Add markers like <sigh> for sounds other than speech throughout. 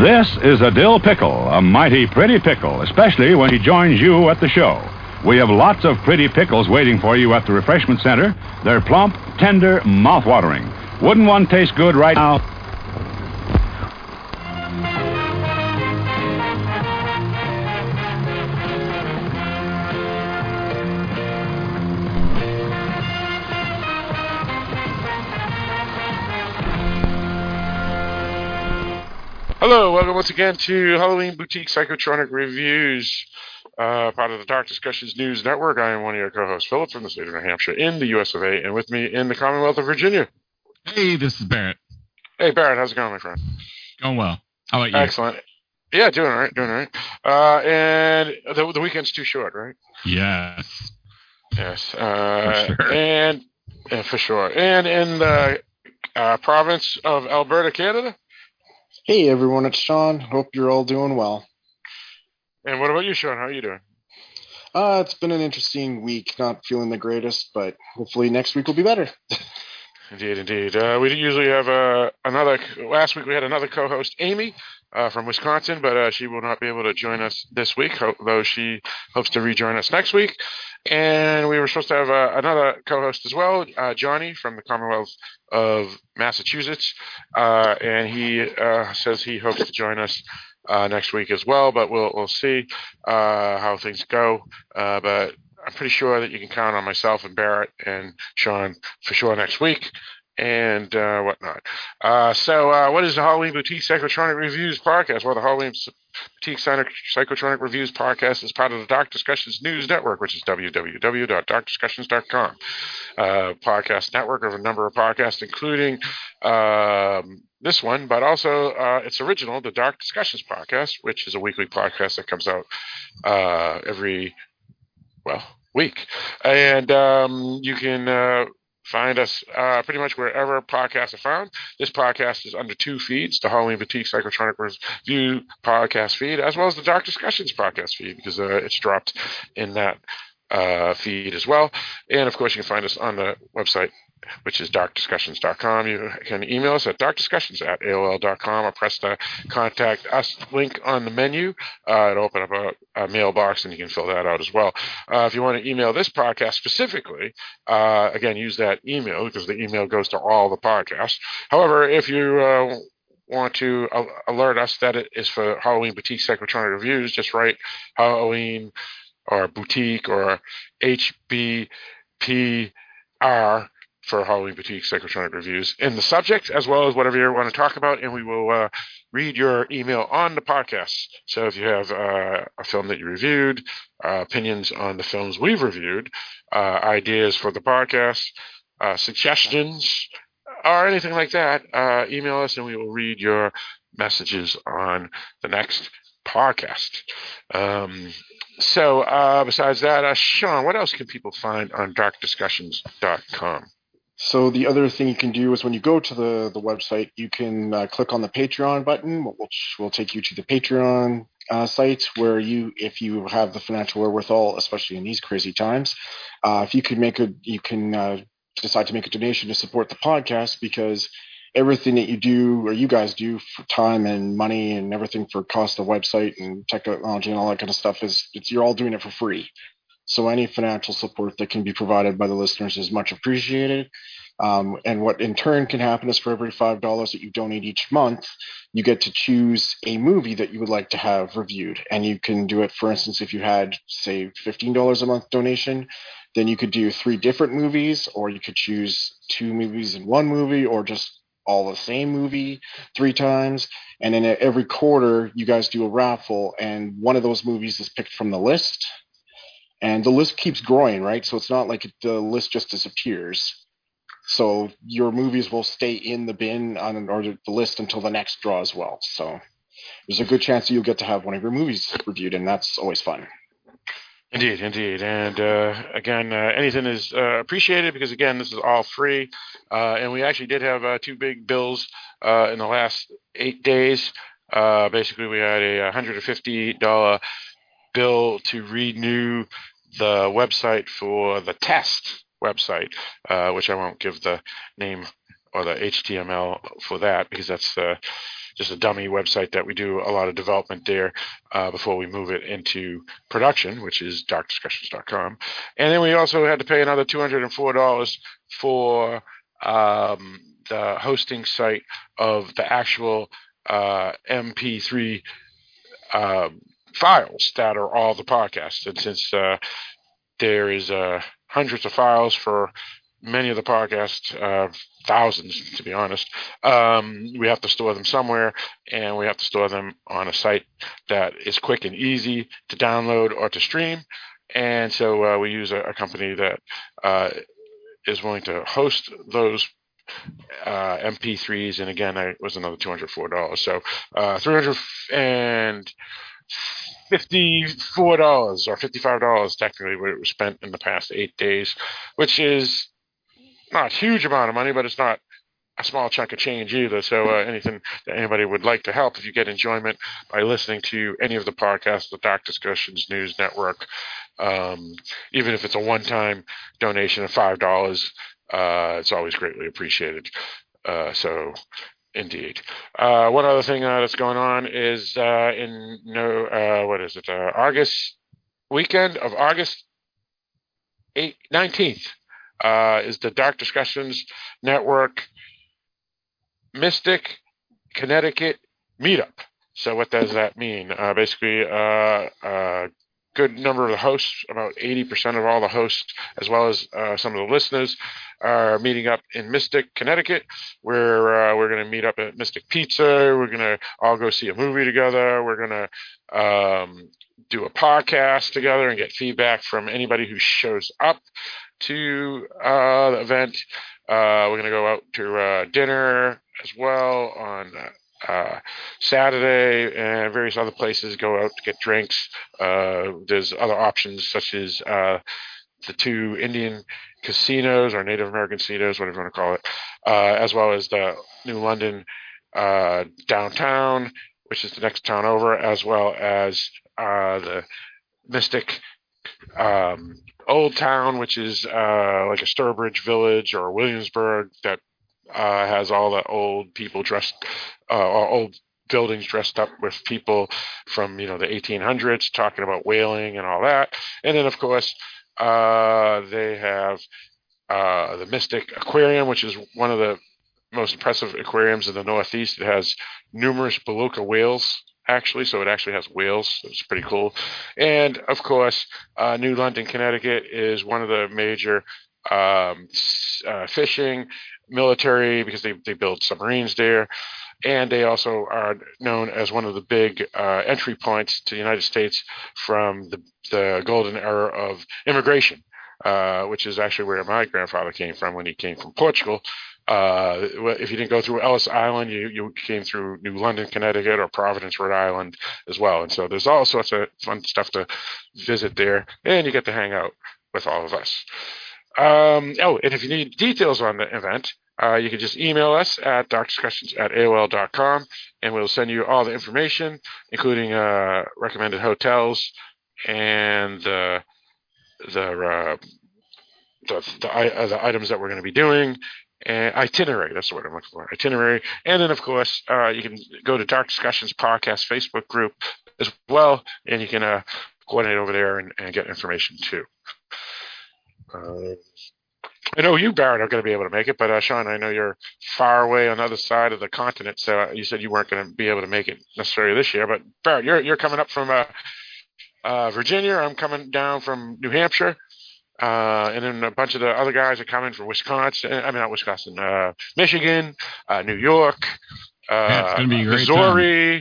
This is a dill pickle, a mighty pretty pickle, especially when he joins you at the show. We have lots of pretty pickles waiting for you at the refreshment center. They're plump, tender, mouth-watering. Wouldn't one taste good right now? Hello, welcome once again to Halloween Boutique Psychotronic Reviews, uh, part of the Dark Discussions News Network. I am one of your co-hosts, Philip, from the state of New Hampshire in the U.S. of A., and with me in the Commonwealth of Virginia. Hey, this is Barrett. Hey, Barrett, how's it going, my friend? Going well. How about you? Excellent. Yeah, doing all right, doing all right. Uh, and the, the weekend's too short, right? Yes. Yes. Uh, For sure. And yeah, for sure. And in the uh, province of Alberta, Canada. Hey everyone, it's Sean. Hope you're all doing well. And what about you, Sean? How are you doing? Uh, it's been an interesting week. Not feeling the greatest, but hopefully next week will be better. <laughs> Indeed, indeed. Uh, we usually have uh, another. Last week we had another co-host, Amy, uh, from Wisconsin, but uh, she will not be able to join us this week, ho- though she hopes to rejoin us next week. And we were supposed to have uh, another co-host as well, uh, Johnny from the Commonwealth of Massachusetts, uh, and he uh, says he hopes to join us next week as well. But we'll we'll see how things go. But I'm pretty sure that you can count on myself and Barrett and Sean for sure next week and uh, whatnot. Uh, so, uh, what is the Halloween Boutique Psychotronic Reviews podcast? Well, the Halloween Boutique Psychotronic Reviews podcast is part of the Dark Discussions News Network, which is www.darkdiscussions.com. Uh, podcast network of a number of podcasts, including um, this one, but also uh, its original, the Dark Discussions podcast, which is a weekly podcast that comes out uh, every well week, and um, you can uh, find us uh, pretty much wherever podcasts are found. This podcast is under two feeds: the Halloween Boutique Psychotronic Review podcast feed, as well as the Dark Discussions podcast feed, because uh, it's dropped in that uh, feed as well. And of course, you can find us on the website. Which is darkdiscussions.com. You can email us at darkdiscussions at AOL.com or press the contact us link on the menu. Uh, it'll open up a, a mailbox and you can fill that out as well. Uh, if you want to email this podcast specifically, uh, again, use that email because the email goes to all the podcasts. However, if you uh, want to alert us that it is for Halloween Boutique Psychotronic Reviews, just write Halloween or Boutique or HBPR for Halloween Boutique Psychotronic Reviews in the subject, as well as whatever you want to talk about, and we will uh, read your email on the podcast. So if you have uh, a film that you reviewed, uh, opinions on the films we've reviewed, uh, ideas for the podcast, uh, suggestions, or anything like that, uh, email us and we will read your messages on the next podcast. Um, so, uh, besides that, uh, Sean, what else can people find on darkdiscussions.com? So the other thing you can do is when you go to the the website, you can uh, click on the Patreon button, which will take you to the Patreon uh, site where you, if you have the financial wherewithal, especially in these crazy times, uh, if you can make a, you can uh, decide to make a donation to support the podcast because everything that you do or you guys do for time and money and everything for cost of website and technology and all that kind of stuff is it's you're all doing it for free. So any financial support that can be provided by the listeners is much appreciated. Um, and what in turn can happen is for every five dollars that you donate each month, you get to choose a movie that you would like to have reviewed. And you can do it, for instance, if you had say fifteen dollars a month donation, then you could do three different movies, or you could choose two movies in one movie, or just all the same movie three times. And then every quarter, you guys do a raffle, and one of those movies is picked from the list and the list keeps growing, right? So it's not like the list just disappears. So your movies will stay in the bin on or the list until the next draw as well. So there's a good chance that you'll get to have one of your movies reviewed, and that's always fun. Indeed, indeed, and uh, again, uh, anything is uh, appreciated because again, this is all free, uh, and we actually did have uh, two big bills uh, in the last eight days. Basically, we had a $150 bill to renew the website for the test website, uh, which I won't give the name or the HTML for that because that's uh, just a dummy website that we do a lot of development there uh, before we move it into production, which is darkdiscussions.com. And then we also had to pay another $204 for um, the hosting site of the actual uh, MP3 uh, files that are all the podcasts. And since uh, there is uh, hundreds of files for many of the podcasts, uh, thousands to be honest, um, we have to store them somewhere, and we have to store them on a site that is quick and easy to download or to stream. And so uh, we use a, a company that uh, is willing to host those uh, MP3s, and again, it was another two hundred four dollars. So uh, three hundred and fifty-four dollars or fifty-five dollars technically what it was spent in the past eight days, which is not a huge amount of money, but it's not a small chunk of change either. So uh, anything that anybody would like to help, if you get enjoyment by listening to any of the podcasts, the Dark Discussions News Network, um, even if it's a one-time donation of five dollars, uh, it's always greatly appreciated. Uh, so Indeed. Uh, one other thing uh, that's going on is uh, in no, uh, what is it? Uh, August weekend of August 8, 19th uh, is the Dark Discussions Network Mystic Connecticut meetup. So what does that mean? basically, good number of the hosts, about 80% of all the hosts, as well as some of the listeners, are meeting up in Mystic, Connecticut, where uh, we're going to meet up at Mystic Pizza. We're going to all go see a movie together. We're going to um, do a podcast together and get feedback from anybody who shows up to uh, the event. Uh, we're going to go out to uh, dinner as well on uh, Saturday and various other places. Go out to get drinks. Uh, there's other options such as uh, the two Indian casinos or Native American casinos, whatever you want to call it, uh, as well as the New London uh, downtown, which is the next town over, as well as the Mystic um, Old Town, which is like a Sturbridge Village or Williamsburg that uh, has all the old people dressed, uh, old buildings dressed up with people from you know the 1800s talking about whaling and all that, and then of course uh, they have uh, the Mystic Aquarium, which is one of the most impressive aquariums in the Northeast. It has numerous beluga whales, actually, so it actually has whales. It's pretty cool. And of course, uh, New London, Connecticut is one of the major um, uh, fishing, military, because they, they build submarines there. And they also are known as one of the big uh, entry points to the United States from the the golden era of immigration, uh, which is actually where my grandfather came from when he came from Portugal. Uh, if you didn't go through Ellis Island, you, you came through New London, Connecticut, or Providence, Rhode Island as well. And so there's all sorts of fun stuff to visit there, and you get to hang out with all of us. Um, oh, and if you need details on the event, uh, you can just email us at darkdiscussions at AOL.com, and we'll send you all the information, including uh, recommended hotels, and the the uh, the, the, uh, the, items that we're going to be doing. And itinerary, that's what I'm looking for. Itinerary. And then, of course, uh, you can go to Dark Discussions Podcast Facebook group as well, and you can uh, coordinate over there and, and get information too. Uh, I know you, Barrett, are going to be able to make it, but uh, Sean, I know you're far away on the other side of the continent, so you said you weren't going to be able to make it necessarily this year. But Barrett, you're you're coming up from uh, uh, Virginia. I'm coming down from New Hampshire. Uh, and then a bunch of the other guys are coming from Wisconsin. I mean, not Wisconsin, uh, Michigan, uh, New York, yeah, uh, Missouri.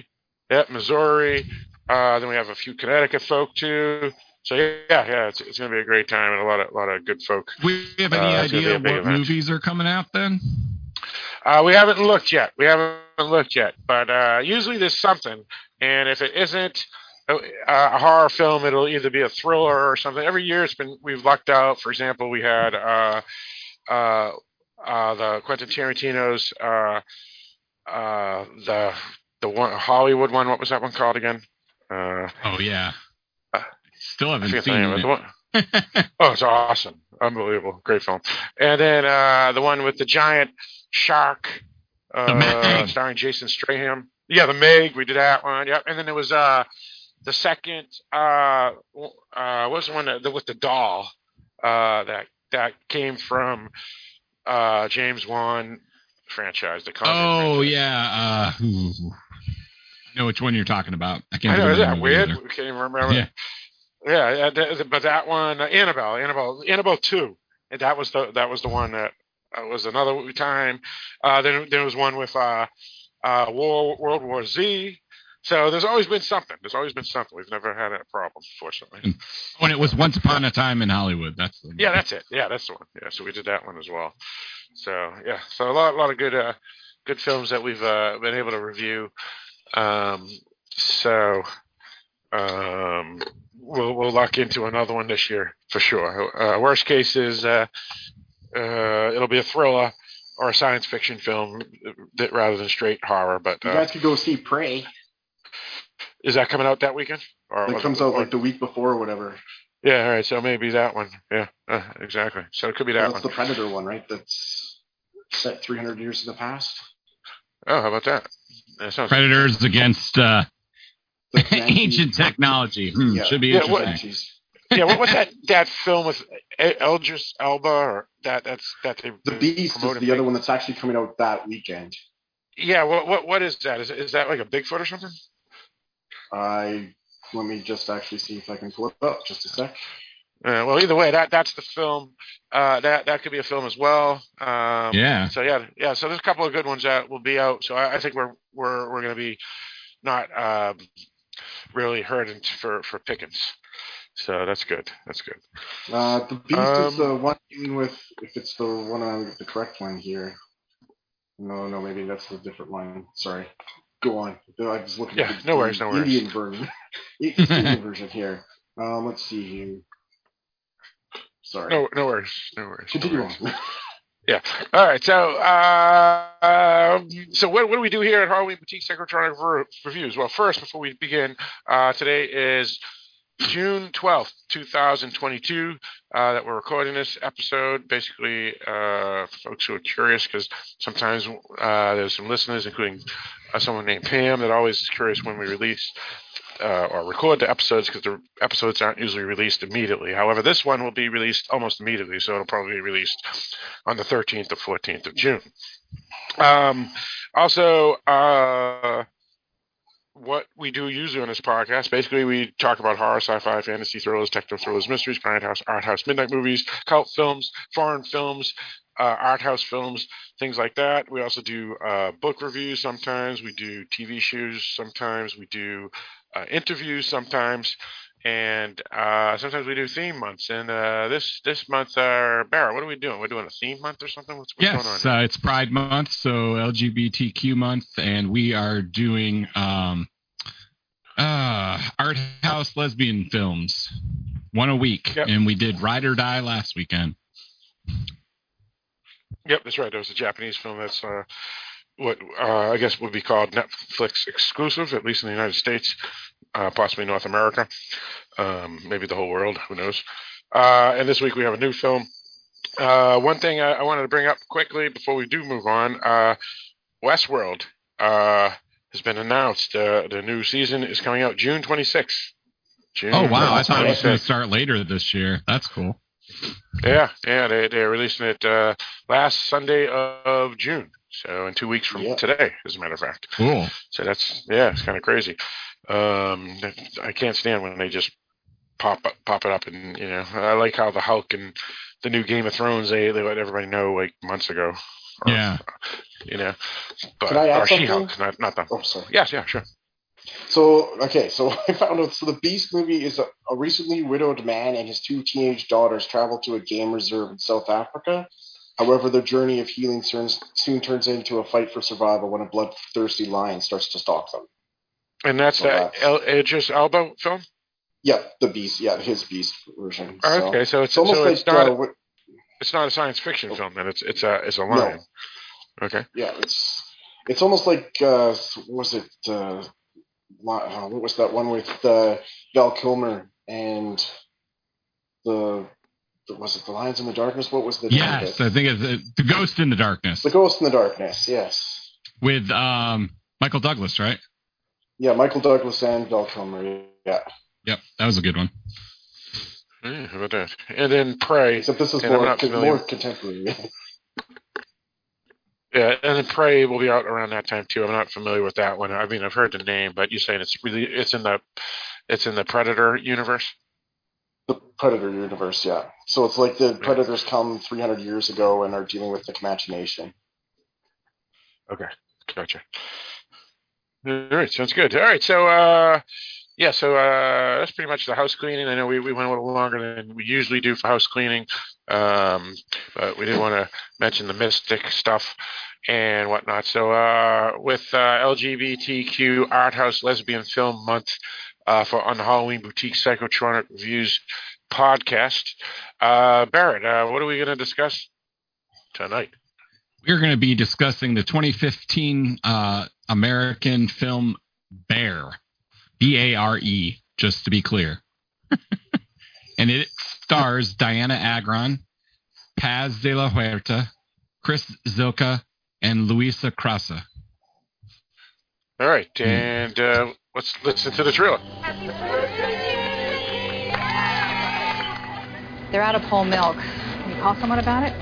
Time. Yep, Missouri. Uh, then we have a few Connecticut folk too. So yeah, yeah, it's, it's going to be a great time and a lot of a lot of good folk. We have any uh, idea what event. movies are coming out then? Uh, we haven't looked yet. We haven't looked yet, but uh, usually there's something, and if it isn't, a horror film, it'll either be a thriller or something. Every year, it's been we've lucked out. For example, we had uh, uh, uh, the Quentin Tarantino's uh, uh, the the one Hollywood one. What was that one called again? Uh, oh yeah, still haven't seen it. oh, it's awesome, unbelievable, great film. And then the one with the giant shark uh, starring Jason Statham. Yeah, the Meg. We did that one. Yep. And then there was uh the second uh uh what was the one that, with the doll uh that that came from uh James Wan franchise. The oh franchise. yeah. Uh, I know which one you're talking about. I can't. I know. Is that weird? We can't even remember. Yeah. Yeah, but that one, uh, Annabelle, Annabelle, Annabelle two, that was the that was the one that uh, was another time. Uh, then there was one with uh, uh, War, World War Z. So there's always been something. There's always been something. We've never had a problem, fortunately. When it was Once Upon a Time in Hollywood, that's the yeah, that's it. Yeah, that's the one. Yeah, so we did that one as well. So yeah, so a lot, a lot of good, uh, good films that we've uh, been able to review. Um, so um, we'll we'll lock into another one this year for sure. Uh, worst case is uh, uh, it'll be a thriller or a science fiction film that rather than straight horror. But you guys could go see Prey. Is that coming out that weekend? Or it comes out like the week before or whatever. Yeah, all right. So maybe that one. Yeah, uh, exactly. So it could be that well, that's one. That's the Predator one, right? That's set 300 years in the past. Oh, how about that? that sounds Predators against uh, ancient technology. Hmm, yeah. Should be yeah, interesting. What, <laughs> yeah, what was that that film with Idris Elba or that that's that they The Beast is the big... other one that's actually coming out that weekend. Yeah, what what what is that? Is is that like a Bigfoot or something? I let me just actually see if I can pull it up. Just a sec. Uh, well, either way, that that's the film. Uh, that that could be a film as well. Um, yeah. So yeah, yeah. So there's a couple of good ones that will be out. So I, I think we're we're we're going to be not uh, really hurting for for Pickens. So that's good. That's good. Uh, the Beast um, is the one with. If it's the one on the correct one here. No, no, maybe that's the different one. Sorry. Go on. I was looking yeah, at the, no worries, no Indian version. <laughs> Indian version here. Um, let's see here. Sorry. No, no worries. No worries. Continue no worries. on. <laughs> yeah. All right. So, uh, so what, what do we do here at Halloween Boutique Psychotronic Reviews? Well, first, before we begin, uh, today is June 12th, 2022, uh, that we're recording this episode. Basically, uh, folks who are curious, because sometimes uh, there's some listeners, including uh, someone named Pam, that always is curious when we release uh, or record the episodes because the episodes aren't usually released immediately. However, this one will be released almost immediately, so it'll probably be released on the 13th or 14th of June. Um, also, uh, what we do usually on this podcast, basically, we talk about horror, sci-fi, fantasy thrillers, techno thrillers, mysteries, grindhouse, art house, midnight movies, cult films, foreign films, uh, art house films, things like that. We also do uh, book reviews sometimes. We do TV shows sometimes. We do uh, interviews sometimes, and uh, sometimes we do theme months. And uh, this this month, uh, Barrett, what are we doing? We're doing a theme month or something. What's, what's yes, uh, it's Pride Month, so LGBTQ month, and we are doing um, uh, art house lesbian films, one a week, yep. and we did Ride or Die last weekend. Yep, that's right. There was a Japanese film that's uh, what uh, I guess would be called Netflix exclusive, at least in the United States, uh, possibly North America, um, maybe the whole world. Who knows? Uh, and this week we have a new film. Uh, one thing I, I, wanted to bring up quickly before we do move on: uh, Westworld uh, has been announced. the new season is coming out June 26th. June oh wow! I thought it was going to start later this year. That's cool. Yeah, yeah, they they're releasing it last Sunday of June. So in two weeks from yeah. today, as a matter of fact. Cool. So that's yeah, it's kind of crazy. Um, I can't stand when they just pop up, pop it up, and you know, I like how the Hulk and the new Game of Thrones they they let everybody know like months ago. Or, yeah. You know, but or She-Hulk, not not the. Oh, sorry. Yes, yeah, sure. So okay, so <laughs> I found out. So the Beast movie is a, a recently widowed man and his two teenage daughters travel to a game reserve in South Africa However, their journey of healing turns, soon turns into a fight for survival when a bloodthirsty lion starts to stalk them. And that's so the El- Idris Elba film. Yeah, the Beast. Yeah, his Beast version. So, okay, so it's, almost so like, it's not. Uh, it's not a science fiction oh, film, then it's it's a it's a lion. No. Okay. Yeah, it's it's almost like uh, was it uh, uh, what was that one with uh, Val Kilmer and the was it the Lions in the Darkness? What was the? Yes, I think it's uh, the Ghost in the Darkness. The Ghost in the Darkness. Yes. with um, Michael Douglas, right? Yeah, Michael Douglas and Val Kilmer. Yeah. Yep, that was a good one. Yeah, how about that? And then Prey. Except this is more not con- more contemporary. <laughs> Yeah, and then Prey will be out around that time too. I'm not familiar with that one. I mean, I've heard the name, but you're saying it's really it's in the it's in the Predator universe. the Predator universe, yeah. So it's like the Predators come 300 years ago and are dealing with the Comanche Nation. Okay, Gotcha. All right, sounds good. All right, so uh, yeah, so uh, that's pretty much the house cleaning. I know we, we went a little longer than we usually do for house cleaning, um, but we did want to mention the mystic stuff and whatnot. So uh, with uh, LGBTQ Art House Lesbian Film Month uh, for on the Halloween Boutique Psychotronic Reviews podcast, uh, Barrett, uh, what are we going to discuss tonight? We're going to be discussing the 2015 uh, American film Bare, B A R E, just to be clear. <laughs> and it stars Dianna Agron, Paz de la Huerta, Chris Zylka, and Louisa Krause. All right, and uh, let's listen to the trailer. They're out of whole milk. Can you call someone about it?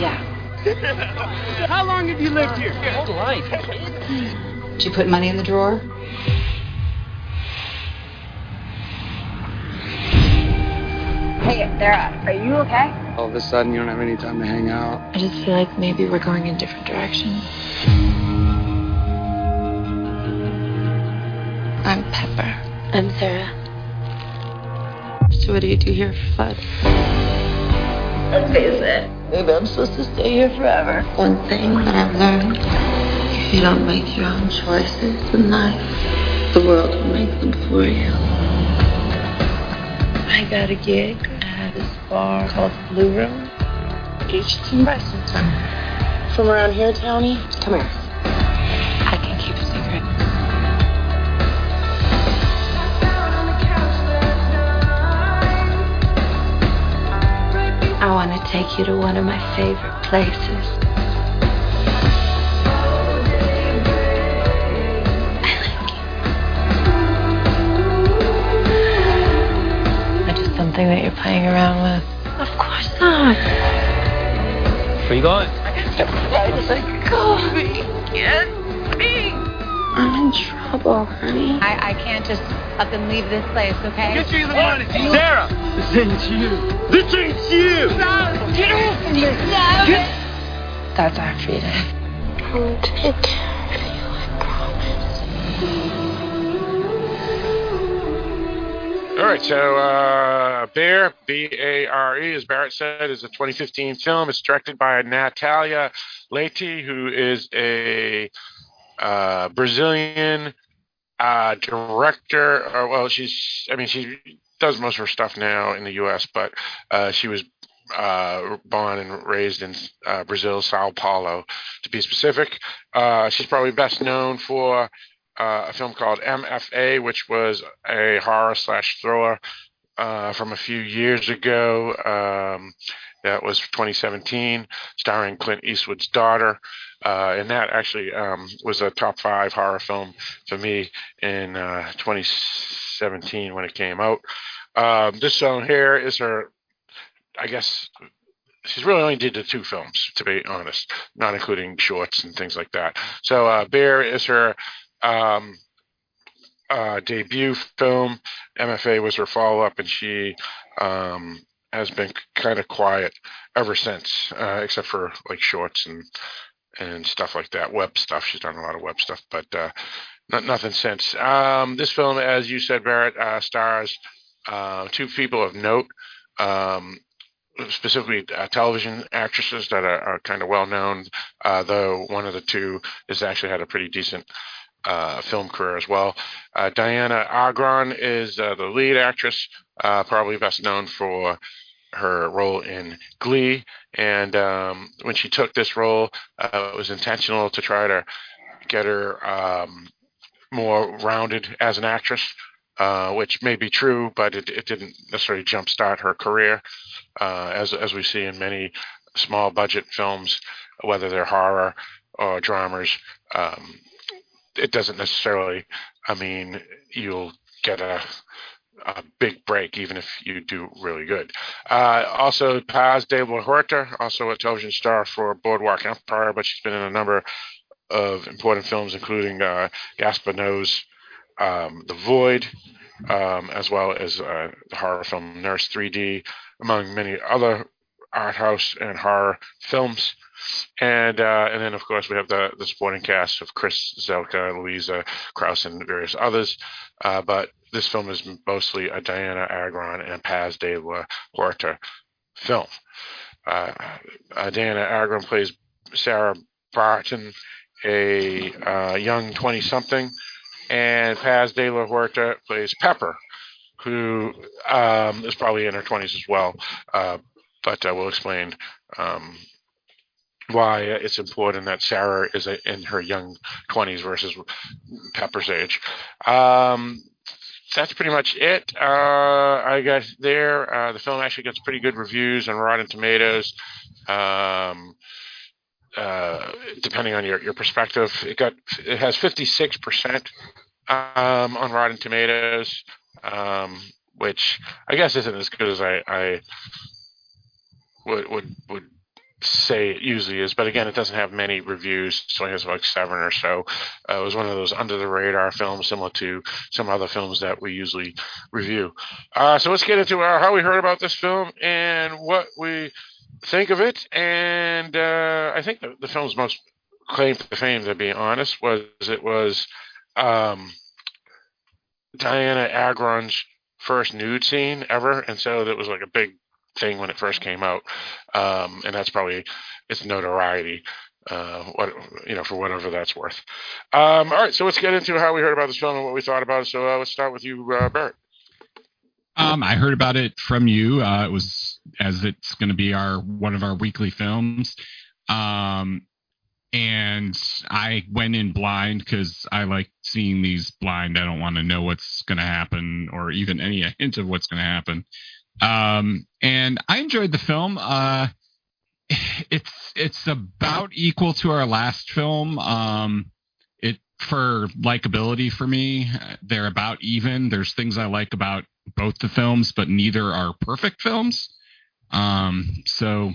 Yeah. <laughs> How long have you lived here? Whole life. Did you put money in the drawer? Hey, Sarah, are you okay? All of a sudden, you don't have any time to hang out. I just feel like maybe we're going in different directions. I'm Pepper. I'm Sarah. So what do you do here for fun? Let's face it, maybe I'm supposed to stay here forever. One thing that I've learned, if you don't make your own choices in life, the world will make them for you. I got a gig this bar called Blue Room. By sometime. From around here, Townie? Come here. I can keep a secret. I want to take you to one of my favorite places. Something that you're playing around with? Of course not. Where you going? It's like coffee. Get me. I'm in trouble, honey. I, I can't just up and leave this place, okay? Get you the money. Sarah! This ain't you. This ain't you! That's our freedom. I'll take care of you, I promise. All right, so uh, Bare, B A R E, as Barrett said, is a 2015 film. It's directed by Natalia Leite, who is a uh, Brazilian uh, director. Or, well, she's, I mean, she does most of her stuff now in the U.S., but uh, she was uh, born and raised in uh, Brazil, Sao Paulo, to be specific. Uh, she's probably best known for uh, a film called MFA, which was a horror slash thriller uh, from a few years ago. Um, that was 2017, starring Clint Eastwood's daughter. Uh, and that actually um, was a top five horror film for me in uh, 2017 when it came out. Um, this song here is her, I guess, she's really only did the two films, to be honest, not including shorts and things like that. So uh, Bare is her um, uh, debut film. MFA was her follow up, and she um, has been kind of quiet ever since, uh, except for like shorts and and stuff like that, web stuff. She's done a lot of web stuff, but uh, not nothing since. Um, this film, as you said, Barrett, uh, stars uh, two people of note. Um, specifically uh, television actresses that are, are kind of well known, uh, though one of the two has actually had a pretty decent uh, film career as well. Uh, Dianna Agron is uh, the lead actress, uh, probably best known for her role in Glee. And um, when she took this role, uh, it was intentional to try to get her um, more rounded as an actress. Uh, which may be true, but it, it didn't necessarily jumpstart her career, uh, as as we see in many small budget films, whether they're horror or dramas, um, it doesn't necessarily. I mean, you'll get a a big break, even if you do really good. Uh, also, Paz de la Huerta, also a television star for Boardwalk Empire, but she's been in a number of important films, including uh, Gaspar Noé's um, The Void, um, as well as uh, the horror film Nurse 3D, among many other art house and horror films. And uh, and then of course we have the the supporting cast of Chris Zylka, Louisa Krause, and various others. Uh, but this film is mostly a Dianna Agron and Paz de la Huerta film. Uh, uh Dianna Agron plays Sarah Barton, a uh, young 20 something, and Paz de la Huerta plays Pepper, who um, is probably in her 20s as well. Uh, but we'll explain um, why it's important that Sarah is in her young 20s versus Pepper's age. Um, that's pretty much it. Uh, I guess there. Uh, the film actually gets pretty good reviews on Rotten Tomatoes. Um, uh, depending on your, your perspective, it got it has 56 percent um, on Rotten Tomatoes, um, which I guess isn't as good as I, I would would would say it usually is, but again, it doesn't have many reviews. So it has like seven or so. Uh, it was one of those under the radar films, similar to some other films that we usually review. Uh, so let's get into our, how we heard about this film and what we think of it. And uh, I think the, the, film's most claim to fame, to be honest, was it was um, Dianna Agron's first nude scene ever, and so that was like a big thing when it first came out, um, and that's probably its notoriety. Uh, what you know, for whatever that's worth. Um, all right, so let's get into how we heard about this film and what we thought about it. So uh, let's start with you, uh. Um, I heard about it from you. Uh, it was as it's going to be our one of our weekly films, um, and I went in blind because I like seeing these blind. I don't want to know what's going to happen or even any hint of what's going to happen. Um, and I enjoyed the film. Uh, it's it's about equal to our last film. Um, it for likability for me, they're about even. There's things I like about both the films, but neither are perfect films. Um, so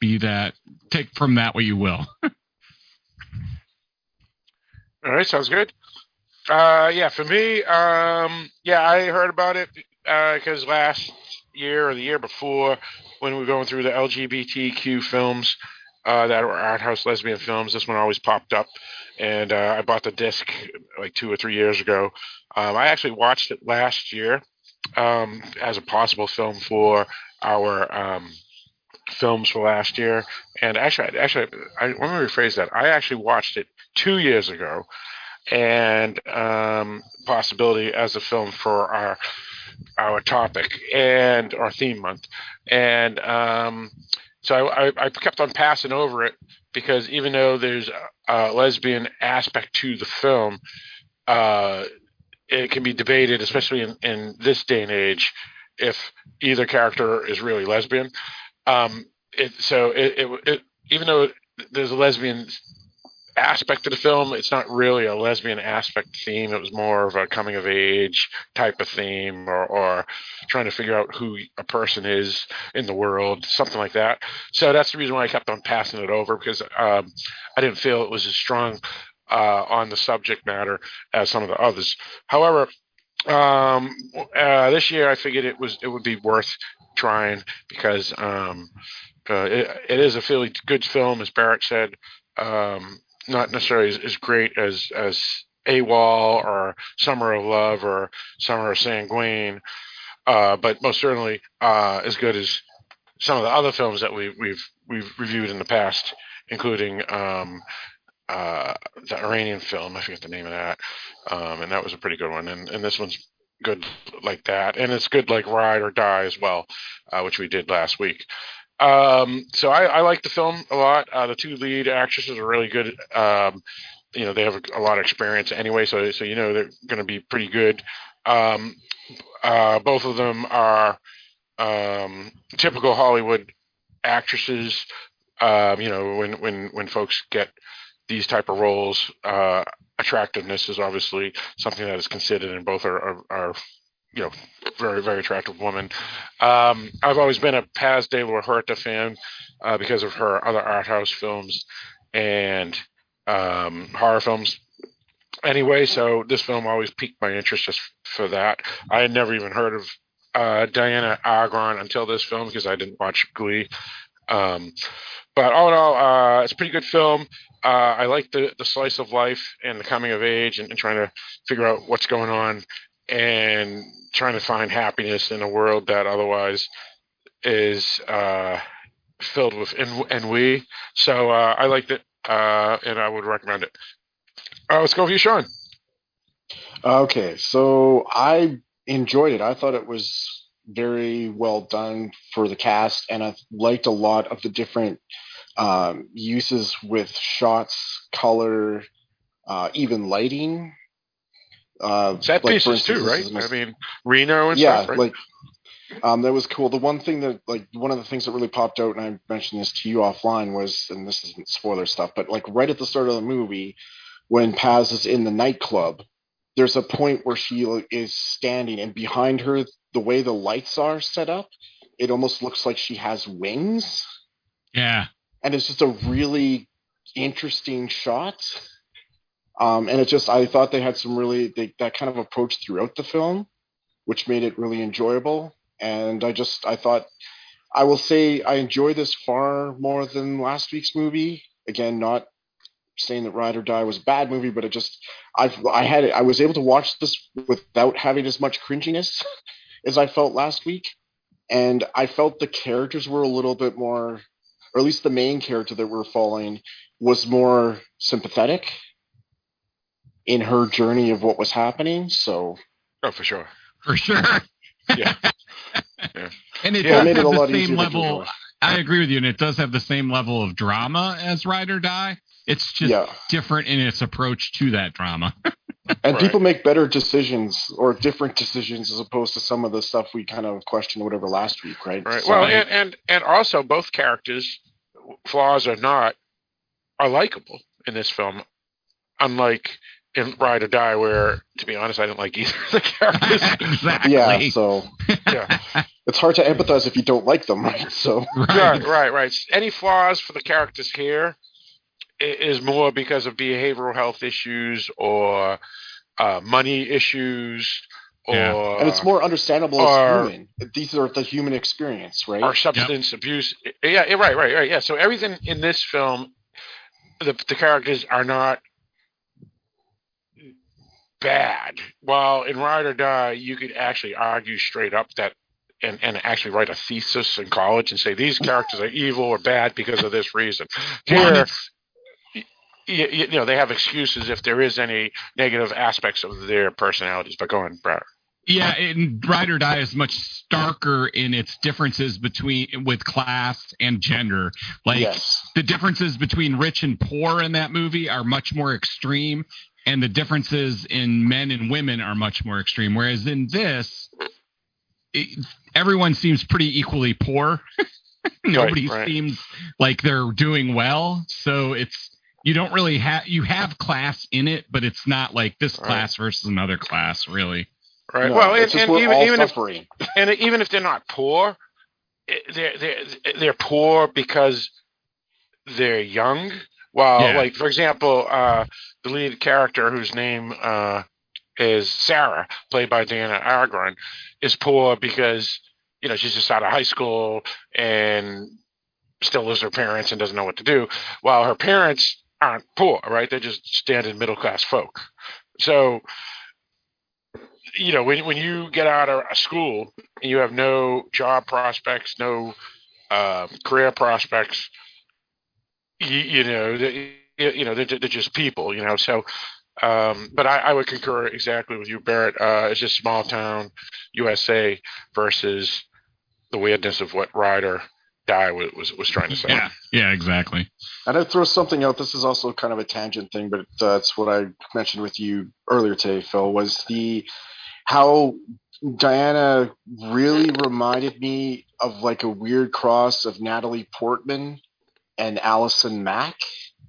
be that take from that what you will. <laughs> All right, sounds good. Uh, yeah, for me, um, yeah, I heard about it because uh, last year or the year before when we were going through the LGBTQ films uh, that were art house lesbian films. This one always popped up, and uh, I bought the disc like two or three years ago. Um, I actually watched it last year um, as a possible film for our um, films for last year. And actually, actually, I, let me rephrase that. I actually watched it two years ago, and um, possibility as a film for our our topic and our theme month, and um, so I, I, kept on passing over it because even though there's a, lesbian aspect to the film, uh, it can be debated, especially in, in this day and age, if either character is really lesbian. Um, it, so it, it, even though there's a lesbian aspect of the film. It's not really a lesbian aspect theme. It was more of a coming of age type of theme or, or trying to figure out who a person is in the world, something like that. So that's the reason why I kept on passing it over because um, I didn't feel it was as strong uh, on the subject matter as some of the others. However, um, uh, this year I figured it was it would be worth trying because um, uh, it, it is a fairly good film, as Barrett said. Um, not necessarily as, as great as as AWOL or Summer of Love or Summer of Sangaile, uh, but most certainly uh, as good as some of the other films that we, we've we've reviewed in the past, including um, uh, the Iranian film. I forget the name of that, um, and that was a pretty good one. And and this one's good like that, and it's good like Ride or Die as well, uh, which we did last week. Um, so I, I, like the film a lot. Uh, the two lead actresses are really good. Um, you know, they have a, a, lot of experience anyway, so so you know they're going to be pretty good. Um, uh, both of them are um, typical Hollywood actresses. Um, you know, when when when folks get these type of roles, uh, attractiveness is obviously something that is considered, and both are, are, are you know, very very attractive woman. Um, I've always been a Paz de la Huerta fan uh, because of her other art house films and um, horror films. Anyway, so this film always piqued my interest just for that. I had never even heard of uh, Dianna Agron until this film because I didn't watch Glee. Um, but all in all, uh, it's a pretty good film. Uh, I like the, the slice of life and the coming of age and, and, trying to figure out what's going on and trying to find happiness in a world that otherwise is uh, filled with ennui. So uh, I liked it uh, and I would recommend it. Uh, let's go with you, Sean. Okay, so I enjoyed it. I thought it was very well done for the cast, and I liked a lot of the different um, uses with shots, color, uh, even lighting. Uh, Set like pieces instance, too, right? I mean, Reno and yeah, stuff, right? like um, that was cool. The one thing that, like, one of the things that really popped out, and I mentioned this to you offline, was, and this isn't spoiler stuff, but like right at the start of the movie, when Paz is in the nightclub, there's a point where she is standing, and behind her, the way the lights are set up, it almost looks like she has wings. Yeah. And it's just a really interesting shot. Um, and it just, I thought they had some really, they, that kind of approach throughout the film, which made it really enjoyable. And I just, I thought, I will say I enjoy this far more than last week's movie. Again, not saying that Ride or Die was a bad movie, but it just I I had I was able to watch this without having as much cringiness <laughs> as I felt last week, and I felt the characters were a little bit more, or at least the main character that we're following was more sympathetic in her journey of what was happening. So, oh, for sure, for sure, <laughs> yeah. yeah. <laughs> And it yeah, does have it the same level. I agree with you, and it does have the same level of drama as Ride or Die. It's just yeah. different in its approach to that drama. <laughs> and right. people make better decisions or different decisions as opposed to some of the stuff we kind of questioned whatever last week, right? Right. So well, I, and, and and also both characters, flaws or not, are likable in this film. Unlike in Ride or Die, where to be honest, I didn't like either of the characters. <laughs> exactly. Yeah. So yeah, it's hard to empathize if you don't like them, right? So <laughs> right, right, right. Any flaws for the characters here? is more because of behavioral health issues or uh, money issues or yeah. and it's more understandable or, as human. These are the human experience, right? Or substance yep. abuse. Yeah, right, right, right. Yeah. So everything in this film, the, the characters are not bad. While in Ride or Die, you could actually argue straight up that and, and actually write a thesis in college and say these characters are evil or bad because of this reason. Here, you, you, know they have excuses if there is any negative aspects of their personalities. But go on, Brad. Yeah, and Ride or Die is much starker in its differences between with class and gender. Like yes. the differences between rich and poor in that movie are much more extreme, and the differences in men and women are much more extreme. Whereas in this, it, everyone seems pretty equally poor. <laughs> Nobody right, right. seems like they're doing well. So it's you don't really have you have class in it, but it's not like this class versus another class, really. Right. No, well, and, and even, even if and even if they're not poor, eh, they're they're they're poor because they're young. Well, yeah. like for example, uh, the lead character whose name uh, is Sarah, played by Dianna Agron, is poor because you know she's just out of high school and still lives with her parents and doesn't know what to do. While her parents aren't poor, right? They're just standard middle class folk. So, you know, when when you get out of school and you have no job prospects, no uh, career prospects, you, you know, they, you know, they're, they're, just people, you know. So, um, but I, I, would concur exactly with you, Barrett. Uh, it's just small town USA versus the weirdness of what Rider guy was, was, was trying to say. Yeah, yeah, exactly. And I'd throw something out. This is also kind of a tangent thing, but uh, it's what I mentioned with you earlier today, Phil. Was the how Dianna really reminded me of like a weird cross of Natalie Portman and Allison Mack.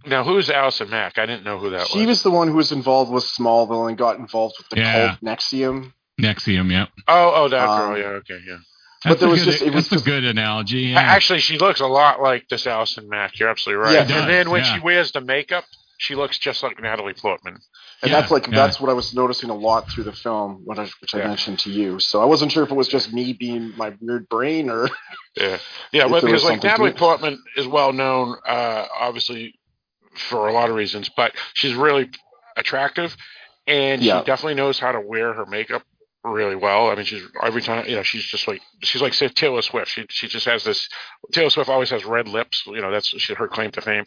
Now, who's Allison Mack? I didn't know who that She was. She was the one who was involved with Smallville and got involved with the Yeah. cult NXIVM. NXIVM, yeah. Oh, oh, that Um, girl. Yeah, okay, yeah. But there a was good, just- it was that's a just- good analogy. Yeah. Actually, she looks a lot like this Allison Mack. You're absolutely right. Yeah. and She then when yeah. she wears the makeup, she looks just like Natalie Portman. And Yeah, that's like yeah. that's what I was noticing a lot through the film, what I, which I Yeah. mentioned to you. So I wasn't sure if it was just me being my weird brain or Yeah, yeah. <laughs> If Well, because like Natalie. Portman is well known, uh, obviously, for a lot of reasons, but she's really attractive, and Yeah. she definitely knows how to wear her makeup really well. I mean, she's every time you know she's just like she's like say Taylor Swift. She she just has this. Taylor Swift always has red lips. You know, that's she, her claim to fame,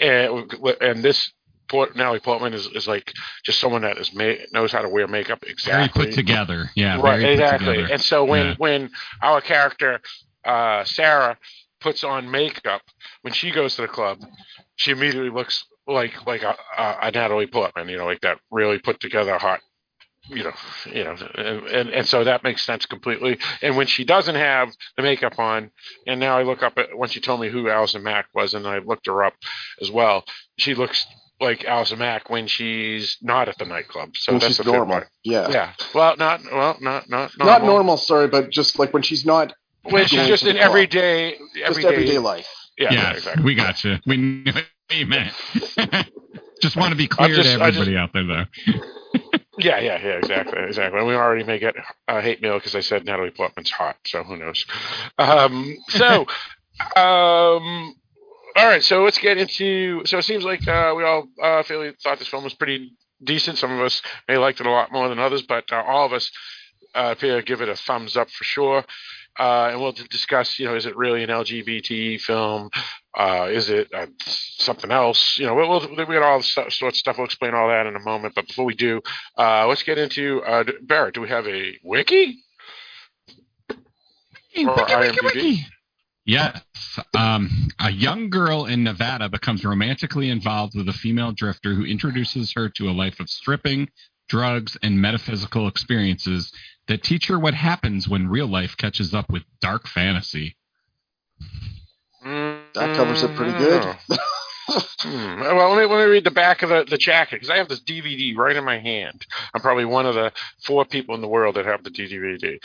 and and this. Port, Natalie Portman is, is like just someone that is ma- knows how to wear makeup Very exactly put together. Yeah. right, exactly. And so when Yeah. when our character uh, Sarah puts on makeup when she goes to the club, she immediately looks like like a, a, a Natalie Portman, you know, like that really put together hot. You know, you know, and, and and so that makes sense completely. And when she doesn't have the makeup on, and now I look up at when she told me who Allison Mack was, and I looked her up as well. She looks like Allison Mack when she's not at the nightclub. So when that's she's a normal. right. Yeah. Yeah. Well, not well, not not normal. Not normal, sorry, but just like when she's not When she's just to in the club. everyday, just everyday, everyday life. Yeah, yeah, exactly. we got you. We knew what you meant. <laughs> Just want to be clear just- to I just- everybody out there, though. <laughs> Yeah, yeah, yeah, exactly, exactly. And we already may get uh, hate mail because I said Natalie Portman's hot, so who knows? Um, so, <laughs> um, all right, so let's get into. So it seems like uh, we all uh, feel thought this film was pretty decent. Some of us may have liked it a lot more than others, but uh, all of us uh, appear to give it a thumbs up for sure. Uh, and we'll discuss, you know, is it really an LGBT film? Uh, is it uh, something else? You know, we'll, we'll, we got all the stu- sorts of stuff. We'll explain all that in a moment. But before we do, uh, let's get into uh, Barrett. Do we have a wiki? Or IMDb? Yes. Um, a young girl in Nevada becomes romantically involved with a female drifter who introduces her to a life of stripping, drugs, and metaphysical experiences that teach her what happens when real life catches up with dark fantasy. That covers it pretty good. Hmm. Well, let me, let me read the back of the, the jacket because I have this DVD right in my hand. I'm probably one of the four people in the world that have the DVD.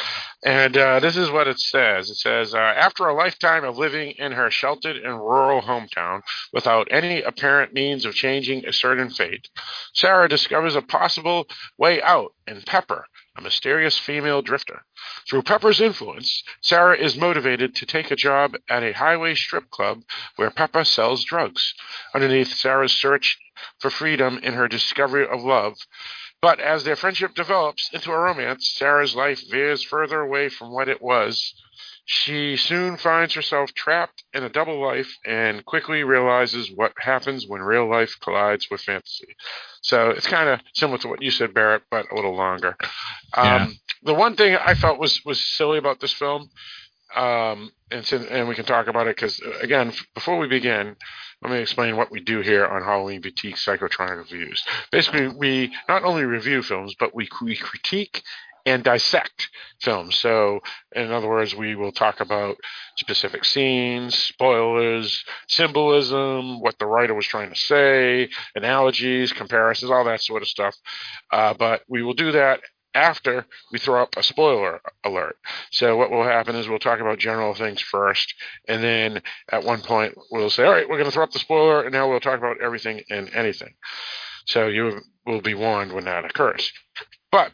And uh, this is what it says it says, uh, After a lifetime of living in her sheltered and rural hometown without any apparent means of changing a certain fate, Sarah discovers a possible way out in Pepper, a mysterious female drifter. Through Pepper's influence, Sarah is motivated to take a job at a highway strip club where Pepper sells drugs. Underneath Sarah's search for freedom in her discovery of love. But as their friendship develops into a romance, Sarah's life veers further away from what it was. She soon finds herself trapped in a double life and quickly realizes what happens when real life collides with fantasy. So it's kind of similar to what you said, Barrett, but a little longer. Um, The one thing I felt was was silly about this film, um, and and we can talk about it because again, before we begin, let me explain what we do here on Halloween Boutique Psychotronic Reviews. Basically, we not only review films, but we, we critique and dissect films. So, in other words, we will talk about specific scenes, spoilers, symbolism, what the writer was trying to say, analogies, comparisons, all that sort of stuff. Uh, but we will do that after we throw up a spoiler alert. So what will happen is we'll talk about general things first, and then at one point we'll say, "All right, we're going to throw up the spoiler, and now we'll talk about everything and anything." So you will be warned when that occurs. But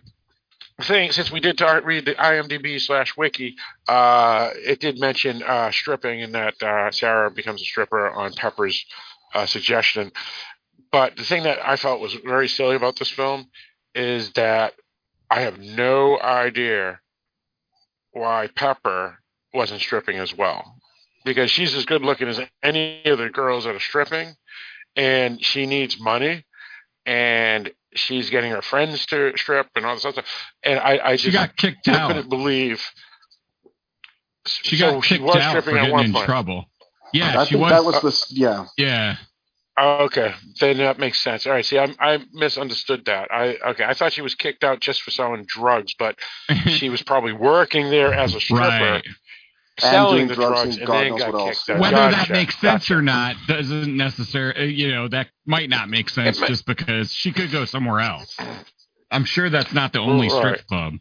thing, since we did read the IMDb slash wiki, uh, it did mention uh, stripping and that uh, Sarah becomes a stripper on Pepper's uh, suggestion. But the thing that I felt was very silly about this film is that I have no idea why Pepper wasn't stripping as well. Because she's as good looking as any of the girls that are stripping, and she needs money, and she's getting her friends to strip and all this other stuff. And I, I She just got kicked I out. couldn't believe. She so got she kicked was out for stripping at one in point. trouble. Yeah, I she think was. that was this. Yeah, yeah, Oh, okay, then that makes sense. All right, see, I, I misunderstood that. I okay, I thought she was kicked out just for selling drugs, but <laughs> she was probably working there as a stripper. right. Selling doing the drugs drugs, and and, God then knows got what kicked else. out. Whether that makes sense gotcha. or not doesn't necessarily, you know, that might not make sense might- just because she could go somewhere else. I'm sure that's not the only Right. strip club.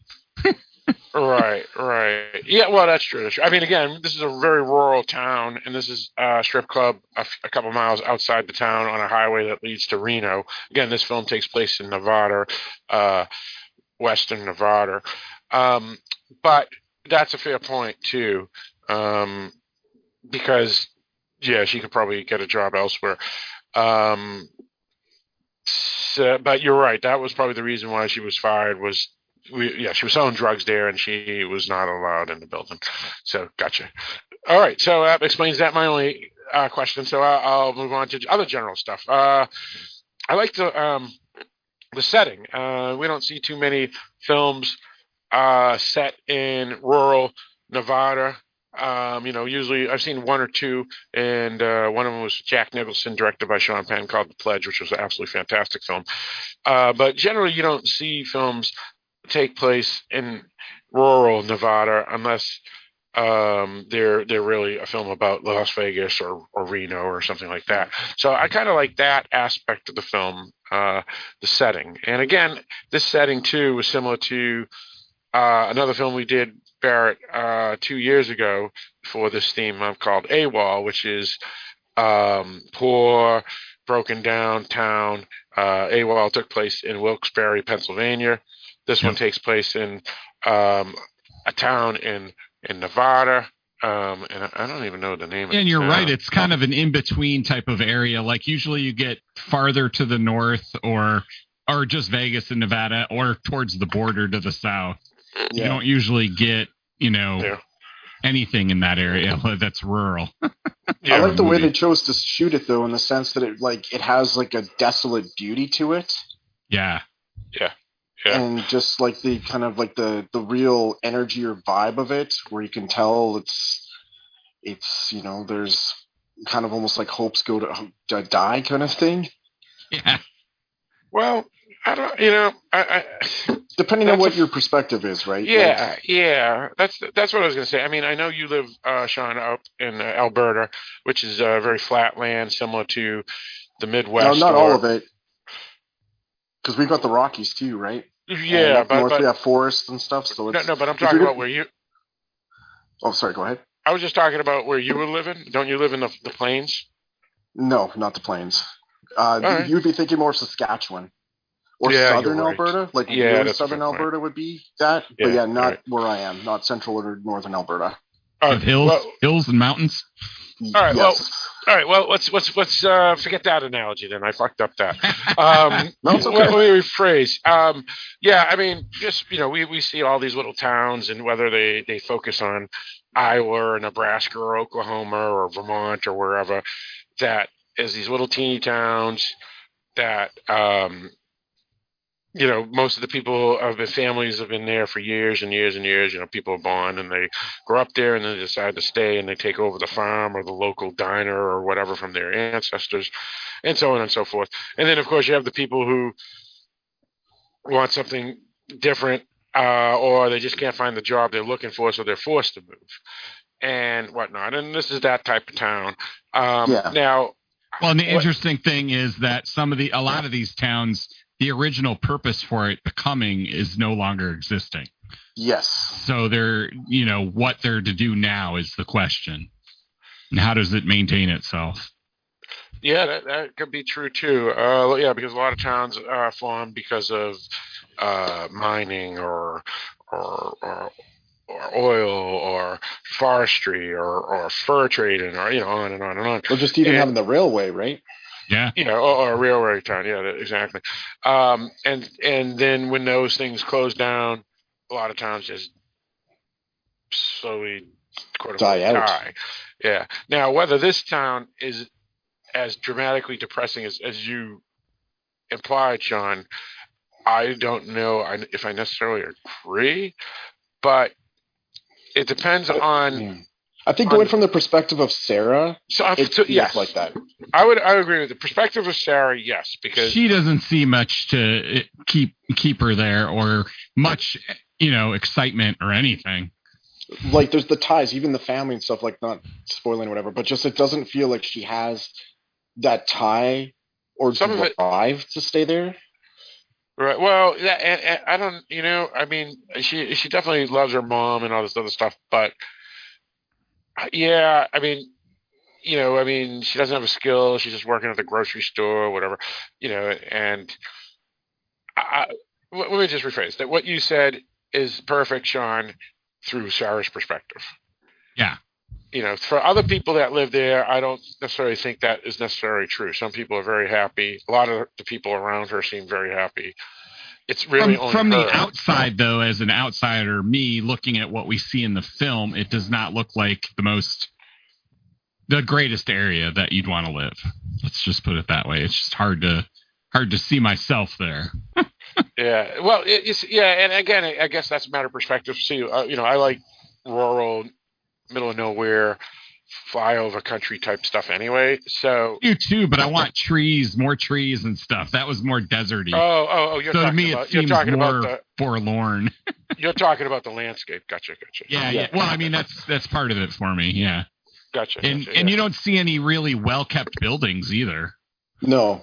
<laughs> right, right. Yeah, well, that's true. That's true. I mean, again, this is a very rural town, and this is a strip club a, f- a couple miles outside the town on a highway that leads to Reno. Again, this film takes place in Nevada, uh, western Nevada. Um, but that's a fair point too, um, because yeah, she could probably get a job elsewhere. Um, so, but you're right. That was probably the reason why she was fired. Was we, yeah, she was selling drugs there, and she was not allowed in the building. So, gotcha. All right, so that explains that. My only uh, question. So I'll, I'll move on to other general stuff. Uh, I like the um, the setting. Uh, we don't see too many films uh, set in rural Nevada. Um, you know, usually I've seen one or two, and uh, one of them was Jack Nicholson, directed by Sean Penn, called The Pledge, which was an absolutely fantastic film. Uh, but generally, you don't see films take place in rural Nevada unless um, they're they're really a film about Las Vegas or, or Reno or something like that. So I kind of like that aspect of the film, uh, the setting. And again, this setting too was similar to uh, another film we did, Barrett, uh, two years ago for this theme uh, called AWOL, which is um, poor, broken down town. Uh, AWOL took place in Wilkes-Barre, Pennsylvania. This one takes place in um, a town in in Nevada. Um, and I- I don't even know the name of And you're town. right. It's kind of an in between type of area. Like usually you get farther to the north or or just Vegas and Nevada or towards the border to the south. You don't usually get, you know, Yeah. anything in that area <laughs> that's rural. <laughs> Yeah. I like the way they chose to shoot it though, in the sense that it like it has like a desolate beauty to it, Yeah. Yeah. and just like the kind of like the the real energy or vibe of it, where you can tell it's it's you know there's kind of almost like hopes go to, to die kind of thing, <laughs> Yeah. Well, I don't. You know, I. I depending on what a- your perspective is, right? Like, Yeah, yeah. That's that's what I was going to say. I mean, I know you live, uh, Sean, up in uh, Alberta, which is uh, very flat land, similar to the no, Midwest. not or- all of it, because we've got the Rockies too, right? Yeah, but, north but we have forests and stuff. So no, it's, no, but I'm talking about where you. Oh, sorry. Go ahead. I was just talking about where you were living. Don't you live in the the plains? No, not the plains. Uh, right. You would be thinking more Saskatchewan or Yeah, southern right. Alberta, like Yeah, really southern good point. Alberta would be that. Yeah, but yeah, not right. where I am, not central or northern Alberta. All With hills, Well, hills and mountains. All right, well- all right. Well, let's let's let's uh, forget that analogy then. I fucked up that. <laughs> Um, No, okay. Let, let me rephrase. Um, yeah, I mean, just you know, we, we see all these little towns, and whether they they focus on Iowa or Nebraska or Oklahoma or Vermont or wherever, that is these little teeny towns that um, you know most of the people of the families have been there for years and years and years. You know, people are born and they grow up there and then they decide to stay and they take over the farm or the local diner or whatever from their ancestors, and so on and so forth. And then of course you have the people who want something different uh, or they just can't find the job they're looking for, so they're forced to move and whatnot. And this is that type of town. Um, Yeah. Now, Well, and the What- interesting thing is that some of the a lot of these towns, the original purpose for it becoming is no longer existing. Yes. So they're, you know, what they're to do now is the question. And how does it maintain itself? yeah, that, that could be true too. Uh, yeah, because a lot of towns are formed because of uh, mining or or, or or oil or forestry or, or fur trading or you know on and on and on. Or just even And- having the railway, right? Yeah. you know, or, or a railroad town. Yeah, exactly. Um, and and then when those things close down, a lot of towns just slowly quote unquote, Die out. die. Yeah. Now, whether this town is as dramatically depressing as, as you implied, Sean, I don't know I- if I necessarily agree, but it depends on. Yeah. I think going from the perspective of Sarah, So, I- it so feels yes, like that. I would I would agree with the perspective of Sarah. Yes, because She doesn't see much to uh, keep keep her there or much, you know, excitement or anything. like there's the ties, even the family and stuff. Like not spoiling or whatever, but just it doesn't feel like she has that tie or Some of it- drive to stay there. Right. Well, yeah, and, and I don't. You know, I mean, she she definitely loves her mom and all this other stuff, but uh, yeah, I mean, you know, I mean, she doesn't have a skill. She's just working at the grocery store or whatever, you know. And I, let me just rephrase that. What you said is perfect, Sean, through Sarah's perspective. Yeah. You know, for other people that live there, I don't necessarily think that is necessarily true. Some people are very happy. A lot of the people around her seem very happy. It's really from, only from the outside, though, as an outsider, me looking at what we see in the film, it does not look like the most, the greatest area that you'd want to live. Let's just put it that way. It's just hard to, hard to see myself there. <laughs> Yeah. Well, it, it's yeah, and again, I guess that's a matter of perspective. See, uh, you know, I like rural, middle of nowhere, flyover country type stuff anyway. So, You too, but I want trees, more trees and stuff. That was more deserty. oh, oh, oh, you're so to talking me, about it you're seems talking more about forlorn. <laughs> you're talking about the landscape. Gotcha, gotcha. Yeah, yeah. Well, I mean, that's that's part of it for me. Yeah, gotcha. and gotcha, and yeah. you don't see any really well kept buildings either. No,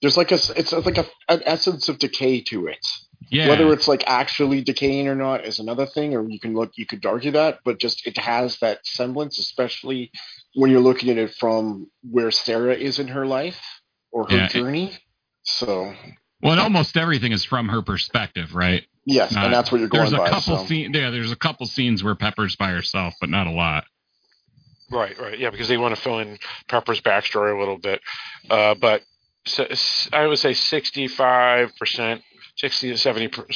there's like a it's like a, an essence of decay to it. Yeah, Whether it's like actually decaying or not is another thing, or you can look you could argue that, but just it has that semblance, especially when you're looking at it from where Sarah is in her life or her Yeah. journey. So well, and almost everything is from her perspective, right? yes, Not- and that's what you're going There's a by. couple so. scenes. Yeah, there's a couple scenes where Pepper's by herself, but not a lot. Right, right. Yeah, because they want to fill in Pepper's backstory a little bit. Uh, but so, s- I would say 65%, 60 to 70, per-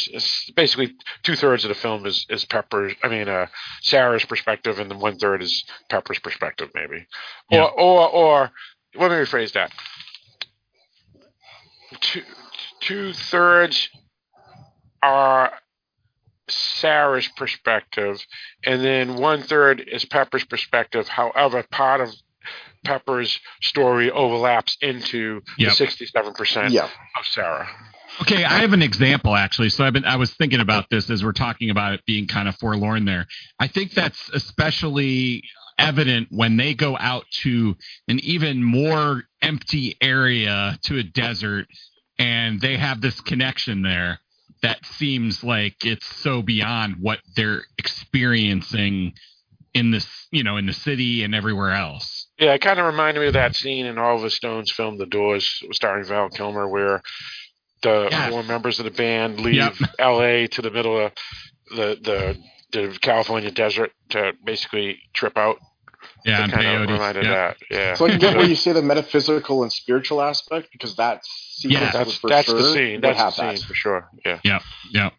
basically two thirds of the film is, is Pepper's, I mean, uh, Sarah's perspective, and then one third is Pepper's perspective, maybe. Yeah. Or, or, or, let me rephrase that. Two, two thirds are Sarah's perspective, and then one third is Pepper's perspective. However, part of Pepper's story overlaps into Yep. the sixty-seven percent Yeah, of Sarah. Okay, I have an example actually. So I've been I was thinking about this as we're talking about it being kind of forlorn there. I think that's especially evident when they go out to an even more empty area to a desert and they have this connection there that seems like it's so beyond what they're experiencing in this, you know, in the city and everywhere else. Yeah, it kind of reminded me of that scene in Oliver Stone's film *The Doors*, starring Val Kilmer, where the Yes. four members of the band leave Yep. L.A. to the middle of the the the California desert to basically trip out. Yeah, it and kind of reminded Yep. that. Yeah. so I can get where you say the metaphysical and spiritual aspect because that sequence Yeah, that's for that's sure the scene. would That's the scene that. for sure. Yeah. Yeah. Yep.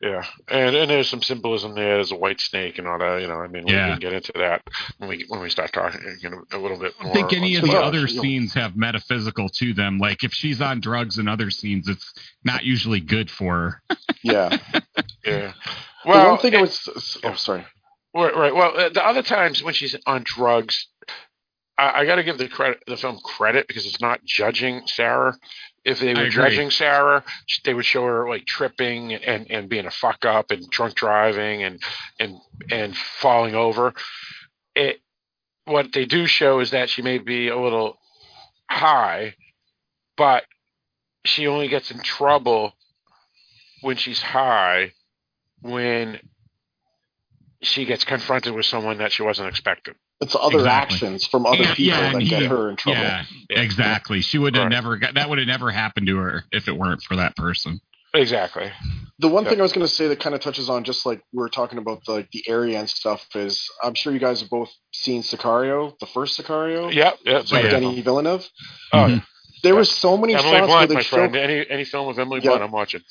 Yeah, and and there's some symbolism there. There's a white snake and all that. You know, I mean, we Yeah. can get into that when we when we start talking you know, a little bit I more. don't think any of the stuff. other You'll- scenes have metaphysical to them. Like if she's on drugs in other scenes, it's not usually good for her. <laughs> Yeah. Yeah. the Well, one thing I and- was oh sorry. Right, right. Well, uh, the other times when she's on drugs, I, I got to give the credit, the film credit because it's not judging Sarah. If they I were agree. judging Sarah, they would show her like tripping and, and being a fuck up and drunk driving and and and falling over. It what they do show is that she may be a little high, but she only gets in trouble when she's high when she gets confronted with someone that she wasn't expecting. It's other Exactly. actions from other Yeah, people yeah, that and get her in trouble. Yeah, Yeah. exactly. She would have Right. never got that. Would have never happened to her if it weren't for that person. Exactly. The one Yeah. thing I was going to say that kind of touches on just like we are talking about the, like the area and stuff is I'm sure you guys have both seen Sicario, the first Sicario, Yep. Yep. by yeah. Denis Villeneuve. Oh, Mhm. There were so many Emily shots Blunt, they my show friend. Any any film with Emily Yeah. Blunt, I'm watching.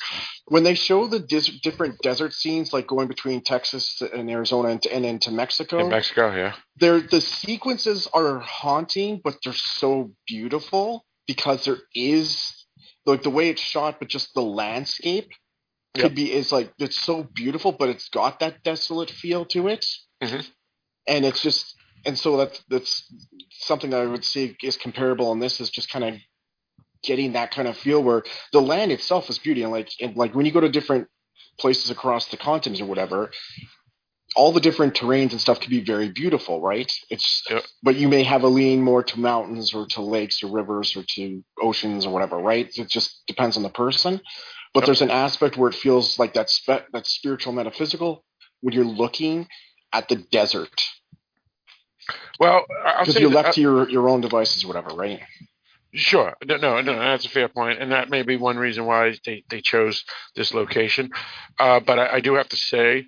when they show the dis- different desert scenes, like going between Texas and Arizona and, and into Mexico. In Mexico, yeah. they're the sequences are haunting, but they're so beautiful because there is like the way it's shot, but just the landscape Yep. could be is like it's so beautiful, but it's got that desolate feel to it, Mhm. and it's just and so that's that's something that I would say is comparable in this is just kind of getting that kind of feel where the land itself is beauty and like and like when you go to different places across the continent or whatever, all the different terrains and stuff can be very beautiful, right? It's Yep. but you may have a lean more to mountains or to lakes or rivers or to oceans or whatever, right? It just depends on the person. But Yep. there's an aspect where it feels like that's spe- that's spiritual metaphysical when you're looking at the desert Well, because you're that- left to your your own devices or whatever, right? Sure. No, no, no, that's a fair point, and that may be one reason why they, they chose this location. Uh, but I, I do have to say,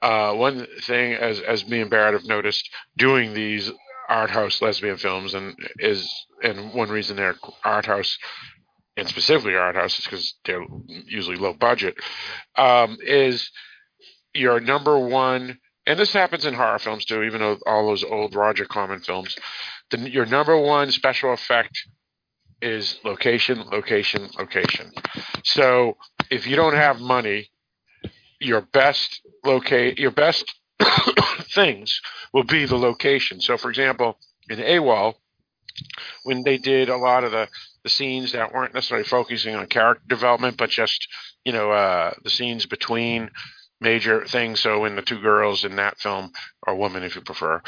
uh, one thing as as me and Barrett have noticed doing these art house lesbian films, and is and one reason they're art house, and specifically art house, is because they're usually low budget. Um, is your number one, and this happens in horror films too, even though all those old Roger Corman films, the, your number one special effect is location, location, location. So if you don't have money, your best locate your best <coughs> things will be the location. So for example, in AWOL, when they did a lot of the, the scenes that weren't necessarily focusing on character development, but just, you know, uh, the scenes between major things. So when the two girls in that film, or woman if you prefer,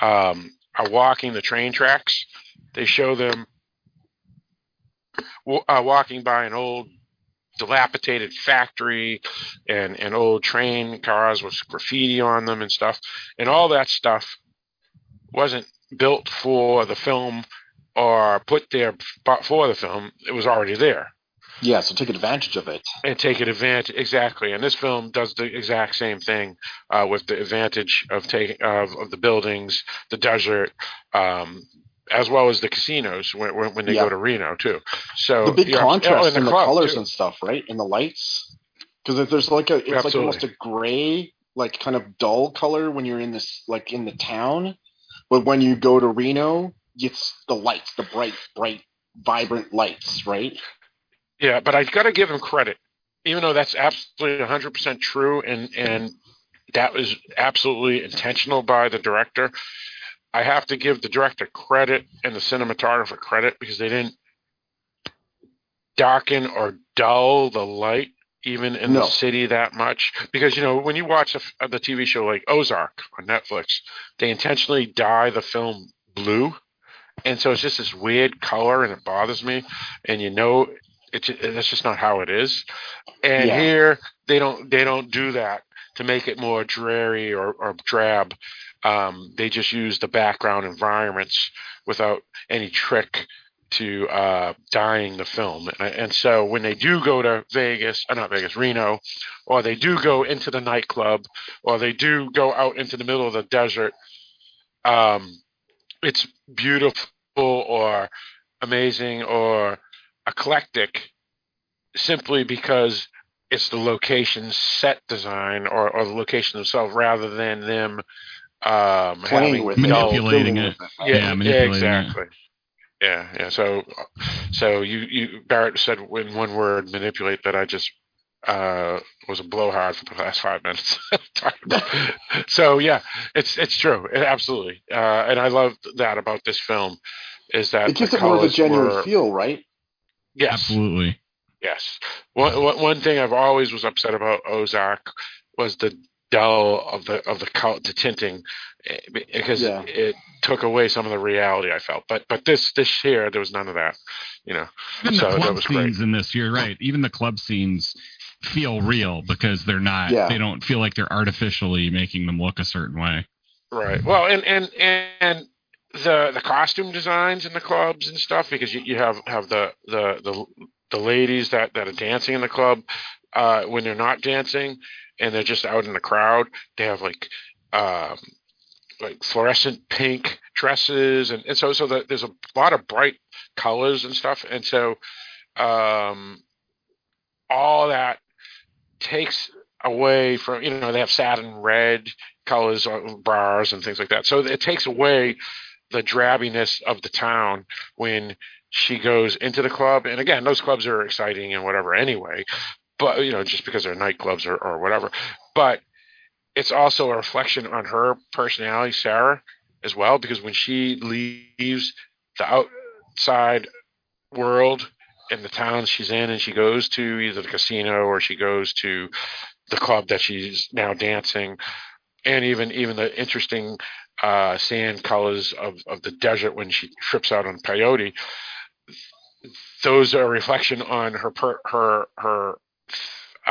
um, are walking the train tracks, they show them uh, walking by an old dilapidated factory and, and old train cars with graffiti on them and stuff. And all that stuff wasn't built for the film or put there for the film. It was already there Yeah, so take advantage of it. and take advantage exactly. And this film does the exact same thing uh, with the advantage of taking of, of the buildings, the desert, um, as well as the casinos when, when, when they Yeah. go to Reno too. So the big yeah, contrast in and the, colors too. and stuff, right? In the lights, because there's like a it's like almost a gray, like kind of dull color when you're in this like in the town, but when you go to Reno, it's the lights, the bright, bright, vibrant lights, right? Yeah, but I've got to give him credit, even though that's absolutely 100% true, and and that was absolutely intentional by the director. I have to give the director credit and the cinematographer credit because they didn't darken or dull the light even in No. the city that much. Because you know when you watch a the TV show like Ozark on Netflix they intentionally dye the film blue. And so it's just this weird color and it bothers me. And you know it's that's just not how it is. And Yeah. here they don't they don't do that to make it more dreary or, or drab um, they just use the background environments without any trick to uh, dyeing the film. And, so when they do go to Vegas, uh, not Vegas, Reno, or they do go into the nightclub, or they do go out into the middle of the desert, um, it's beautiful or amazing or eclectic simply because it's the location set design or, or the location themselves rather than them um, Playing with Manipulating it. with yeah, Yeah, yeah, manipulating it. exactly. Yeah, yeah. So, so you, you Barrett said in one word, manipulate. That I just uh, was a blowhard for the last five minutes. <laughs> so yeah, it's it's true, it, absolutely. Uh, and I love that about this film is that It gives the it more of a genuine were- feel, right? Yes, Absolutely. Yes. One, one one thing I've always was upset about Ozark was the dull of the of the col- the tinting eh, because Yeah. it took away some of the reality I felt. But but this this here there was none of that. You know. Even So the that club was great. scenes in this, you're right. Even the club scenes feel real because they're not. Yeah. They don't feel like they're artificially making them look a certain way. Right. Well, and and and the the costume designs in the clubs and stuff because you, you have have the the the the ladies that that are dancing in the club uh when they're not dancing and they're just out in the crowd. They have like um like fluorescent pink dresses and, and so so that there's a lot of bright colors and stuff and so um all that takes away from you know they have satin red colors on bars and things like that. So it takes away the drabbiness of the town when she goes into the club. And again those clubs are exciting and whatever anyway but you know just because they're nightclubs or, or whatever but it's also a reflection on her personality sarah as well because when she leaves the outside world in the towns she's in, and she goes to either the casino or she goes to the club that she's now dancing, and even even the interesting uh, sand colors of, of the desert when she trips out on peyote. Those are a reflection on her per, her her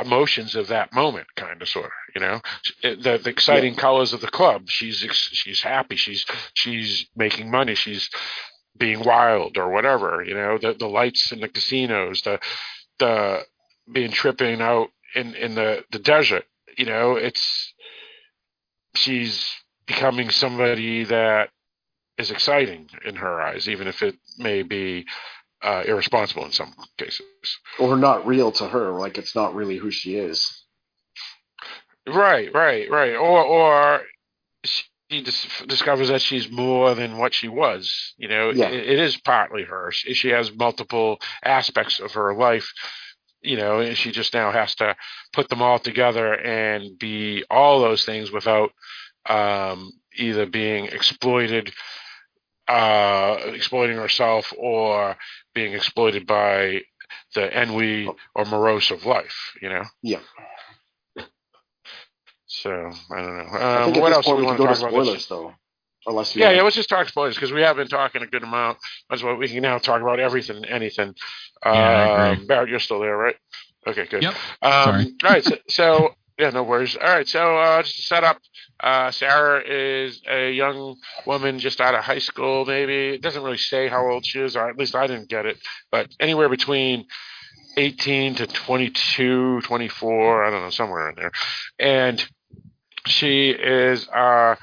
emotions of that moment, kind of, sort of. You know, eh, the, the exciting yeah. colors of the club. She's she's happy. She's she's making money. She's being wild or whatever. You know, the the lights in the casinos, the the being tripping out in in the the desert. You know, it's she's becoming somebody that is exciting in her eyes, even if it may be uh, irresponsible in some cases, or not real to her. Like it's not really who she is. Right, right, right. Or or she dis- discovers that she's more than what she was. You know, yeah. it, it is partly her. She, she has multiple aspects of her life you know, and she just now has to put them all together and be all those things without um, either being exploited, uh, exploiting herself, or being exploited by the ennui or morose of life. You know. Yeah. So I don't know. Um, what else do we want to talk to spoilers, about? Though. Unless yeah, yeah, let's just talk spoilers because we have been talking a good amount. That's well, we can now talk about everything, and anything. Yeah, um, Barrett, you're still there, right? Okay, good. Yep. Um, Sorry. All right. So, so, yeah, no worries. All right. So uh, just to set up, uh, Sarah is a young woman just out of high school. Maybe it doesn't really say how old she is, or at least I didn't get it, but anywhere between 18 to 22, 24. I don't know, somewhere in there, and she is. Uh,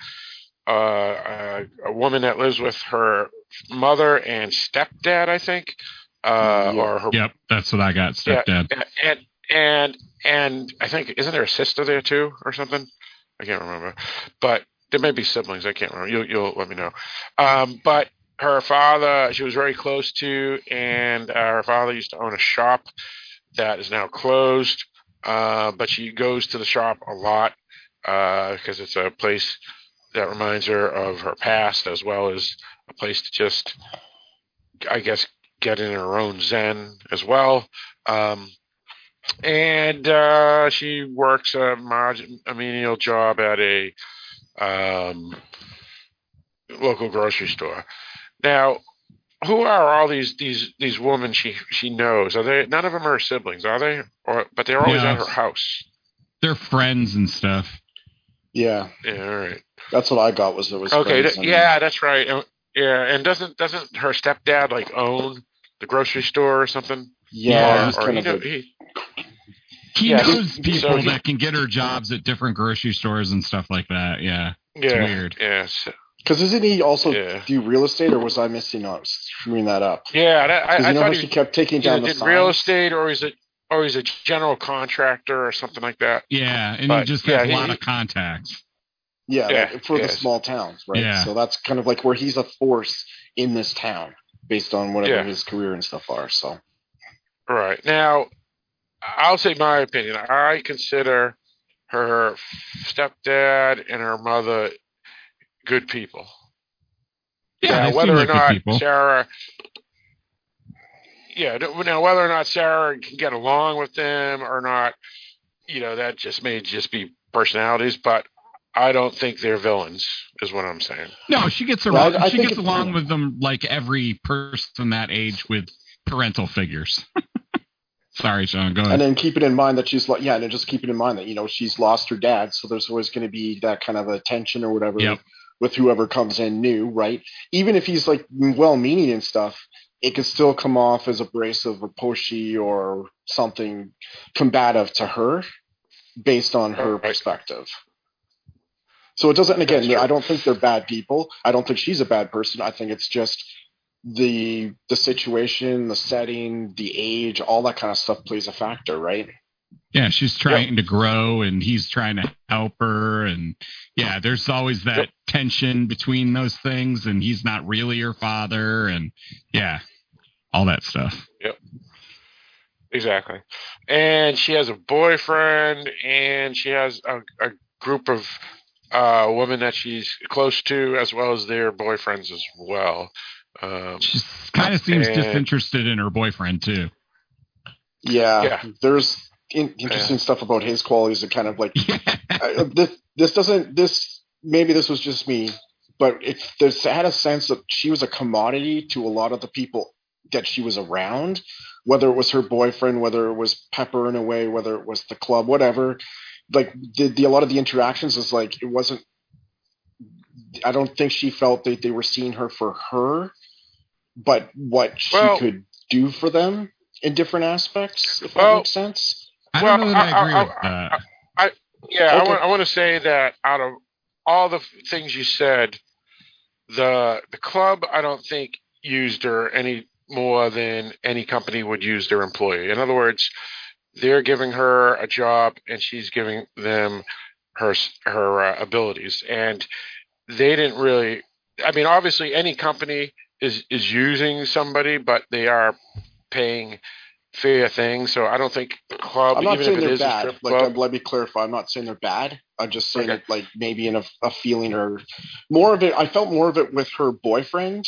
uh, a woman that lives with her mother and stepdad, I think. Uh, yep. or her, yep, that's what I got, stepdad. Yeah, and and and I think isn't there a sister there too, or something? I can't remember, but there may be siblings. I can't remember. You'll you'll let me know. Um, but her father, she was very close to, and uh, her father used to own a shop that is now closed. Uh, but she goes to the shop a lot because uh, it's a place that reminds her of her past as well as a place to just, I guess, get in her own zen as well. Um, and uh, she works a, margin, a menial job at a um, local grocery store. Now, who are all these these these women she she knows? Are they none of them are siblings, are they? Or but they're always yeah, at her house. They're friends and stuff. Yeah. Yeah. All right. That's what I got. Was there was okay. Th- yeah, that's right. Yeah, and doesn't doesn't her stepdad like own the grocery store or something? Yeah, or, or he, know, he, he yeah, knows people so he, that can get her jobs at different grocery stores and stuff like that. Yeah, it's yeah, weird. Yeah. Because isn't he also yeah. do real estate, or was I missing out screwing that up? Yeah, that, I, I you thought he, she kept taking down the did real estate, or is it or he's a general contractor or something like that. Yeah, and but, he just has yeah, a lot he, of contacts. Yeah, yeah like for the small towns, right? Yeah. So that's kind of like where he's a force in this town based on whatever yeah. his career and stuff are. So, right now, I'll say my opinion. I consider her stepdad and her mother good people. Yeah, now, whether or like not Sarah, yeah, now whether or not Sarah can get along with them or not, you know, that just may just be personalities. But I don't think they're villains, is what I'm saying. No, she gets around. Well, I, I she gets along with them like every person that age with parental figures. <laughs> Sorry, Sean. Go ahead. And then keeping in mind that she's yeah, and just keeping in mind that you know she's lost her dad, so there's always going to be that kind of a tension or whatever yep. with whoever comes in new, right? Even if he's like well-meaning and stuff, it could still come off as abrasive or pushy or something combative to her based on her right. perspective. So it doesn't. again, I don't think they're bad people. I don't think she's a bad person. I think it's just the the situation, the setting, the age, all that kind of stuff plays a factor, right? Yeah, she's trying yep. to grow, and he's trying to help her, and yeah, there's always that yep. tension between those things, and he's not really her father, and yeah, all that stuff. Yep. Exactly. And she has a boyfriend, and she has a, a group of uh, women that she's close to, as well as their boyfriends as well. Um, she kind of seems and, disinterested in her boyfriend too. Yeah, Yeah. there's in, interesting stuff about his qualities that kind of like <laughs> uh, this. This doesn't. This maybe this was just me, but it there's I had a sense that she was a commodity to a lot of the people that she was around, whether it was her boyfriend, whether it was Pepper in a way, whether it was the club, whatever. Like the, the a lot of the interactions was like it wasn't. I don't think she felt that they were seeing her for her, but what she Well- could do for them in different aspects. If that makes sense. I Well, don't know that I, I- agree I- with that. Yeah, I Okay. want I want to say that out of all the things you said, the the club I don't think used her any more than any company would use their employee. In other words, they're giving her a job and she's giving them her her uh, abilities, and they didn't really. I mean, obviously, any company is is using somebody, but they are paying fair things. So I don't think the club, I'm not even saying if it they're a bad. Like, club, let me clarify. I'm not saying they're bad. I'm just saying Okay. it like maybe in a, a feeling or more of it. I felt more of it with her boyfriend.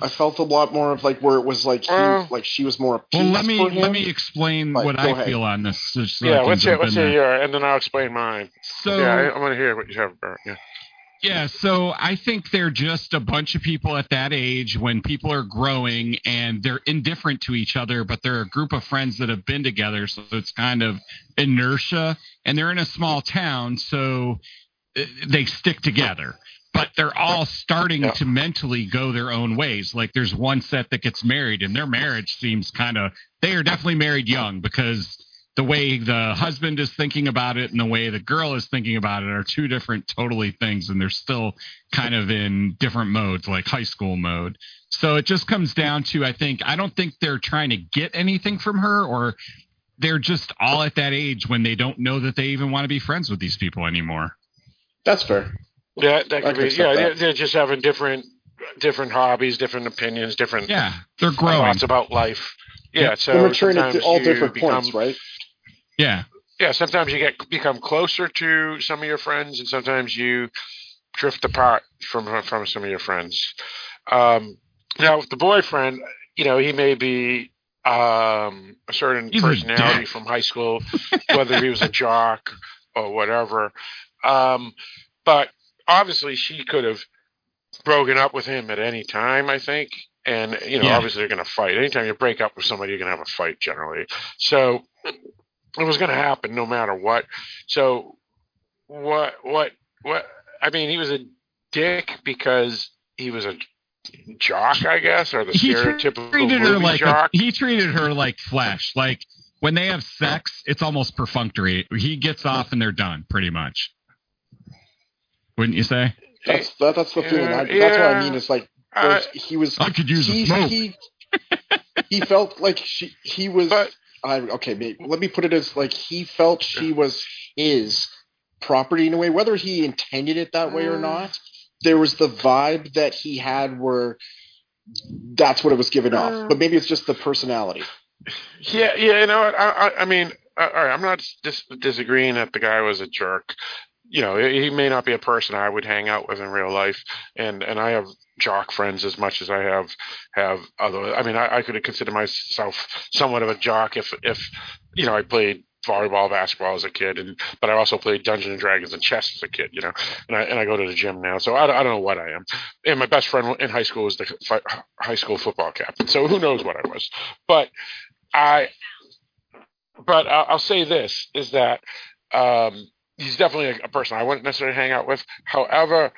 I felt a lot more of like where it was like he, Uh, like she was more Well, appeased let me for him. let me explain Right, what I ahead. feel on this. so yeah, can let's hear, let's hear your, and then I'll explain mine. So yeah, I, I want to hear what you have, Bert. Yeah. Yeah, so I think they're just a bunch of people at that age when people are growing and they're indifferent to each other, but they're a group of friends that have been together. So it's kind of inertia. And they're in a small town, so uh, they stick together. But they're all starting Yeah. to mentally go their own ways. Like there's one set that gets married, and their marriage seems kind of, they are definitely married young because the way the husband is thinking about it and the way the girl is thinking about it are two different totally things and they're still kind of in different modes like high school mode so it just comes down to i think i don't think they're trying to get anything from her or they're just all at that age when they don't know that they even want to be friends with these people anymore That's fair. Yeah, that could be. Yeah, that. they're, they're just having different different hobbies, different opinions, different yeah they're growing thoughts about life. Yeah, Yeah, so They're maturing at sometimes all you different become, points, right? Yeah Yeah, sometimes you get become closer to some of your friends, and sometimes you drift apart from from some of your friends. Um, now, with the boyfriend, you know, he may be um, a certain He's personality dick. from high school, whether he was a jock or whatever. Um, but obviously, she could have broken up with him at any time. I think, and you know, Yeah. obviously, they're going to fight. Anytime you break up with somebody, you're going to have a fight generally. So it was going to happen no matter what. So what? What? What? I mean, he was a dick because he was a jock, I guess, or the he stereotypical treated her movie like a, jock. he treated her like flesh like when they have sex it's almost perfunctory he gets off and they're done pretty much wouldn't you say That's that, that's the feeling. I, Yeah, that's what I mean. It's like Uh, he was. i could use he, a smoke he he felt like she he was. But- I, okay, maybe, let me put it as like he felt she was his property in a way, whether he intended it that way or Mm. not. There was the vibe that he had where that's what it was given off. But maybe it's just the personality. Yeah, yeah. You know what? I, I, I mean, uh, all right. I'm not dis- disagreeing that the guy was a jerk. You know, he may not be a person I would hang out with in real life, and and I have jock friends as much as I have have other. I mean, I, I could consider myself somewhat of a jock if if you know I played volleyball, basketball as a kid, and but I also played Dungeons and Dragons and chess as a kid. You know, and I and I go to the gym now, so I, I don't know what I am. And my best friend in high school was the fi- high school football captain, so who knows what I was, but. I, but I'll, I'll say this is that um, he's definitely a, person I wouldn't necessarily hang out with. However,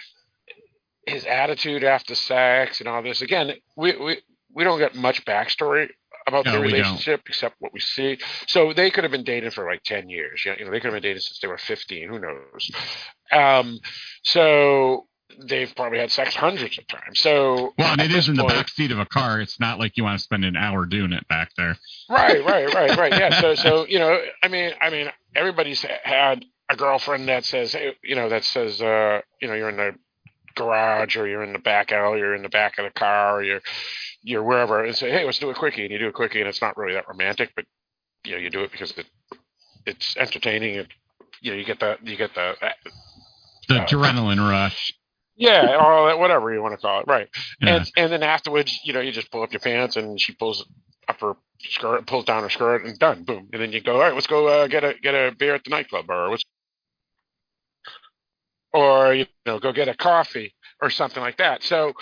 his attitude after sex and all this again, we we, we don't get much backstory about No, their relationship except what we see. So they could have been dating for like ten years. You know, they could have been dating since they were fifteen. Who knows? Um, so they've probably had sex hundreds of times. So well and it is in the point- back seat of a car it's not like you want to spend an hour doing it back there right right right right yeah so so <laughs> you know i mean i mean everybody's had a girlfriend that says hey you know that says uh you know you're in the garage or you're in the back alley or in the back of the car or you're you're wherever and say hey let's do a quickie and you do a quickie and it's not really that romantic but you know you do it because it it's entertaining and you know you get the you get the the Uh, adrenaline rush <laughs> yeah or that whatever you want to call it right yeah. and and then afterwards, you know, you just pull up your pants and she pulls up her skirt, pulls down her skirt, and done, boom. And then you go, all right, let's go uh, get a get a beer at the nightclub, or let's, or you know, go get a coffee or something like that. So,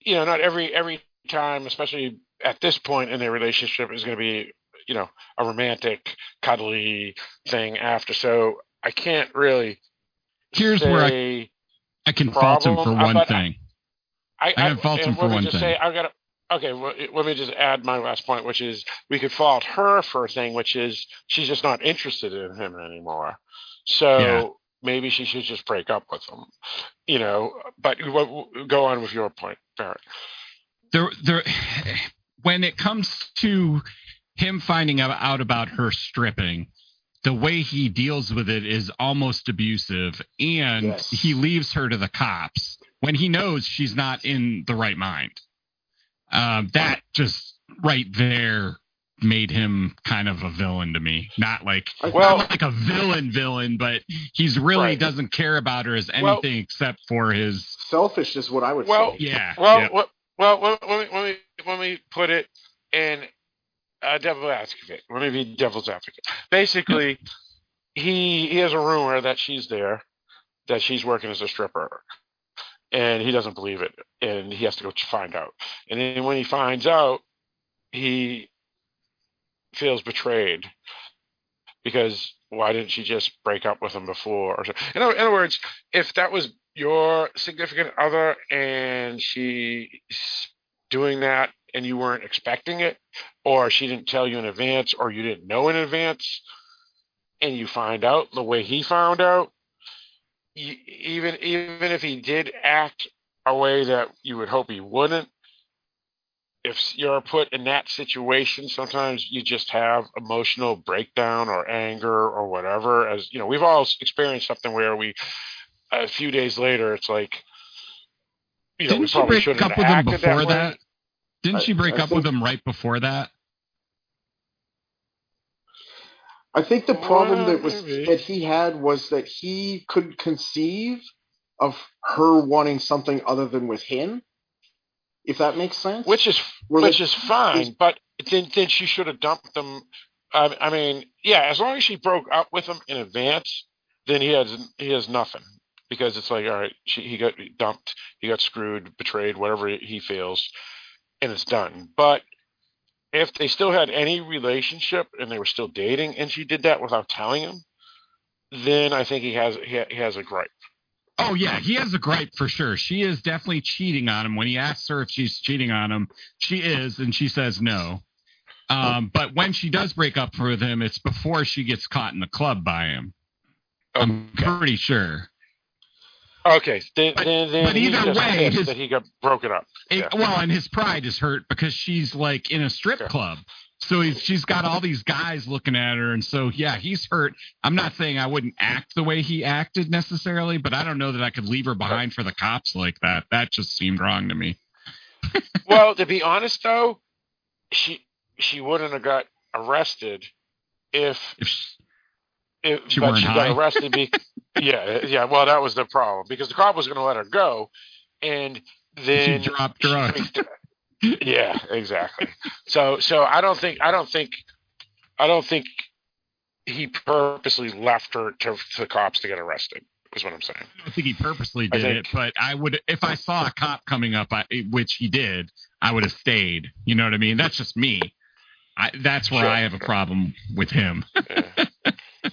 you know, not every every time, especially at this point in their relationship, is going to be you know a romantic, cuddly thing after. So I can't really. Here's where I I can fault him for uh, one thing. I, I can fault him for one just thing. Say, I've got to, okay, well, let me just add my last point, which is we could fault her for a thing, which is she's just not interested in him anymore. So. Maybe she should just break up with him, you know. But go on with your point, Barrett. there there when it comes to him finding out, out about her stripping the way he deals with it is almost abusive and Yes. he leaves her to the cops when he knows she's not in the right mind um, that just right there made him kind of a villain to me not like Well- not like a villain villain but he's really Right. doesn't care about her as anything Well- except for his Selfish is what I would Well, say. yeah Well, yeah. what, well, let let me let me let me put it in a devil advocate. Let me be devil's advocate. Basically, he he has a rumor that she's there, that she's working as a stripper, and he doesn't believe it, and he has to go find out. And then when he finds out, he feels betrayed because why didn't she just break up with him before? Or so. in, other, in other words, if that was your significant other and she's doing that and you weren't expecting it, or she didn't tell you in advance, or you didn't know in advance, and you find out the way he found out, even even if he did act a way that you would hope he wouldn't, if you're put in that situation, sometimes you just have emotional breakdown or anger or whatever. As you know, we've all experienced something where we, a few days later, it's like, you know, didn't she probably break shouldn't up have with him acted before way. that? Didn't I- she break I up with him right before that? I think the problem that was maybe. that he had was that he couldn't conceive of her wanting something other than with him. If that makes sense. which is which is fine, but then then she should have dumped them. I, I mean, yeah, as long as she broke up with him in advance, then he has he has nothing because it's like, all right, she, he got dumped, he got screwed, betrayed, whatever he feels, and it's done. But if they still had any relationship and they were still dating, and she did that without telling him, then I think he has he, ha- he has a gripe. Oh yeah, he has a gripe for sure. She is definitely cheating on him. When he asks her if she's cheating on him, she is, and she says no. Um, but when she does break up with him, it's before she gets caught in the club by him. I'm pretty sure. Okay, then But- then, then but either way, his- that he got broken up. It- Yeah. Well, and his pride is hurt because she's like in a strip Okay. club. So he's, she's got all these guys looking at her. And so, yeah, he's hurt. I'm not saying I wouldn't act the way he acted necessarily, but I don't know that I could leave her behind for the cops like that. That just seemed wrong to me. <laughs> well, to be honest though, she she wouldn't have got arrested if If she, if She but weren't she high? got arrested. Be, <laughs> yeah, yeah. Well, that was the problem because the cop was going to let her go, and then she dropped drugs. freaked- yeah, exactly. So so I don't think I don't think I don't think he purposely left her to, to the cops to get arrested. Is what I'm saying. I don't think he purposely did think- it, but I would, if I saw a cop coming up, I, which he did, I would have stayed. You know what I mean? That's just me. I, that's where Sure, I have a problem with him. Yeah. <laughs>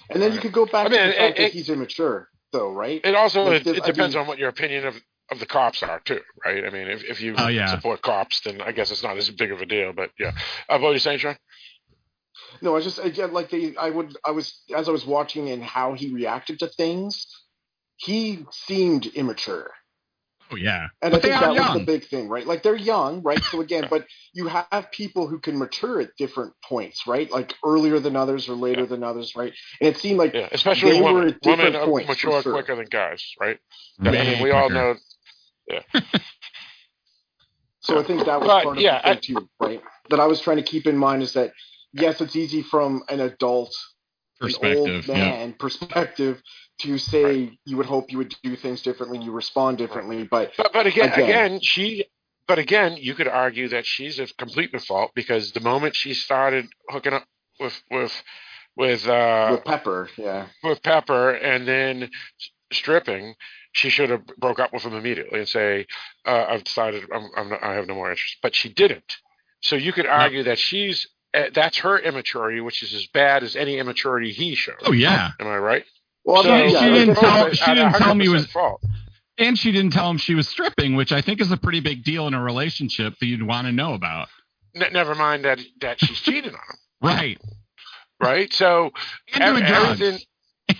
and then you could go back I mean, to the fact it- that he's immature, though, right? It also Like it, this- it I depends mean- on what your opinion of, of the cops are too, right? I mean, if, if you Oh, yeah. support cops, then I guess it's not as big of a deal. But yeah, uh, what are you saying, Sean? No, I just again like they I would I was as I was watching and how he reacted to things, he seemed immature. Oh yeah, And but I think they are that was the big thing, right? Like they're young, right? So again, but you have people who can mature at different points, right? Like earlier than others or later Yeah. than others, right? And it seemed like Yeah, especially They were women. at different Women points, mature sure. quicker than guys, right? Way I mean, we all quicker. Know. So I think that was But, part yeah, of the thing too, right? That I was trying to keep in mind is that yes, it's easy from an adult, an Perspective. old Yeah. man perspective to say you would hope you would do things differently, you respond differently, but But but again, Again. again, she but again, you could argue that she's a complete default because the moment she started hooking up with with with uh, with Pepper, yeah, with Pepper, and then stripping, she should have broke up with him immediately and say, uh, "I've decided I'm, I'm not, I have no more interest." But she didn't. So you could argue that she's uh, that's her immaturity, which is as bad as any immaturity he showed. Oh yeah, am I right? Well, so, she, yeah, didn't tell she didn't tell me was fault. And she didn't tell him she was stripping, which I think is a pretty big deal in a relationship that you'd want to know about. N- never mind that that she's cheating on him. Right. Right. So and doing drugs.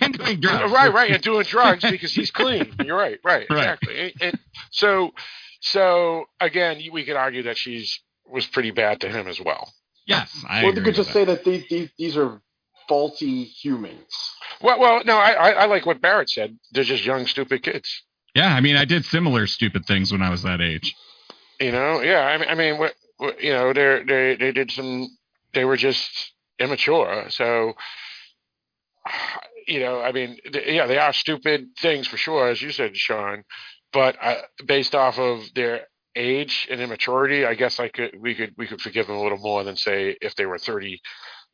And doing uh, drugs. Right. Right. And doing drugs because he's clean. <laughs> You're right. Right. right. Exactly. And, and so so again, we could argue that she's was pretty bad to him as well. Yes. I well, you could just that. say that these, these these are faulty humans. Well, well, no, I, I, I like what Barrett said. They're just young, stupid kids. Yeah, I mean, I did similar stupid things when I was that age. You know, yeah. I mean, I mean, what, what, you know, they they they did some. They were just immature. So, you know, I mean, they, yeah, they are stupid things for sure, as you said, Sean. But uh, based off of their age and immaturity, I guess I could we could we could forgive them a little more than say if they were thirty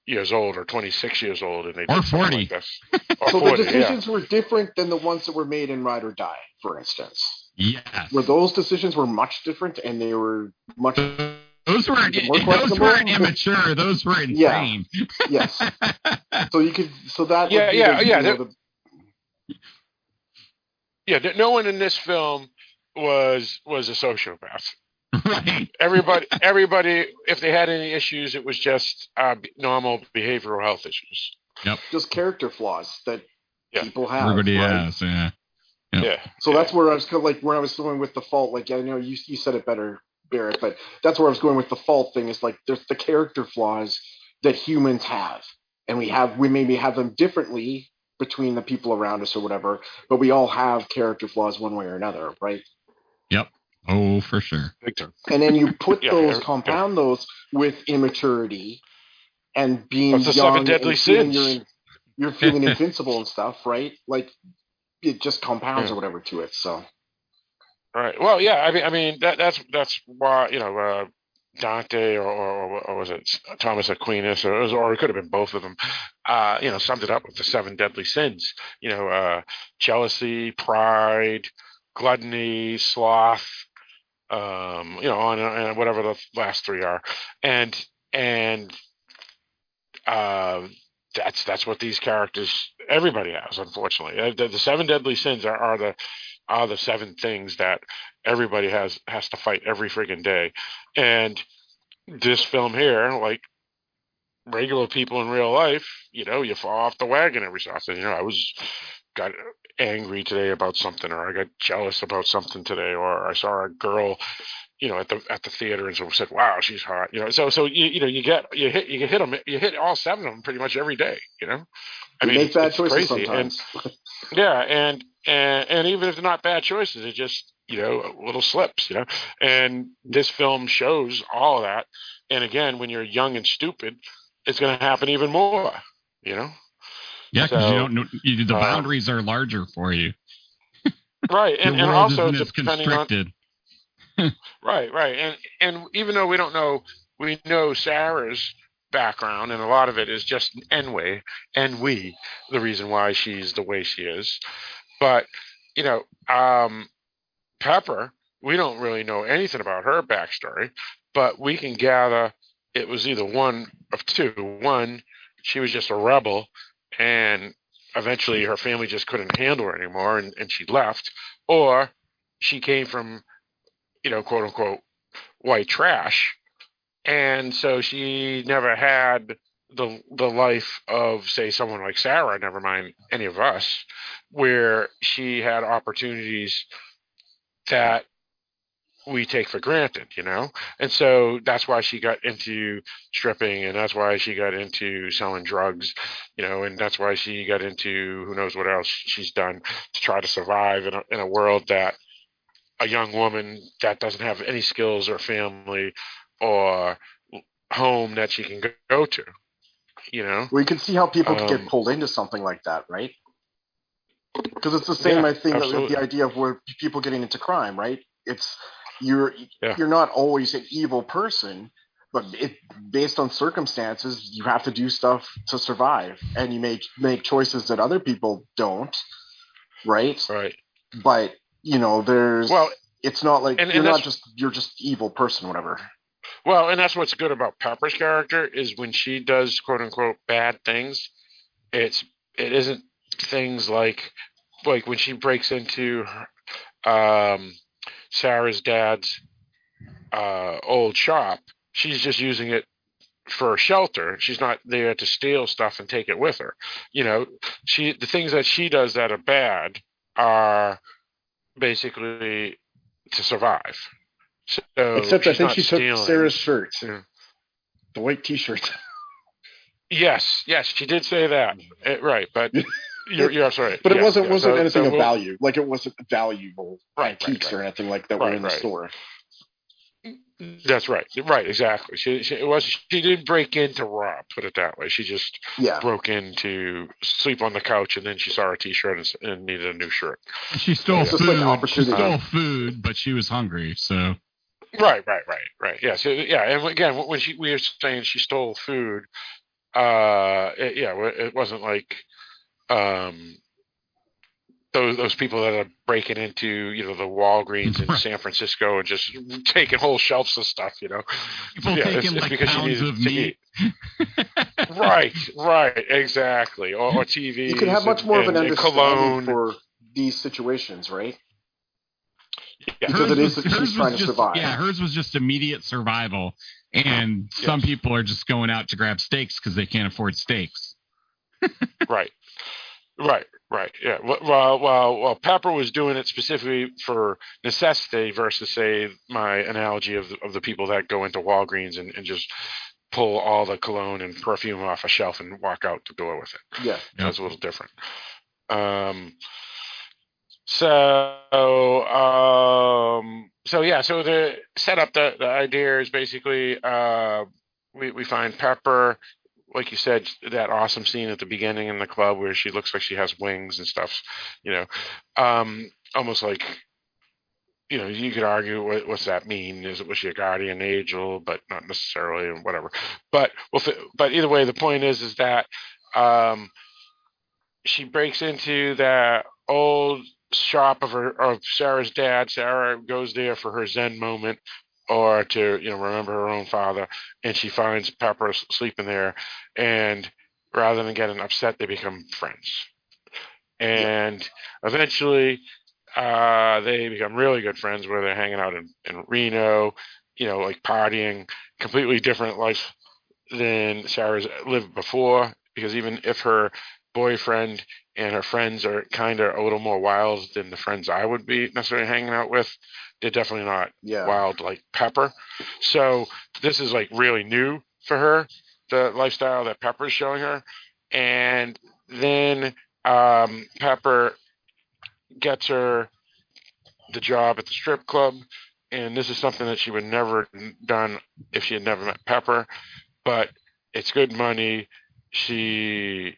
years old or 26 years old and they or 40 like <laughs> or so 40, the decisions yeah. were different than the ones that were made in ride or die for instance yes where those decisions were much different and they were much those were those were immature those were <laughs> insane yeah. yes <laughs> so you could so that yeah yeah yeah the, yeah no one in this film was was a sociopath <laughs> Right. Everybody, everybody, if they had any issues, it was just uh, normal behavioral health issues. Yep. Just character flaws that yeah. people have. Everybody right? has, yeah. Yep. Yeah. So yeah. that's where I was kind of like where I was going with the fault. Like I know you you said it better, Barrett, but that's where I was going with the fault thing. Is like there's the character flaws that humans have, and we have we maybe have them differently between the people around us or whatever, but we all have character flaws one way or another, right? Yep. Oh, for sure. Victor. And then you put <laughs> yeah, those, compound yeah. those with immaturity and being That's young seven deadly sins. You're, you're feeling <laughs> invincible and stuff, right? Like it just compounds yeah. or whatever to it. So. Right. Well, yeah. I mean, I mean that that's that's why you know uh, Dante or, or, or, was it Thomas Aquinas or, or it could have been both of them. Uh, you know, summed it up with the seven deadly sins. You know, uh, jealousy, pride, gluttony, sloth, um, you know, on and whatever the last three are, and and uh, that's that's what these characters everybody has. Unfortunately, uh, the, the seven deadly sins are, are the are the seven things that everybody has has to fight every friggin' day, and this film here, like regular people in real life, you know, you fall off the wagon every so often. You know, I was got angry today about something or I got jealous about something today or I saw a girl you know at the at the theater and so said wow she's hot you know so so you, you know you get you hit you hit them you hit all seven of them pretty much every day you know I you mean make bad choices crazy. sometimes and, <laughs> yeah and and and even if they're not bad choices it just you know little slips you know and this film shows all of that and again when you're young and stupid it's going to happen even more you know yeah, because so, you don't know you, the uh, boundaries are larger for you. <laughs> right, <laughs> and, and also it's constricted. On, <laughs> right, right, and and even though we don't know, we know Sarah's background, and a lot of it is just ennui and we, the reason why she's the way she is. But you know, um, Pepper, we don't really know anything about her backstory, but we can gather it was either one of two. One, she was just a rebel and eventually her family just couldn't handle her anymore and, and she left or she came from you know quote unquote white trash and so she never had the the life of say someone like Sarah never mind any of us where she had opportunities that we take for granted, you know? And so that's why she got into stripping and that's why she got into selling drugs, you know, and that's why she got into who knows what else she's done to try to survive in a, in a world that a young woman that doesn't have any skills or family or home that she can go to, you know? Well, you can see how people um, can get um, pulled into something like that, right? Because it's the same, yeah, I think, the idea of where people getting into crime, right? It's You're Yeah. you're not always an evil person, but it based on circumstances, you have to do stuff to survive, and you make make choices that other people don't, right? Right. But you know, there's Well, it's not like and- and you're not just you're just evil person, whatever. Well, and that's what's good about Pepper's character is when she does quote unquote bad things, it's it isn't things like like when she breaks into um, Sarah's dad's uh, old shop, she's just using it for shelter. She's not there to steal stuff and take it with her. You know, she the things that she does that are bad are basically to survive. So Except I think she took stealing. Sarah's shirt, Yeah. the white T-shirt. Yes, yes, she did say that. Eh, right, but <laughs> you're, you're sorry. But it Yeah, wasn't yeah, wasn't so- anything so of we'll- value. Like it wasn't valuable Right, right, antiques or anything like that were in the right. store. That's right. Right, exactly. She, she it was she didn't break into rob. Put it that way. She just Yeah. broke in to sleep on the couch, and then she saw a T-shirt and, and needed a new shirt. She stole It's just like food. she stole food, but she was hungry. So Right, right, right, right. Yeah. So yeah, and again, when she we were saying she stole food, uh, it, yeah, it wasn't like um those those people that are breaking into you know the Walgreens in San Francisco and just taking whole shelves of stuff. You know, people Yeah, taking it's like because pounds needed of to meat. right, right, exactly, or, or TV. You can have much more of an and, and understanding cologne. for these situations, right? Yeah. Because it is was- that hers was just, survive. Yeah, hers was just immediate survival, and some Yes. people are just going out to grab steaks because they can't afford steaks. <laughs> Right. Right. Right. Yeah. Wh- While while while Pepper was doing it specifically for necessity versus say my analogy of the, of the people that go into Walgreens and, and just pull all the cologne and perfume off a shelf and walk out the door with it. Yeah. That's a little different. Um. So um. So yeah. So the setup. The the idea is basically uh we we find Pepper like you said, that awesome scene at the beginning in the club where she looks like she has wings and stuff, you know, um, almost like, you know, you could argue what, what's that mean? Is it was she a guardian angel, but not necessarily, and whatever. But well, but either way, the point is, is that um, she breaks into that old shop of her of Sarah's dad. Sarah goes there for her Zen moment, or to you know remember her own father, and she finds Pepper sleeping there, and rather than getting upset, they become friends, and eventually. Uh, they become really good friends where they're hanging out in, in Reno, you know, like partying, completely different life than Sarah's lived before. Because even if her boyfriend and her friends are kind of a little more wild than the friends I would be necessarily hanging out with, they're definitely not Yeah. wild like Pepper. So this is like really new for her, the lifestyle that Pepper is showing her. And then um, Pepper gets her the job at the strip club. And this is something that she would never done if she had never met Pepper. But it's good money. She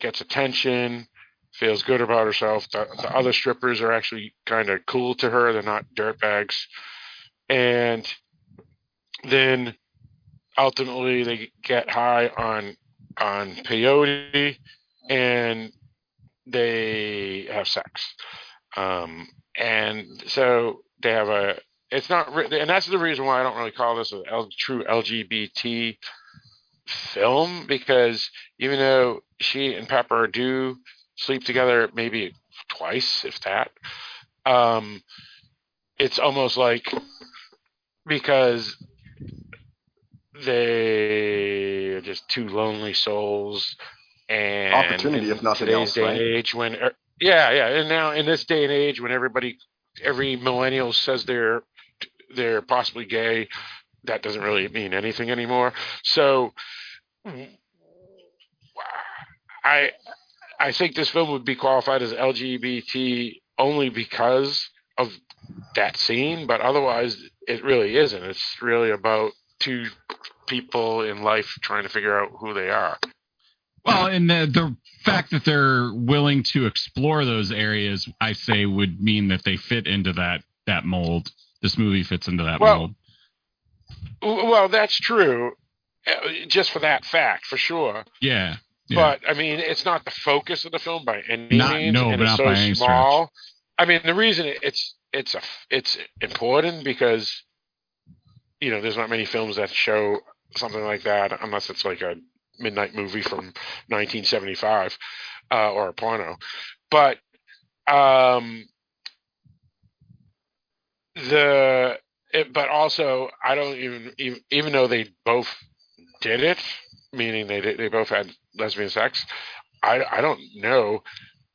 gets attention, feels good about herself. The, the other strippers are actually kind of cool to her. They're not dirtbags. And then ultimately they get high on on peyote and they have sex. Um, and so they have a it's not and that's the reason why I don't really call this a L, true LGBT film because even though she and Pepper do sleep together maybe twice if that um it's almost like because they are just two lonely souls and Opportunity, if nothing today's else, day right? and age when er, yeah yeah and now in this day and age when everybody every millennial says they're they're possibly gay that doesn't really mean anything anymore so i i think this film would be qualified as lgbt only because of that scene but otherwise it really isn't it's really about two people in life trying to figure out who they are Well, and the, the fact that they're willing to explore those areas, I say, would mean that they fit into that that mold. this movie fits into that Well, mold. Well, that's true, uh, just for that fact, for sure. Yeah. yeah. But I mean, it's not the focus of the film by any Not- means, no, and but it's not so by any stretch. small. I mean, the reason it's it's a it's important because you know there's not many films that show something like that unless it's like a midnight movie from 1975 uh, or a porno. But um, the it, but also I don't even, even even though they both did it, meaning they did- they both had lesbian sex. I I don't know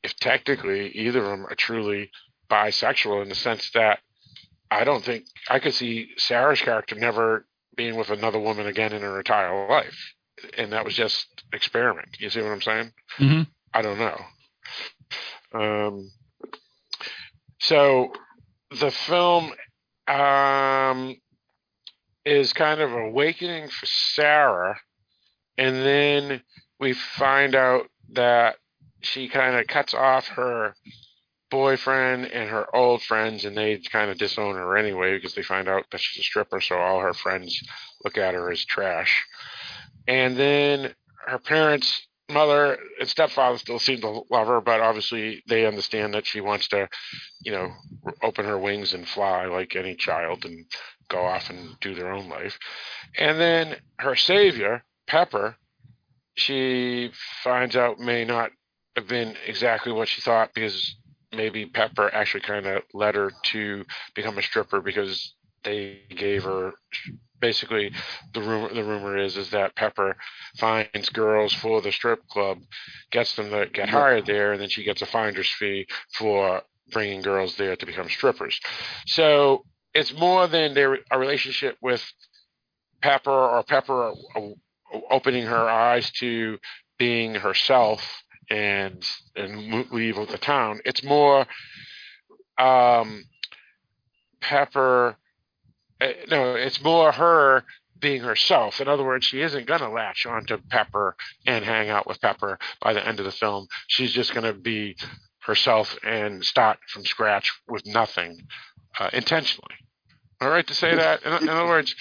if technically either of them are truly bisexual in the sense that I don't think I could see Sarah's character never being with another woman again in her entire life, and that was just experiment. You see what I'm saying? hmm I don't know. Um, so the film um, is kind of awakening for Sarah, and then we find out that she kind of cuts off her boyfriend and her old friends, and they kind of disown her anyway because they find out that she's a stripper, so all her friends look at her as trash. And then her parents mother and stepfather still seem to love her, but obviously they understand that she wants to, you know, open her wings and fly like any child and go off and do their own life. And then her savior, Pepper, she finds out may not have been exactly what she thought because maybe Pepper actually kind of led her to become a stripper because they gave her basically the rumor the rumor is is that Pepper finds girls for the strip club, gets them to get hired there, and then she gets a finder's fee for bringing girls there to become strippers. So it's more than their a relationship with Pepper or Pepper uh, opening her eyes to being herself and and leave the town. It's more um, Pepper. Uh, No, it's more her being herself. In other words, she isn't going to latch onto Pepper and hang out with Pepper by the end of the film. She's just going to be herself and start from scratch with nothing uh, intentionally. All right to say that. In, in other words,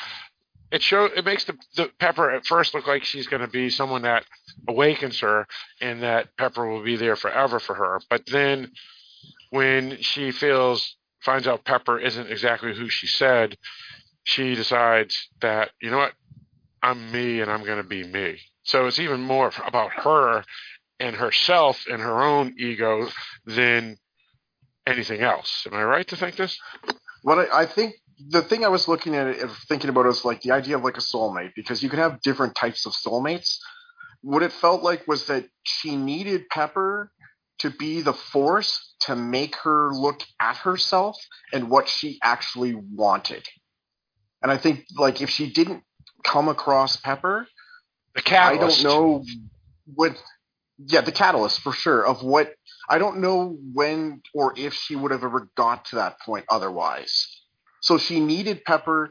it show it makes the, the Pepper at first look like she's going to be someone that awakens her and that Pepper will be there forever for her. But then when she feels finds out Pepper isn't exactly who she said, she decides that you know what, I'm me and I'm going to be me. So it's even more about her and herself and her own ego than anything else. Am I right to think this? What I, think the thing I was looking at and thinking about is like the idea of like a soulmate because you can have different types of soulmates. What it felt like was that she needed Pepper to be the force to make her look at herself and what she actually wanted. And I think like if she didn't come across Pepper, The catalyst. I don't know what yeah, the catalyst for sure of what I don't know when or if she would have ever got to that point otherwise. So she needed Pepper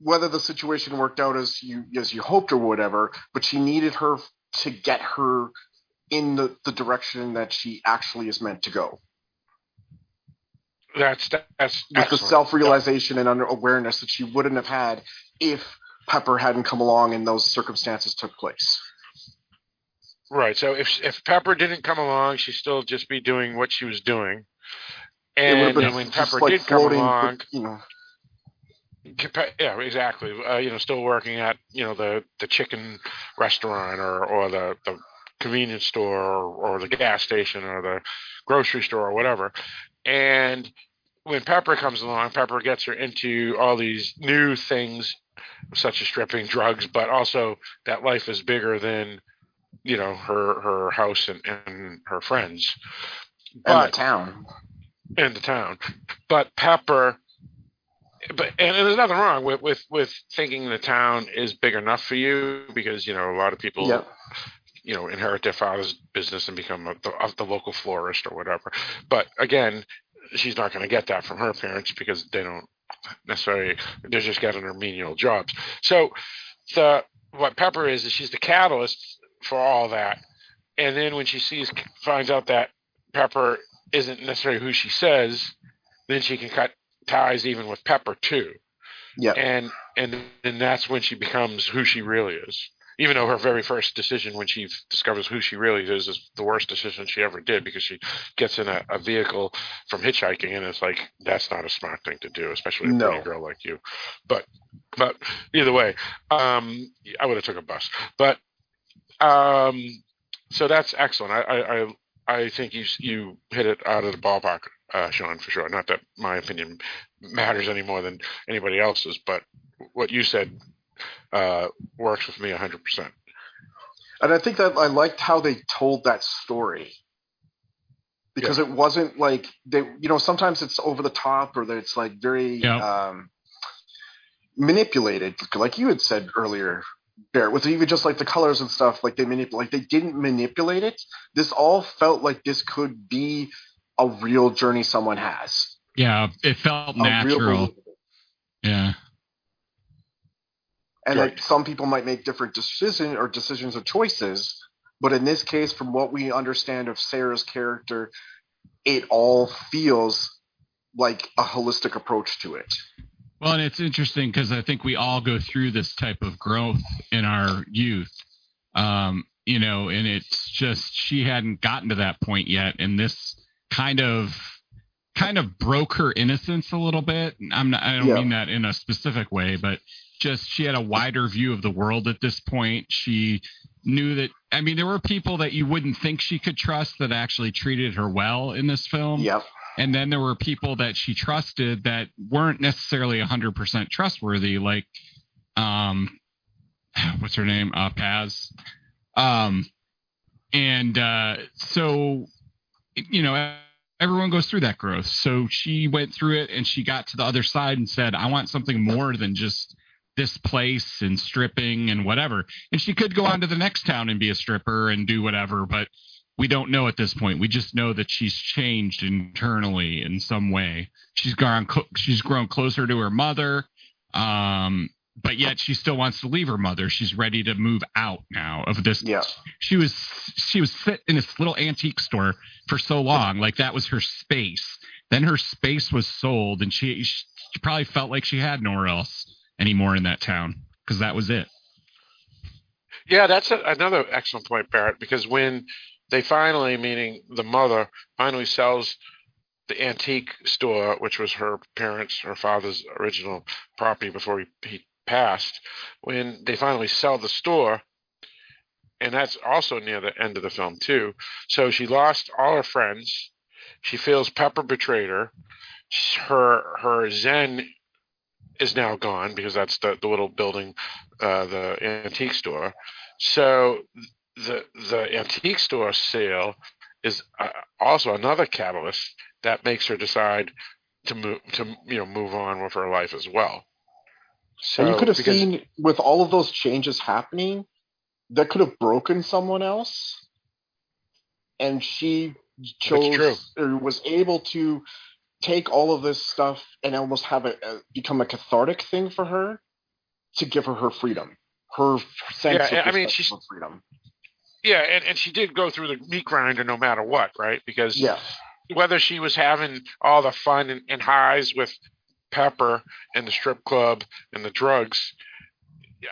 whether the situation worked out as you as you hoped or whatever, but she needed her to get her in the, the direction that she actually is meant to go. That's that's With the self realization and under awareness that she wouldn't have had if Pepper hadn't come along and those circumstances took place. Right. So if if Pepper didn't come along, she'd still just be doing what she was doing. And, and when Pepper like did come along, you know, Yeah, exactly. Uh, you know, still working at you know the the chicken restaurant or or the the convenience store or, or the gas station or the grocery store or whatever. And when Pepper comes along, Pepper gets her into all these new things, such as stripping, drugs, but also that life is bigger than you know her her house and, and her friends. and the town. And the town. But Pepper, but and there's nothing wrong with with with thinking the town is big enough for you because you know a lot of people Yep. You know inherit their father's business and become a, the, of the local florist or whatever. But again, she's not going to get that from her parents because they don't necessarily they're just getting her menial jobs. So the what Pepper is is she's the catalyst for all that. And then when she sees finds out that Pepper isn't necessarily who she says, then she can cut ties even with Pepper too. Yeah. And and and that's when she becomes who she really is. Even though her very first decision when she discovers who she really is is the worst decision she ever did because she gets in a, a vehicle from hitchhiking and it's like that's not a smart thing to do, especially a No. pretty girl like you. But but either way, um, I would have took a bus. But um, so that's excellent. I I, I I think you you hit it out of the ballpark, uh, Sean, for sure. Not that my opinion matters any more than anybody else's, but what you said uh, works with me hundred percent. And I think that I liked how they told that story because it wasn't like they, you know, sometimes it's over the top or that it's like very Yep. um, manipulated, like you had said earlier. Barrett, with even just like the colors and stuff, like they manipulate, like they didn't manipulate it. This all felt like this could be a real journey someone has. Yeah, it felt A real natural. Yeah. And Right. like some people might make different decision or decisions or choices but in this case from what we understand of sarah's character it all feels like a holistic approach to it Well, and it's interesting because I think we all go through this type of growth in our youth. Um, you know, and it's just she hadn't gotten to that point yet, and this kind of kind of broke her innocence a little bit. I'm not I don't Yeah. mean that in a specific way, but just she had a wider view of the world at this point. She knew that I mean there were people that you wouldn't think she could trust that actually treated her well in this film. Yep. And then there were people that she trusted that weren't necessarily 100% trustworthy like um <sighs> what's her name? Uh paz. Um and uh so you know everyone goes through that growth. So she went through it and she got to the other side and said i want something more than just this place and stripping and whatever and she could go on to the next town and be a stripper and do whatever but we don't know at this point. We just know that she's changed internally in some way. She's gone. She's grown closer to her mother, um, but yet she still wants to leave her mother. She's ready to move out now of this. yeah She was she was sit in this little antique store for so long, like that was her space. Then her space was sold, and she, she probably felt like she had nowhere else anymore in that town because that was it. Yeah, that's a, another excellent point, Barrett. Because when they finally, meaning the mother, finally sells the antique store, which was her parents, her father's original property before he, he passed, when they finally sell the store, and that's also near the end of the film too. So she lost all her friends. She feels Pepper betrayed her. Her her Zen is now gone because that's the, the little building, uh, the antique store. So the the antique store sale is uh, also another catalyst that makes her decide to move to you know move on with her life as well. So and you could have because- seen with all of those changes happening that could have broken someone else and she chose or was able to take all of this stuff and almost have it uh, become a cathartic thing for her to give her her freedom her sense Yeah, of I mean, she's- freedom yeah, and, and she did go through the meat grinder no matter what, right? Because yeah whether she was having all the fun and, and highs with Pepper and the strip club and the drugs,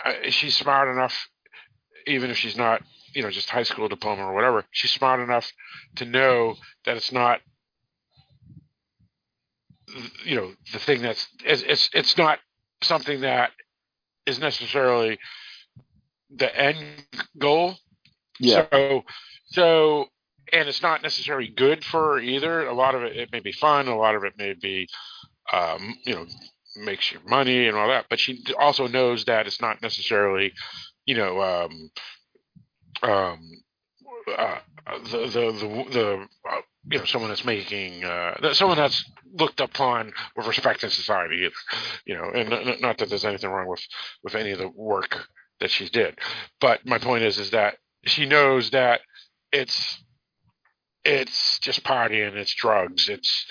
uh, she's smart enough, even if she's not, you know, just high school diploma or whatever, she's smart enough to know that it's not, you know, the thing that's it's it's, it's not something that is necessarily the end goal. yeah So, so, and it's not necessarily good for her either. A lot of it, it may be fun. A lot of it may be, um, you know, makes you money and all that. But she also knows that it's not necessarily, you know, um, um, uh, the the the, the uh, you know someone that's making uh, someone that's looked upon with respect in society either. You know, and not that there's anything wrong with with any of the work that she did, but my point is is that she knows that it's it's just partying, it's drugs, it's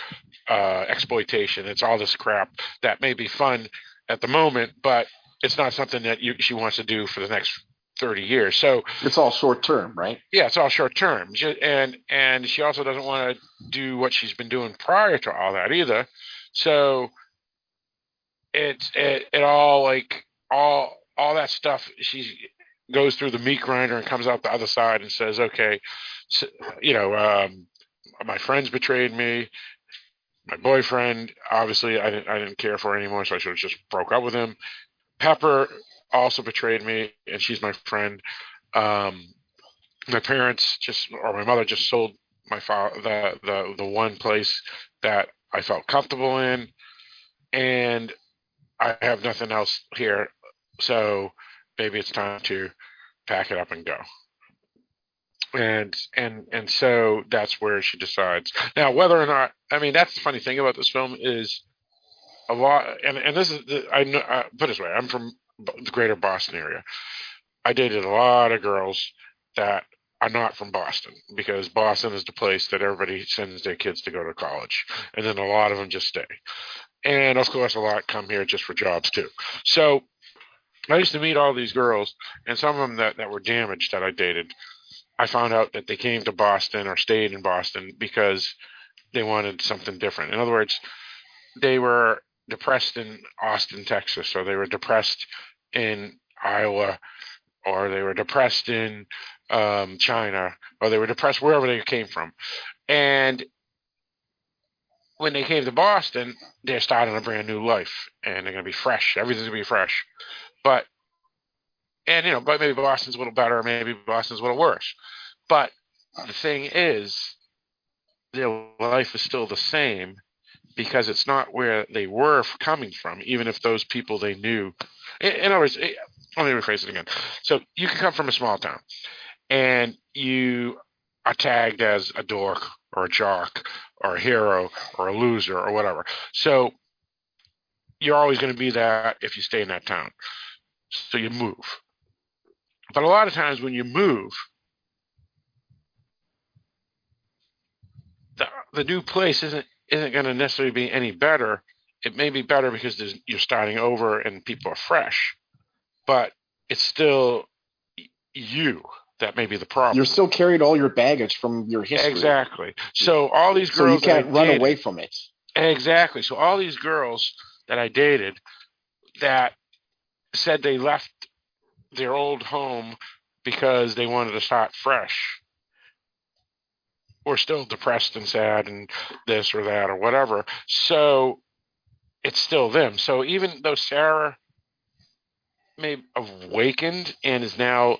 uh, exploitation, it's all this crap that may be fun at the moment, but it's not something that you, she wants to do for the next 30 years. So it's all short term right yeah, it's all short term, and and she also doesn't want to do what she's been doing prior to all that either. So it's it, it all like all all that stuff. She goes through the meat grinder and comes out the other side and says, "Okay, so, you know, um, my friends betrayed me. My boyfriend, obviously, I didn't I didn't care for anymore, so I should have just broke up with him. Pepper also betrayed me, and she's my friend. Um, my parents just, or my mother just sold my father the the the one place that I felt comfortable in, and I have nothing else here. So maybe it's time to pack it up and go. And and and so that's where she decides. Now, whether or not I mean that's the funny thing about this film is a lot, and and this is I know uh, put this way, I'm from the greater Boston area. I dated a lot of girls that are not from Boston because Boston is the place that everybody sends their kids to go to college, and then a lot of them just stay. And of course, a lot come here just for jobs too. So I used to meet all these girls, and some of them that, that were damaged that I dated. I found out that they came to Boston or stayed in Boston because they wanted something different. In other words, they were depressed in Austin, Texas, or they were depressed in Iowa, or they were depressed in um, China, or they were depressed wherever they came from. And when they came to Boston, they're starting a brand new life, and they're going to be fresh. Everything's going to be fresh. But, and you know, but maybe Boston's a little better, maybe Boston's a little worse. But the thing is, their life is still the same because it's not where they were coming from, even if those people they knew. In, other words, eh, let me rephrase it again. So you can come from a small town and you are tagged as a dork or a jock or a hero or a loser or whatever. So you're always going to be that if you stay in that town. So you move. But a lot of times when you move, the, the new place isn't isn't going to necessarily be any better. It may be better because you're starting over and people are fresh, but it's still you that may be the problem. You're still carrying all your baggage from your history. Exactly. So all these girls, so you can't run dated, away from it. Exactly. So all these girls that I dated that said they left their old home because they wanted to start fresh were still depressed and sad and this or that or whatever. So it's still them. So even though Sarah may have awakened and is now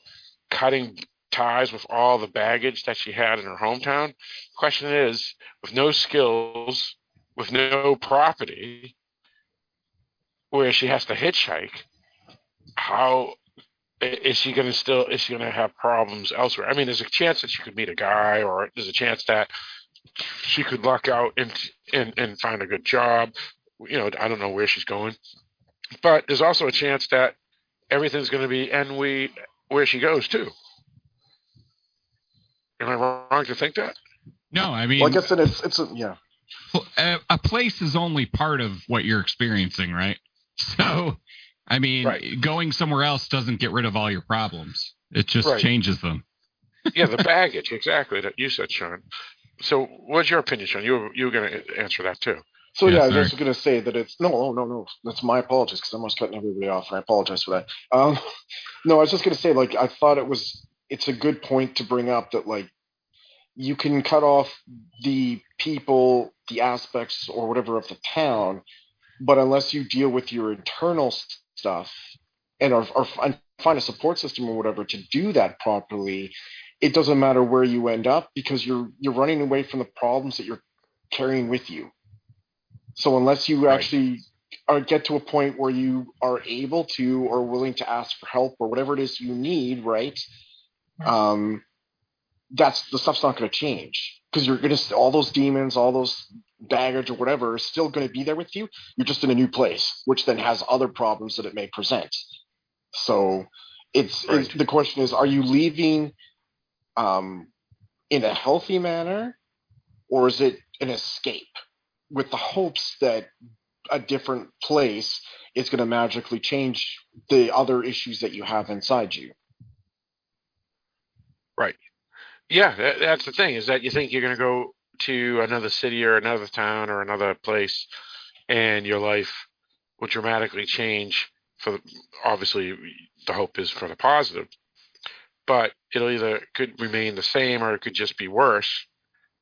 cutting ties with all the baggage that she had in her hometown, the question is, with no skills, with no property, where she has to hitchhike, how is she going to still is she going to have problems elsewhere? I mean, there's a chance that she could meet a guy, or there's a chance that she could luck out and and and find a good job. You know, I don't know where she's going, but there's also a chance that everything's going to be and we where she goes too. Am I wrong to think that? No, I mean, well, I guess it's it's a, yeah. A place is only part of what you're experiencing, right? So I mean, right. going somewhere else doesn't get rid of all your problems. It just right. changes them. yeah, the <laughs> baggage, exactly that you said, Sean. So, what's your opinion, Sean? You you were going to answer that too. So yeah, yeah I was going to say that it's no, no, no, no. That's my apologies because I'm almost cutting everybody off, and I apologize for that. Um, no, I was just going to say like I thought it was. It's a good point to bring up that like you can cut off the people, the aspects, or whatever of the town, but unless you deal with your internal stuff and or, or find a support system or whatever to do that properly, it doesn't matter where you end up because you're you're running away from the problems that you're carrying with you. So unless you right. actually are, get to a point where you are able to or willing to ask for help or whatever it is you need, right? Um, that's the stuff's not going to change because you're going to all those demons, all those baggage or whatever is still going to be there with you. You're just in a new place, which then has other problems that it may present. So it's, right. it's the question is, are you leaving um, in a healthy manner, or is it an escape with the hopes that a different place is going to magically change the other issues that you have inside you? Right. Yeah, that's the thing is that you think you're going to go to another city or another town or another place and your life will dramatically change for the, obviously the hope is for the positive. But it'll either could remain the same or it could just be worse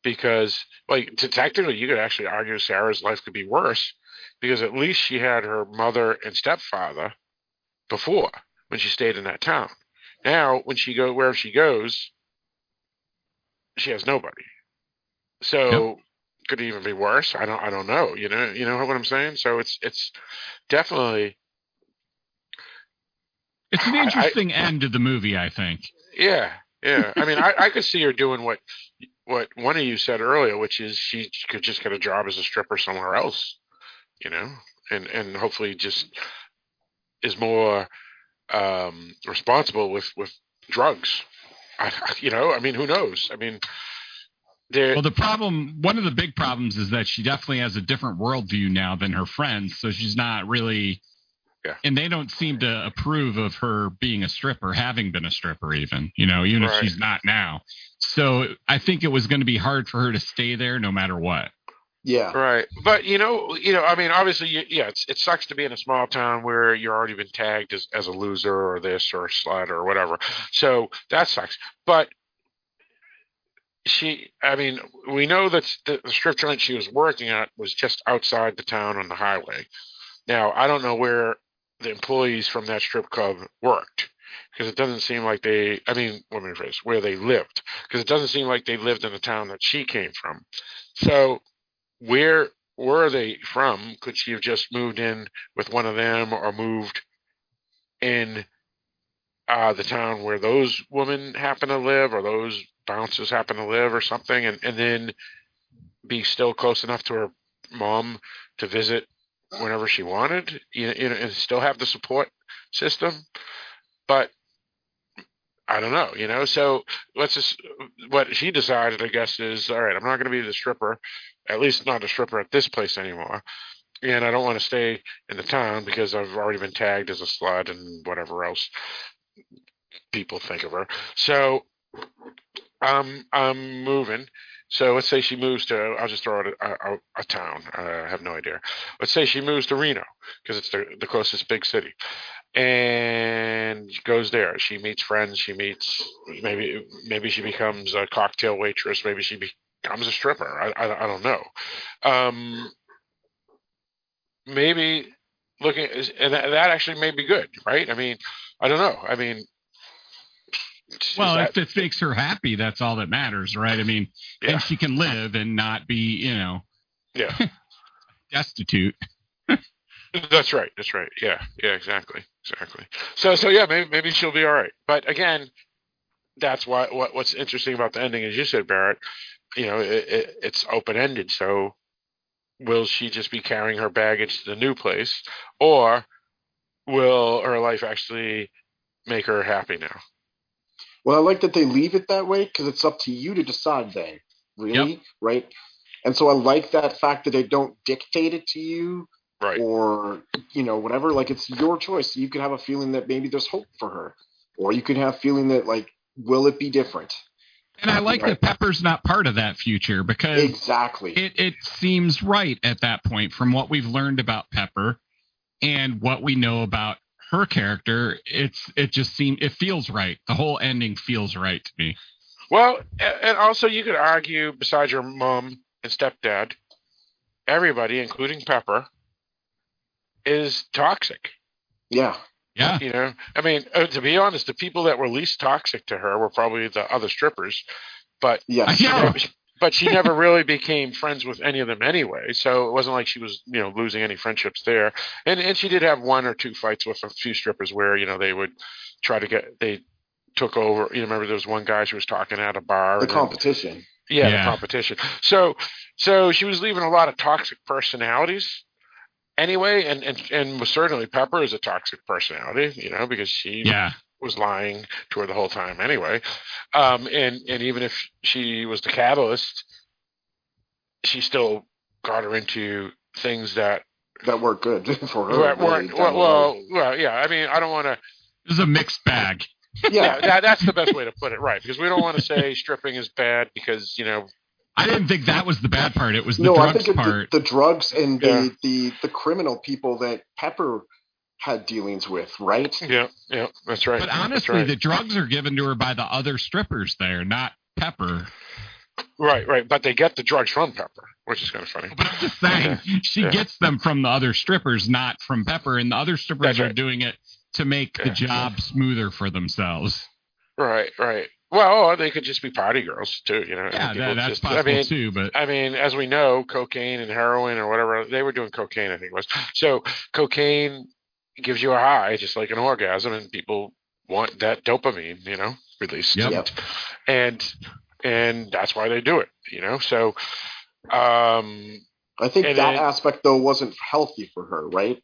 because like to technically you could actually argue sarah's life could be worse because at least she had her mother and stepfather before when she stayed in that town. Now when she go wherever she goes she has nobody so yep. could it even be worse i don't i don't know you know you know what i'm saying so it's it's definitely it's an interesting I, end to the movie, I think. Yeah, yeah. I mean, I, I <laughs> could see her doing what what one of you said earlier, which is she could just get a job as a stripper somewhere else, you know, and and hopefully just is more um, responsible with with drugs. I, you know, I mean, who knows? I mean, well, the problem, one of the big problems is that she definitely has a different worldview now than her friends. So she's not really yeah. And they don't seem to approve of her being a stripper, having been a stripper, even, you know, even right. if she's not now. So I think it was going to be hard for her to stay there no matter what. Yeah. Right. But you know, you know, I mean, obviously, you, yeah, it sucks to be in a small town where you're already been tagged as, as a loser or this or a slut or whatever. So that sucks. But she, I mean, we know that the, strip joint she was working at was just outside the town on the highway. Now, I don't know where the employees from that strip club worked because it doesn't seem like they i mean women phrase where they lived because it doesn't seem like they lived in the town that she came from so where were they from could she have just moved in with one of them or moved in uh, the town where those women happen to live or those bouncers happen to live or something and, and then be still close enough to her mom to visit whenever she wanted, you know, and still have the support system. But I don't know, you know. So let's just what she decided, I guess, is all right. I'm not going to be the stripper, at least not a stripper at this place anymore. And I don't want to stay in the town because I've already been tagged as a slut and whatever else people think of her. So I'm I'm moving, so let's say she moves to, I'll just throw out a, a, a town. I have no idea. Let's say she moves to Reno because it's the, the closest big city and goes there. She meets friends. She meets maybe maybe she becomes a cocktail waitress. Maybe she becomes a stripper. I I, I don't know. Um, maybe looking and that, that actually may be good, right? I mean, I don't know. I mean, well, that, if it makes her happy, that's all that matters, right? I mean, yeah. then she can live and not be, you know, yeah, <laughs> destitute. <laughs> that's right. That's right. Yeah. Yeah. Exactly. Exactly. So, so yeah, maybe maybe she'll be all right. But again, that's why what what's interesting about the ending, as you said, Barrett. You know, it, it, it's open ended. So, will she just be carrying her baggage to the new place, or will her life actually make her happy now? Well, I like that they leave it that way because it's up to you to decide then, really, yep. right? And so I like that fact that they don't dictate it to you, right? Or you know whatever. Like it's your choice. You could have a feeling that maybe there's hope for her, or you could have feeling that like, will it be different? And I like right. that Pepper's not part of that future because exactly it, it seems right at that point from what we've learned about Pepper and what we know about her character, it's it just seems it feels right. The whole ending feels right to me. Well, and also you could argue, besides your mom and stepdad, everybody, including Pepper, is toxic. Yeah. Yeah. You know, I mean, uh, to be honest, the people that were least toxic to her were probably the other strippers. But yeah, but she never <laughs> really became friends with any of them anyway. So it wasn't like she was, you know, losing any friendships there. And and she did have one or two fights with a few strippers where you know they would try to get they took over. You remember there was one guy she was talking at a bar. The competition. Then, yeah, yeah, the competition. So so she was leaving a lot of toxic personalities anyway, and and and certainly Pepper is a toxic personality, you know, because she yeah was lying to her the whole time anyway. Um, and and even if she was the catalyst, she still got her into things that that weren't good <laughs> for her. Weren't, well, well, well, yeah. I mean, I don't want to. It's a mixed bag. <laughs> Yeah, yeah that, that's the best way to put it, right? Because we don't want to say stripping is bad because you know I didn't think that was the bad part. It was the no, I drugs think it- part. the, the drugs and the, the the criminal people that Pepper had dealings with, right? Yeah, yeah, that's right. but honestly, right. the drugs are given to her by the other strippers there, not Pepper. right, right. But they get the drugs from Pepper, which is kind of funny. But I'm just saying, <laughs> she Yeah. gets them from the other strippers, not from Pepper. And the other strippers That's are right. doing it to make the Yeah. job smoother for themselves. Right, right. Well, they could just be party girls too. You know, Yeah, that, that's just- possible I mean, too. But I mean, as we know, cocaine and heroin or whatever they were doing cocaine, I think it was. So cocaine gives you a high, just like an orgasm, and people want that dopamine, you know, released. Yep. And, and and that's why they do it, you know. So, um, I think that then- aspect though wasn't healthy for her, right?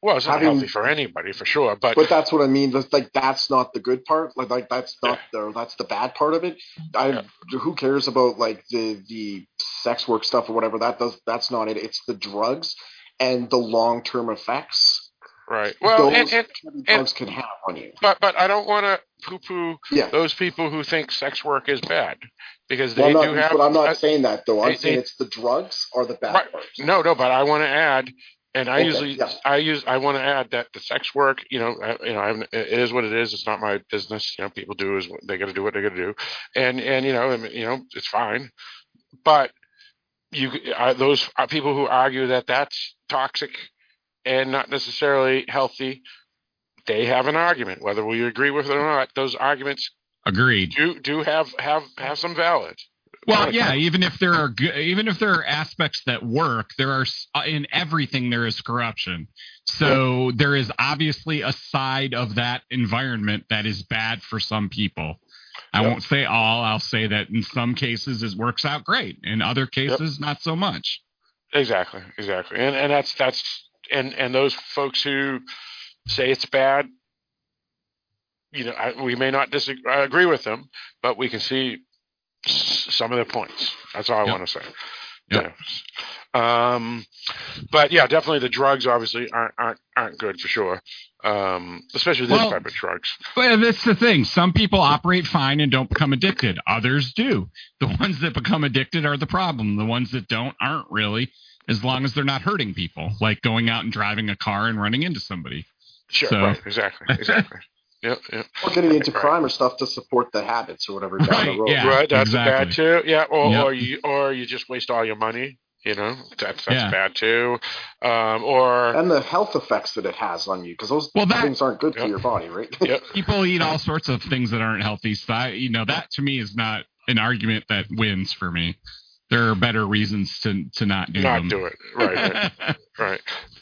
well, it's not Having- healthy for anybody for sure, but, But that's what I mean. That's like that's not the good part. Like like that's not the that's the bad part of it. I Yeah. who cares about like the the sex work stuff or whatever. That does that's not it. It's the drugs and the long term effects right. Well, those and, and drugs can have on you. but but I don't want to poo-poo Yeah. those people who think sex work is bad because they Well, not, do have. but I'm not uh, saying that though. I'm they- saying they- it's the drugs are the bad Right. No, no, but I want to add, and I Okay, usually, yeah. I use, I want to add that the sex work, you know, I, you know, I haven't, it is what it is. It's not my business. You know, people do is what they got to do what they got to do, and and you know, mean, you know, it's fine, but you, uh, those are people who argue that that's toxic and not necessarily healthy. They have an argument, whether we agree with it or not. Those arguments agreed. do do have have have some valid. Well, yeah. Even if there are good, even if there are aspects that work, there are in everything there is corruption. So there is obviously a side of that environment that is bad for some people. I Yep. won't say all. I'll say that in some cases it works out great. In other cases, not so much. Exactly, exactly, and and that's that's and and those folks who say it's bad, you know, I, we may not disagree I agree with them, but we can see s- some of the points. That's all I Yep. want to say. Yep. Yeah. Um, but yeah, definitely the drugs obviously aren't aren't aren't good for sure. Um, especially this Well- type of drugs. But that's the thing. Some people operate fine and don't become addicted. Others do. The ones that become addicted are the problem. The ones that don't aren't really, as long as they're not hurting people, like going out and driving a car and running into somebody. Sure, So- right, exactly, exactly. <laughs> yep, yep. Or getting into Right. crime or stuff to support the habits or whatever down Right, the road. yeah. right, that's exactly. bad too. Yeah, or Yep. or you or you just waste all your money. You know, that's that's Yeah. bad too. Um, or And the health effects that it has on you, because those Well, that- things aren't good Yep. for your body, right? yep, <laughs> People eat all sorts of things that aren't healthy. So, I, you know, that to me is not an argument that wins for me. There are better reasons to to not do not them. do it. Right, right, <laughs> right,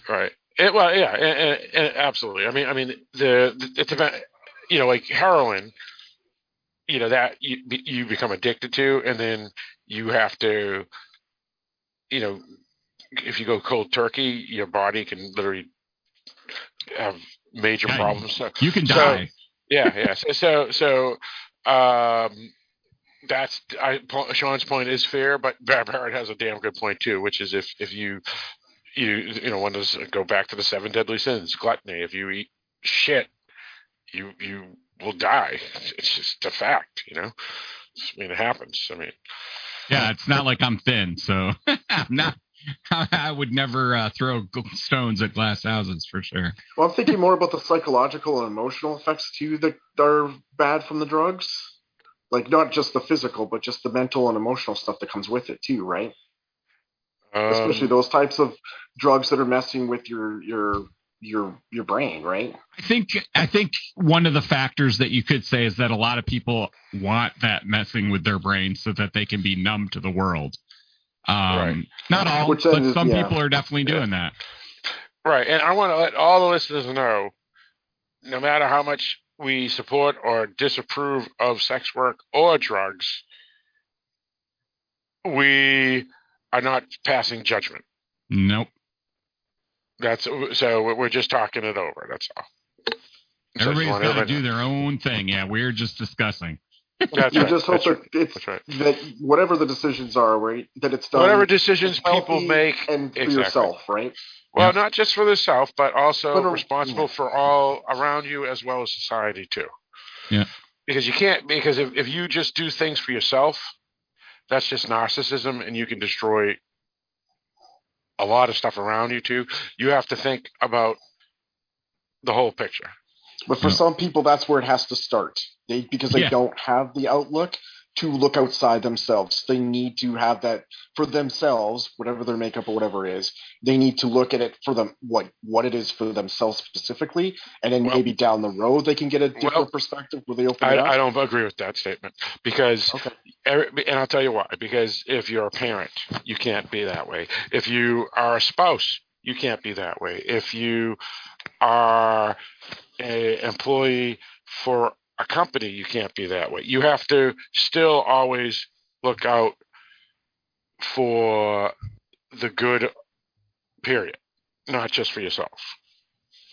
right. It, well, yeah, and, and, and absolutely. I mean, I mean, the, the it's about you know, like heroin. You know that you you become addicted to, and then you have to, you know, if you go cold turkey, your body can literally have major Yeah, problems. So, you can So- die. yeah, yeah. So, so, so um, that's I, Paul- Sean's point is fair, but Barrett Barrett has a damn good point too, which is if if you you you know, one does go back to the seven deadly sins, gluttony. If you eat shit, you you will die. It's just a fact, you know. I mean, it happens. I mean, Yeah, it's not like I'm thin, so <laughs> I'm not. I would never uh, throw stones at glass houses for sure. Well, I'm thinking more about the psychological and emotional effects too that are bad from the drugs. Like not just the physical, but just the mental and emotional stuff that comes with it too, right? Especially um, those types of drugs that are messing with your your your your brain, right? I think I think one of the factors that you could say is that a lot of people want that messing with their brain so that they can be numb to the world. Um, Right. Not all, Which but then is- some yeah. people are definitely doing that. Right, and I want to let all the listeners know, no matter how much we support or disapprove of sex work or drugs, we are not passing judgment. Nope. That's so we're- we're just talking it over. That's all. So I just Everybody's want got to do their own thing. Yeah, we're just discussing. That's you right. just hope that right. it's right. that whatever the decisions are, right, that it's done Whatever decisions people make, and for exactly. yourself, right? Well, not just for the self, but also But, responsible for all around you as well as society too. Yeah. Because you can't because if, if you just do things for yourself, that's just narcissism, and you can destroy a lot of stuff around you too. You have to think about the whole picture. But for some people, that's where it has to start. They because they Yeah. don't have the outlook to look outside themselves. They need to have that for themselves, whatever their makeup or whatever it is. They need to look at it for them what what it is for themselves specifically, and then Well- maybe down the road they can get a different Well, perspective where they open I. I don't agree with that statement because, Okay. and I'll tell you why. Because if you're a parent, you can't be that way. If you are a spouse, you can't be that way. If you are a employee for a company, you can't be that way. You have to still always look out for the good. Period, not just for yourself.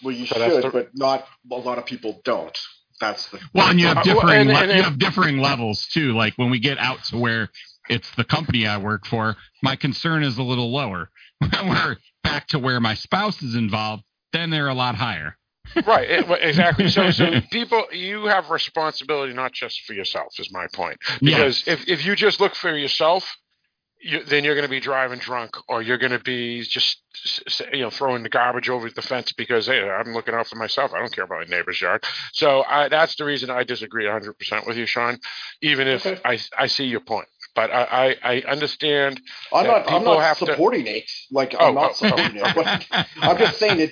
Well, you So should, the- but not a lot of people don't. That's the Well, and you have Uh, well, differing and- and- you have differing levels too. Like when we get out to where it's the company I work for, my concern is a little lower. <laughs> When we're back to where my spouse is involved, then they're a lot higher. Right it- exactly. So so <laughs> people you have responsibility not just for yourself is my point. Because if, if you just look for yourself you, then you're going to be driving drunk or you're going to be just s- s- you know throwing the garbage over the fence because hey i'm looking out for myself. I don't care about my neighbor's yard. So I, that's the reason i disagree 100% with you sean even if Okay. I, I see your point but I, I, I understand I'm not. I'm not have to- supporting it. Like Oh, I'm not oh, oh, supporting it. But I'm just saying that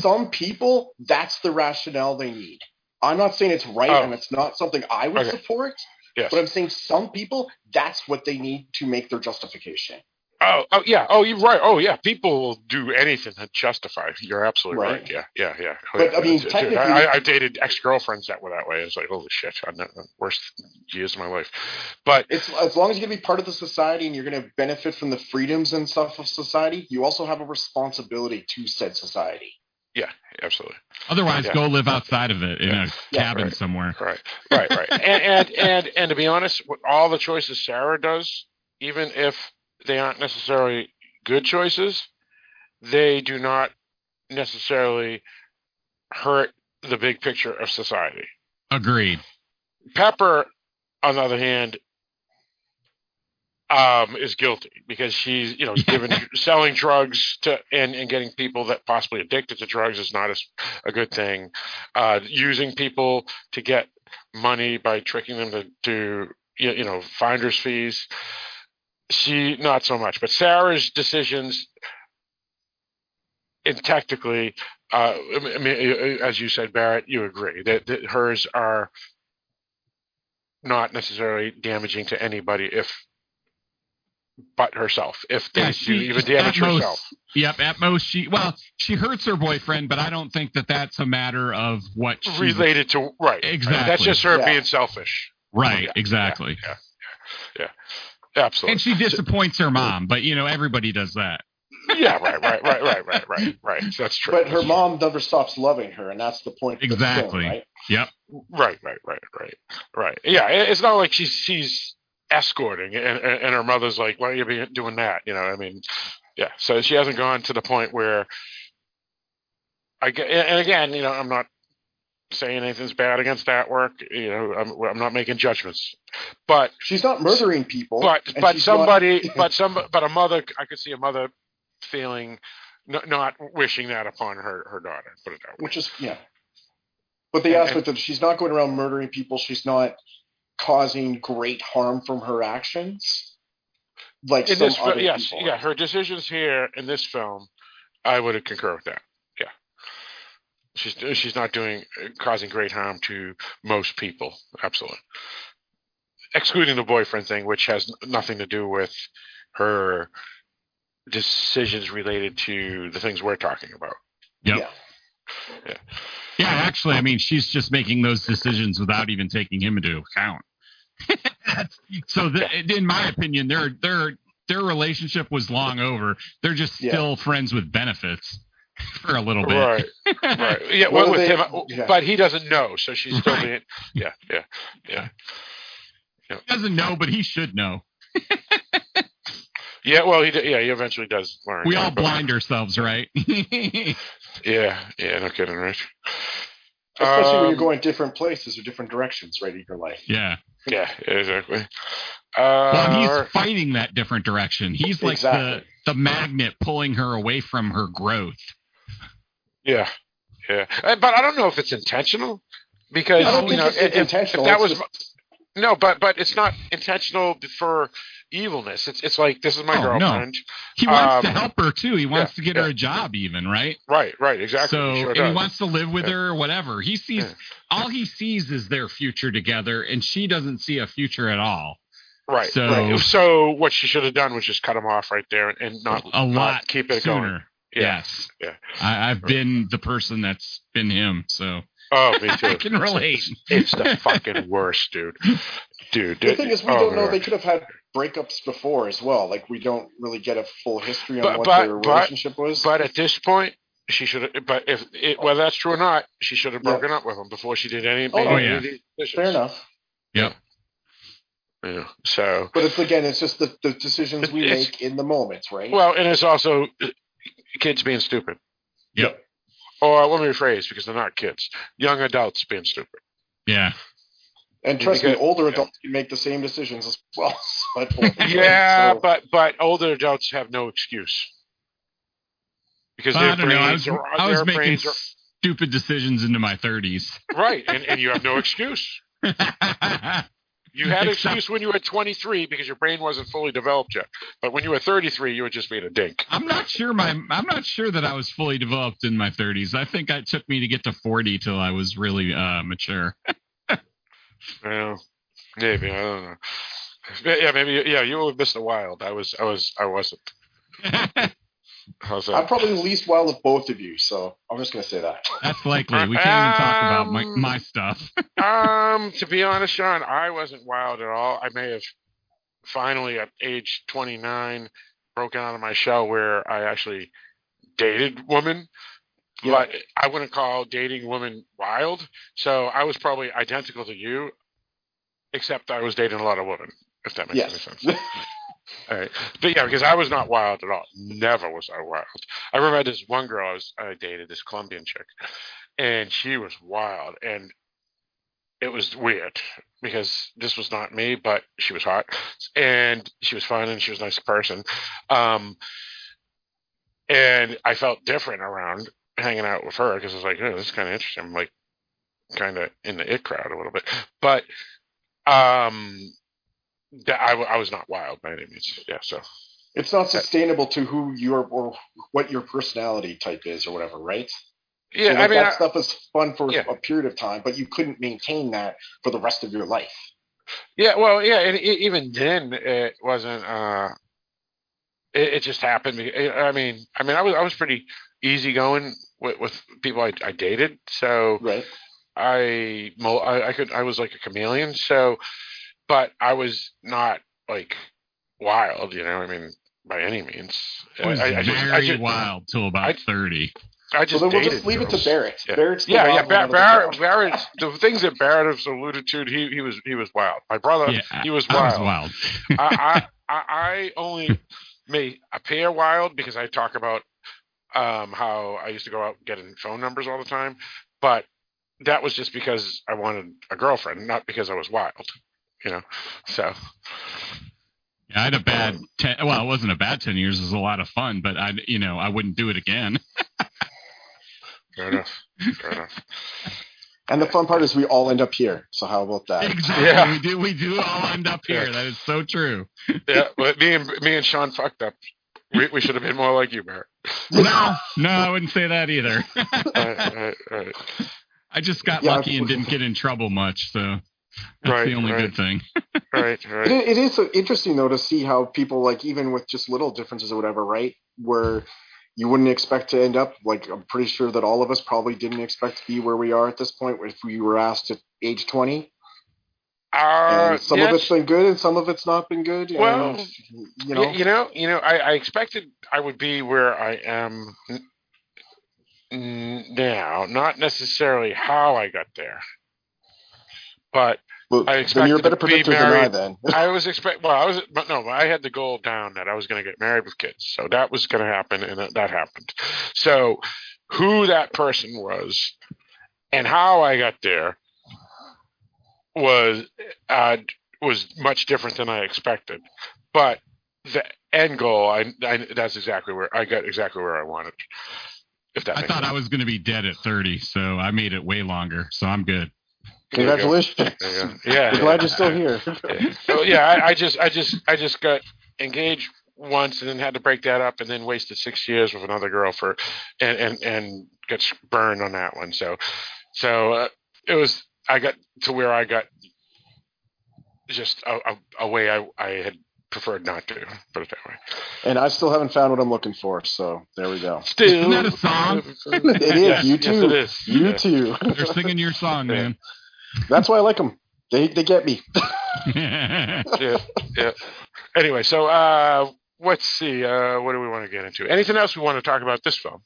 some people, that's the rationale they need. I'm not saying it's right Oh. and it's not something I would Okay. support. yes But I'm saying some people, that's what they need to make their justification. Oh, oh yeah. Oh, you're right. Oh, yeah. People will do anything to justify. You're absolutely right. Right. Yeah, yeah, yeah. Oh, but, I mean, Dude, technically- I, I dated ex girlfriends that were that way. It's like, holy shit, I'm the worst years of my life. But It's as long as you're gonna be part of the society and you're gonna benefit from the freedoms and stuff of society, you also have a responsibility to said society. yeah, absolutely. Otherwise, Yeah. go live outside of it in Yeah. a cabin right. somewhere. Right, right, right. and, and and and to be honest, with all the choices Sarah does, even if they aren't necessarily good choices, they do not necessarily hurt the big picture of society. Agreed. Pepper, on the other hand, um, is guilty because she's, you know, giving <laughs> selling drugs to and, and getting people that possibly addicted to drugs is not as a good thing. Uh, using people to get money by tricking them to do, you you know, finder's fees. She not so much, but Sarah's decisions, and technically, uh, I mean, as you said, Barrett, you agree that, that hers are not necessarily damaging to anybody if but herself if they Yeah, do she- even damage most- herself Yep. At most, she well, she hurts her boyfriend, but I don't think that that's a matter of what she. related to right exactly that's just her Yeah. being selfish Right. Exactly. Yeah, exactly. Absolutely And she disappoints her mom, but you know everybody does that. yeah right right right right right right right that's true But her That's mom never stops loving her, and that's the point. of the film, Exactly. right? Yep. right right right right right yeah it's not like she's she's escorting and, and and her mother's like why are you doing that you know i mean yeah so she hasn't gone to the point where i get and again you know i'm not saying anything's bad against that work you know i'm, I'm not making judgments but She's not murdering people. but but she's not- somebody but some but a mother i could see a mother feeling not, not wishing that upon her her daughter put it that way which is yeah. But the And- aspect of she's not going around murdering people. She's not causing great harm from her actions. Like in some this other yes people. yeah her decisions here in this film i would concur with that she's she's not doing causing great harm to most people absolutely excluding the boyfriend thing which has nothing to do with her decisions related to the things we're talking about Yep. Yeah. Yeah, actually, I mean, she's just making those decisions without even taking him into account. <laughs> so, the, in my opinion, their their their relationship was long over. They're just Yeah. still friends with benefits <laughs> for a little bit. Right, right. <laughs> Yeah, Well, well, with they- him, yeah. but he doesn't know, so she's still Right. being. Yeah, yeah, yeah, He doesn't know, but he should know. <laughs> yeah. Well, he d- yeah he eventually does learn. We yeah, all but- blind ourselves, right? Yeah, yeah. No kidding, right? Especially when Um, you're going different places or different directions, right, in your life. yeah. Yeah, exactly. Uh, Well, he's or- fighting that different direction. He's like Exactly. the the magnet pulling her away from her growth. Yeah, yeah. Uh, But I don't know if it's intentional because don't you know it's, if- it's if- intentional. If that was just- no, but but it's not intentional for evilness. It's it's like this is my Oh, no. girlfriend. He wants to Um, help her too. He wants yeah, to get yeah. her a job, even right. Right, right, exactly. So He sure and he wants to live with Yeah. her or whatever. He sees all he sees is their future together, and she doesn't see a future at all. right, so- right. So what she should have done was just cut him off right there and not A not lot keep it sooner. going. Yeah. Yes. Yeah. I, I've been the person that's been him, so Oh, me too. <laughs> I can relate. It's the fucking worst, dude. Dude, the it- thing is, we oh, don't know. my They could have had breakups before as well. Like we don't really get a full history on But- what but- their but- relationship was. But at this point, she should have. But if it, whether that's true or not, she should have Yeah. broken up with him before she did any. Oh, made oh, yeah. of. Fair enough. Yep. Yeah. So But it's again, it's just the, the decisions we It's- make in the moments, right? well, and it's also kids being stupid. Yep. Or let me rephrase because they're not kids. Young adults being stupid. Yeah. and trust me, because- older yeah. adults can make the same decisions as well. <laughs> But? Yeah, So- but but older adults have no excuse because Well, their I don't know. I was, are I was making brains are stupid decisions into my 30s. right, and, and you have no excuse. <laughs> You had an excuse when you were 23 because your brain wasn't fully developed yet. But when you were 33, you were just being a dink. I'm not sure my I'm not sure that I was fully developed in my 30s. I think it took me to get to 40 till I was really uh, mature. <laughs> Well, maybe I don't know. Yeah, maybe. Yeah, you missed a Wild. I was. I was. I wasn't. <laughs> How's I'm probably the least wild of both of you, so I'm just gonna say that. That's likely. We can't even talk about my, Um, my stuff. <laughs> um, to be honest, Sean, I wasn't wild at all. I may have finally, at age 29, broken out of my shell where I actually dated women. Yeah. But I wouldn't call dating women wild. So I was probably identical to you, except I was dating a lot of women. If that makes any sense. <laughs> All right. But yeah, because I was not wild at all. Never was I wild. I remember this one girl I was I dated, this Colombian chick, and she was wild and it was weird because this was not me, but she was hot and she was fun and she was a nice person. Um and I felt different around hanging out with her because I was like, oh, this is kind of interesting. I'm like kind of in the it crowd a little bit. But um I, I was not wild by any means. Yeah, so it's not sustainable to who your or what your personality type is or whatever, right? yeah, so, like, I mean, that I- stuff is fun for yeah. a period of time, but you couldn't maintain that for the rest of your life. yeah, well, yeah, and e- even then it wasn't. uh It, it just happened. I mean, I mean, I was I was pretty easygoing with, with people I, I dated, so Right. I, I I could I was like a chameleon. So, but I was not like wild, you know. I mean, by any means. It was I, I just, very I just, wild till about I- 30. I So just then we'll just leave it to Barrett. Yeah. Barrett's the Yeah, yeah. Bar- one the Barrett. Barrett, the things that Barrett has alluded to, he he was he was wild. My brother, Yeah, he was I wild. was wild. <laughs> I, I <laughs> I I only may appear wild because I talk about um how I used to go out getting phone numbers all the time, but that was just because I wanted a girlfriend, not because I was wild. You know, so Yeah, I had a bad ten, well, it wasn't a bad 10 years. It was a lot of fun, but I, you know, I wouldn't do it again. <laughs> fair enough. Fair enough. And the fun part is we all end up here. So how about that? Exactly. Yeah. We do. We do all end up here. That is so true. <laughs> Yeah, but me and me and Sean fucked up. We, we should have been more like you, Barrett. <laughs> No, no, I wouldn't say that either. All right, all right, all right. I just got Yeah, lucky and didn't get in trouble much, so that's Right, the only right. good thing. <laughs> Right, It, it is so interesting though to see how people like even with just little differences or whatever, right? Where you wouldn't expect to end up like I'm pretty sure that all of us probably didn't expect to be where we are at this point if we were asked at age 20. Uh, And some yes. of it's been good and some of it's not been good. and, Well, you know, you know, you know, I, I expected I would be where I am n- n- now, not necessarily how I got there, but well, I then you're a expected better to be predictor than I married. then. <laughs> I was expect. Well, I was, but no, I had the goal down that I was going to get married with kids, so that was going to happen, and that, that happened. So, who that person was, and how I got there, was uh, was much different than I expected. But the end goal, I, I that's exactly where I got exactly where I wanted. If that I thought sense. I was going to be dead at 30, so I made it way longer. So I'm good. Congratulations. Yeah, yeah. Glad you're still here. Yeah. So, yeah, I, I just, I just, I just got engaged once and then had to break that up and then wasted six years with another girl for, and and and got burned on that one. So, so uh, it was. I got to where I got just a, a, a way I I had preferred not to put it that way. And I still haven't found what I'm looking for, so there we go. Still, Isn't that a song? It is. Yes, you yes, too. it is. You Yeah. too. They're singing your song, man. That's why I like them. They they get me. <laughs> yeah, yeah. Anyway, so uh, let's see. Uh, what do we want to get into? Anything else we want to talk about this film?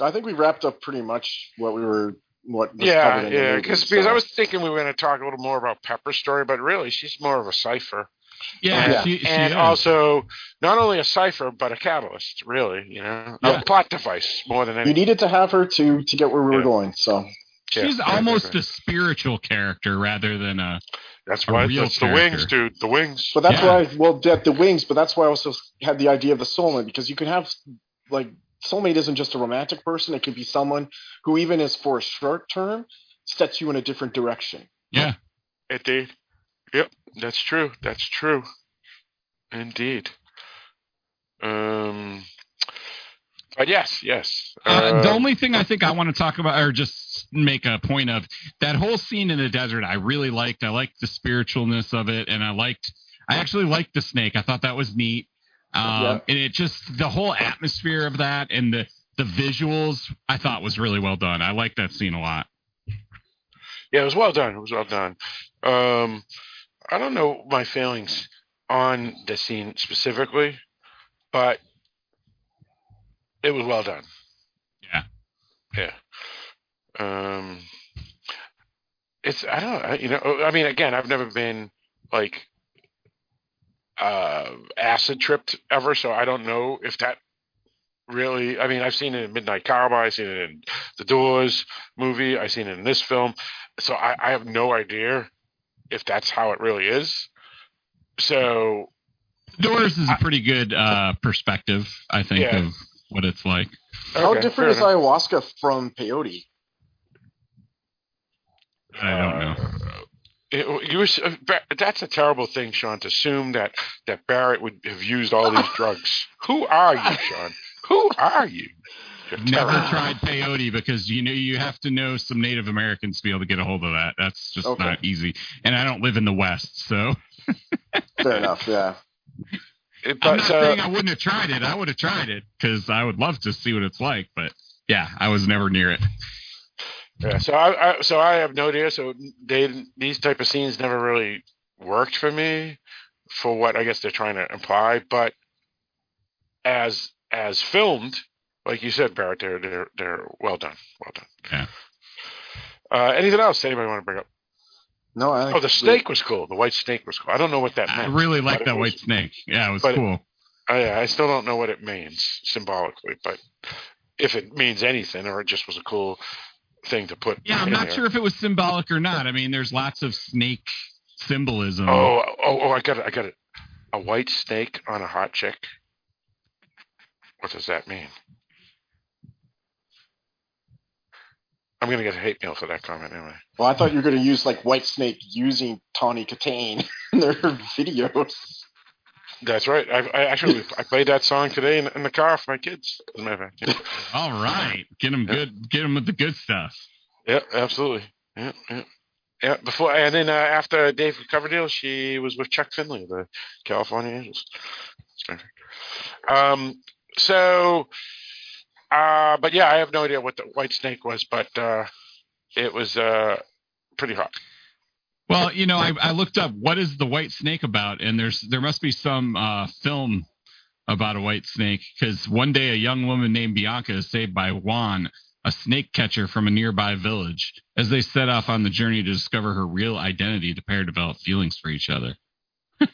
I think we wrapped up pretty much what we were what was yeah, covered in the yeah. movie, Because because. I was thinking we were going to talk a little more about Pepper's story, but really she's more of a cipher. yeah, Yeah. she, she and is. also not only a cipher but a catalyst. Really, you know, Yeah. a plot device more than you anything. needed to have her to to get where we were going. So Yeah, she's yeah, almost yeah. a spiritual character rather than a. That's a why real that's the wings, dude. The wings. But that's Yeah. why, well, the, the wings. But that's why I also had the idea of the soulmate because you can have like soulmate isn't just a romantic person; it could be someone who, even is for a short term, sets you in a different direction. Yeah, Indeed. Yep, that's true. That's true. Indeed. Um. But yes, yes. Uh, the Um, only thing I think I want to talk about, or just make a point of, that whole scene in the desert, I really liked. I liked the spiritualness of it, and I liked. I actually liked the snake. I thought that was neat. Um, Yeah. And it just the whole atmosphere of that and the the visuals, I thought was really well done. I liked that scene a lot. Yeah, it was well done. It was well done. Um, I don't know my feelings on the scene specifically, but it was well done. Yeah. Yeah. Um, it's I don't know. You know, I mean, again, I've never been like uh acid tripped ever, so I don't know if that really. I mean, I've seen it in Midnight Cowboy, I've seen it in the Doors movie, I've seen it in this film, so I, I have no idea if that's how it really is. So Doors is a pretty good uh, perspective, I think, Yeah. of what it's like. How okay, different is enough. ayahuasca from peyote? I don't know. Uh, it- you was, uh, that's a terrible thing, Sean, to assume that that Barrett would have used all these <laughs> drugs. Who are you, Sean? Who are you? You're Never terrible. tried peyote because you know you have to know some Native Americans to be able to get a hold of that. That's just Okay. not easy. And I don't live in the West, so Fair enough. Yeah. It- I'm not uh, saying I wouldn't have tried it. I would have tried it because I would love to see what it's like. But yeah, I was never near it. Yeah, so I, I so I have no idea. So they these type of scenes never really worked for me for what I guess they're trying to imply. But as as filmed, like you said, Barrett, they're they're they're well done, well done. Yeah. Uh, anything else anybody want to bring up? No, I think Oh, the snake was cool. The white snake was cool. I don't know what that meant. I really like that was- white snake. Yeah, it was but it- cool. I, I still don't know what it means symbolically, but if it means anything or it just was a cool thing to put. Yeah, I'm not there. sure if it was symbolic or not. I mean, there's lots of snake symbolism. Oh, oh, oh! I got it! I got it! A white snake on a hot chick. What does that mean? I'm gonna get a hate mail for that comment anyway. Well, I thought you were going to use like White Snake using Tawny Kitaen <laughs> in their videos. That's right. I, I actually I played that song today in, in the car for my kids. As a matter of fact. <laughs> All right, get them Yeah. good. Get them with the good stuff. Yeah, absolutely. Yeah, yeah. Yeah, before and then uh, after Dave Coverdale, she was with Chuck Finley, the California Angels. Um, so, uh, but yeah, I have no idea what the white snake was, but uh, it was uh, pretty hot. Well, you know, I, I looked up what is the white snake about, and there's there must be some uh, film about a white snake because one day a young woman named Bianca is saved by Juan, a snake catcher from a nearby village, as they set off on the journey to discover her real identity. The pair develop feelings for each other. <laughs>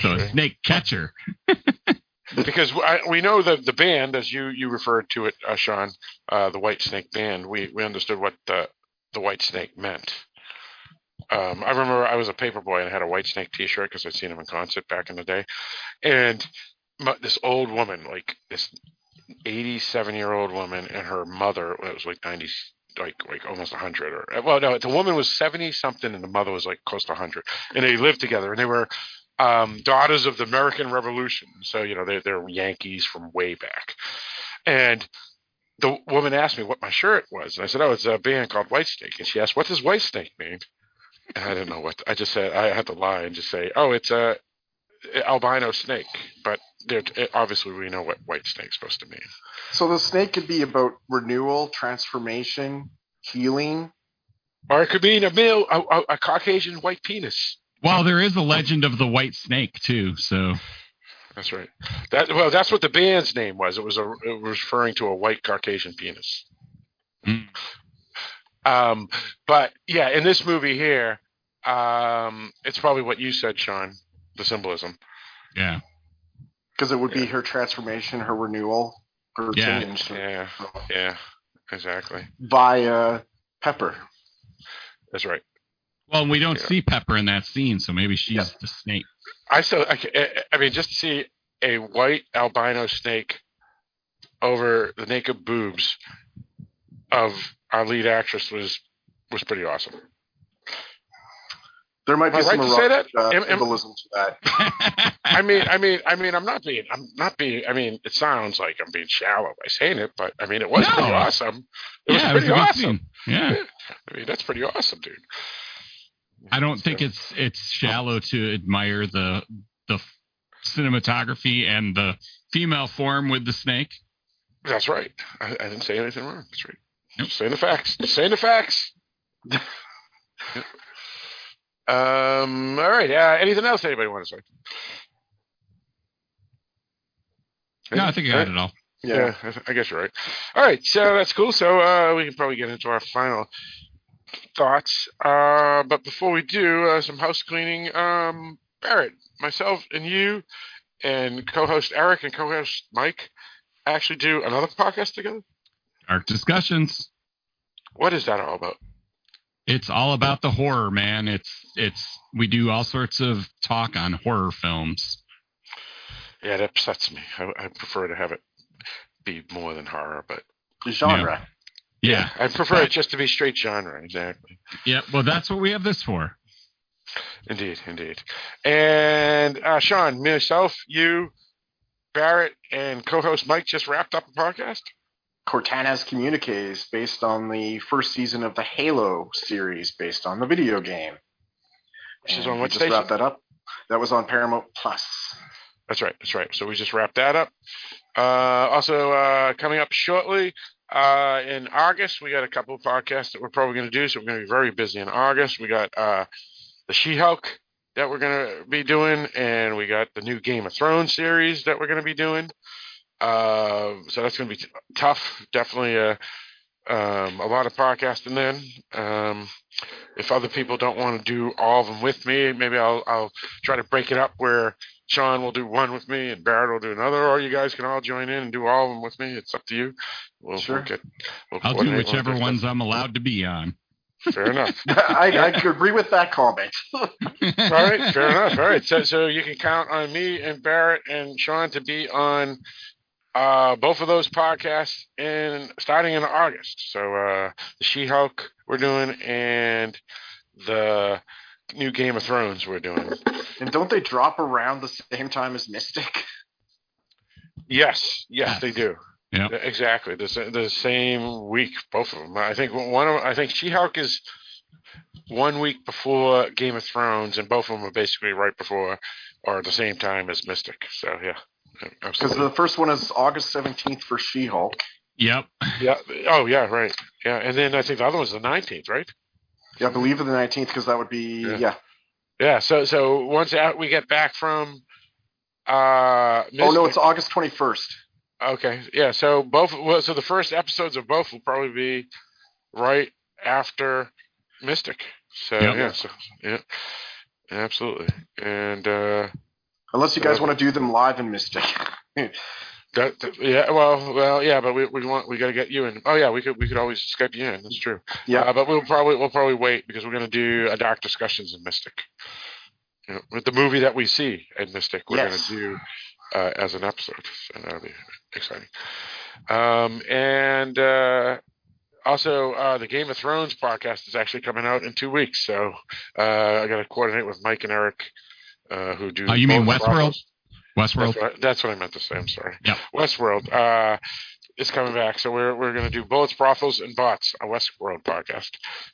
so a snake catcher. <laughs> because I, we know that the band, as you you referred to it, uh, Sean, uh, the Whitesnake band. We we understood what the the Whitesnake meant. Um, I remember I was a paper boy and I had a Whitesnake T-shirt because I'd seen him in concert back in the day, and my, this old woman, like this 87 year old woman, and her mother, it was like 90, like like almost 100, or well, no, the woman was 70 something, and the mother was like close to 100, and they lived together, and they were um, daughters of the American Revolution, so you know they're they're Yankees from way back, and the woman asked me what my shirt was, and I said, "Oh, it's a band called Whitesnake," And she asked, "What does Whitesnake mean?" And I don't know what. I just said I had to lie and just say, "Oh, it's a albino snake." But obviously, we know what Whitesnake's supposed to mean. So the snake could be about renewal, transformation, healing, or it could mean a male, a, a Caucasian white penis. Well, there is a legend of the white snake too, so that's right. That well, that's what the band's name was. It was a it was referring to a white Caucasian penis. Mm. Um, but yeah, in this movie here, um, it's probably what you said, Sean. The symbolism. Yeah. Because it would be her transformation, her renewal, her yeah. change. Yeah. Yeah. Exactly. Via Pepper. That's right. Well, we don't yeah. see Pepper in that scene, so maybe she's yeah. the snake. I still, I, I mean, just to see a white albino snake over the naked boobs of our lead actress was was pretty awesome. There might be Am some right to say that? Uh, am, symbolism to that. <laughs> I mean, I mean, I mean, I'm not being, I'm not being. I mean, it sounds like I'm being shallow by saying it, but I mean, it was no. pretty awesome. It yeah, was pretty it was awesome. Yeah. <laughs> I mean, that's pretty awesome, dude. I don't think it's it's shallow to admire the the cinematography and the female form with the snake. That's right. I, I didn't say anything wrong. That's right. Yep. Saying the facts. Saying the facts. yep. Um. All right. Uh, anything else anybody want to say? No, I think I got it all. Yeah, yeah I guess you're right. All right, so that's cool. So uh, we can probably get into our final thoughts. Uh, but before we do, uh, some house cleaning. Um, Barrett, myself, and you, and co-host Eric and co-host Mike actually do another podcast together. Dark discussions. What is that all about? It's all about the horror, man. It's it's we do all sorts of talk on horror films. Yeah, it upsets me. I, I prefer to have it be more than horror, but genre. Yeah. I prefer it just to be straight genre, exactly. Yeah, well, that's what we have this for. Indeed, indeed. And uh, Sean, myself, you, Barrett, and co-host Mike just wrapped up a podcast. Cortana's Communiques, based on the first season of the Halo series, based on the video game. Which is on what just station? wrapped that up. That was on Paramount Plus. That's right. That's right. So we just wrapped that up. Uh, also, uh, coming up shortly, uh, in August, we got a couple of podcasts that we're probably going to do. So we're going to be very busy in August. We got uh, the She Hulk that we're going to be doing, and we got the new Game of Thrones series that we're going to be doing. Uh, so that's going to be t- tough. Definitely a, um, a lot of podcasting then. Um, if other people don't want to do all of them with me, maybe I'll, I'll try to break it up where Sean will do one with me and Barrett will do another, or you guys can all join in and do all of them with me. It's up to you. We'll, sure. We'll get, we'll I'll do whichever ones I'm allowed to be on. Fair enough. <laughs> I, I agree with that comment. <laughs> all right, fair enough. All right, so so you can count on me and Barrett and Sean to be on uh, both of those podcasts in starting in August. So uh, the She-Hulk we're doing and the new Game of Thrones we're doing. And don't they drop around the same time as Mystic? Yes, yes, they do. Yeah, exactly. The the same week, both of them. I think one of I think She-Hulk is one week before Game of Thrones, and both of them are basically right before or at the same time as Mystic. So yeah, because the first one is August seventeenth for She-Hulk. Yep. Yeah. Oh yeah. Right. Yeah. And then I think the other one's the nineteenth, right? Yeah, I believe in the nineteenth because that would be yeah. yeah. yeah. So so once out we get back from. Uh, Mystic, oh no, it's August twenty first. Okay. Yeah. So both. Well, so the first episodes of both will probably be right after Mystic. So yep. yeah. So yeah. Absolutely. And uh unless you guys want to do them live in Mystic. <laughs> That, that, yeah, well, well, yeah, but we, we want we got to get you in. Oh yeah, we could we could always Skype you in. That's true. Yeah, uh, but we'll probably we'll probably wait because we're going to do a dark discussions in Mystic. You know, with the movie that we see in Mystic, we're Yes. going to do uh, as an episode, so that'll be exciting. Um, and uh, also, uh, the Game of Thrones podcast is actually coming out in two weeks, so uh, I got to coordinate with Mike and Eric, uh, who do. Oh, you mean Westworld? Westworld. That's what, I, that's what I meant to say. I'm sorry. Yeah. Westworld uh, is coming back, so we're we're going to do bullets, brothels, and bots, a Westworld podcast.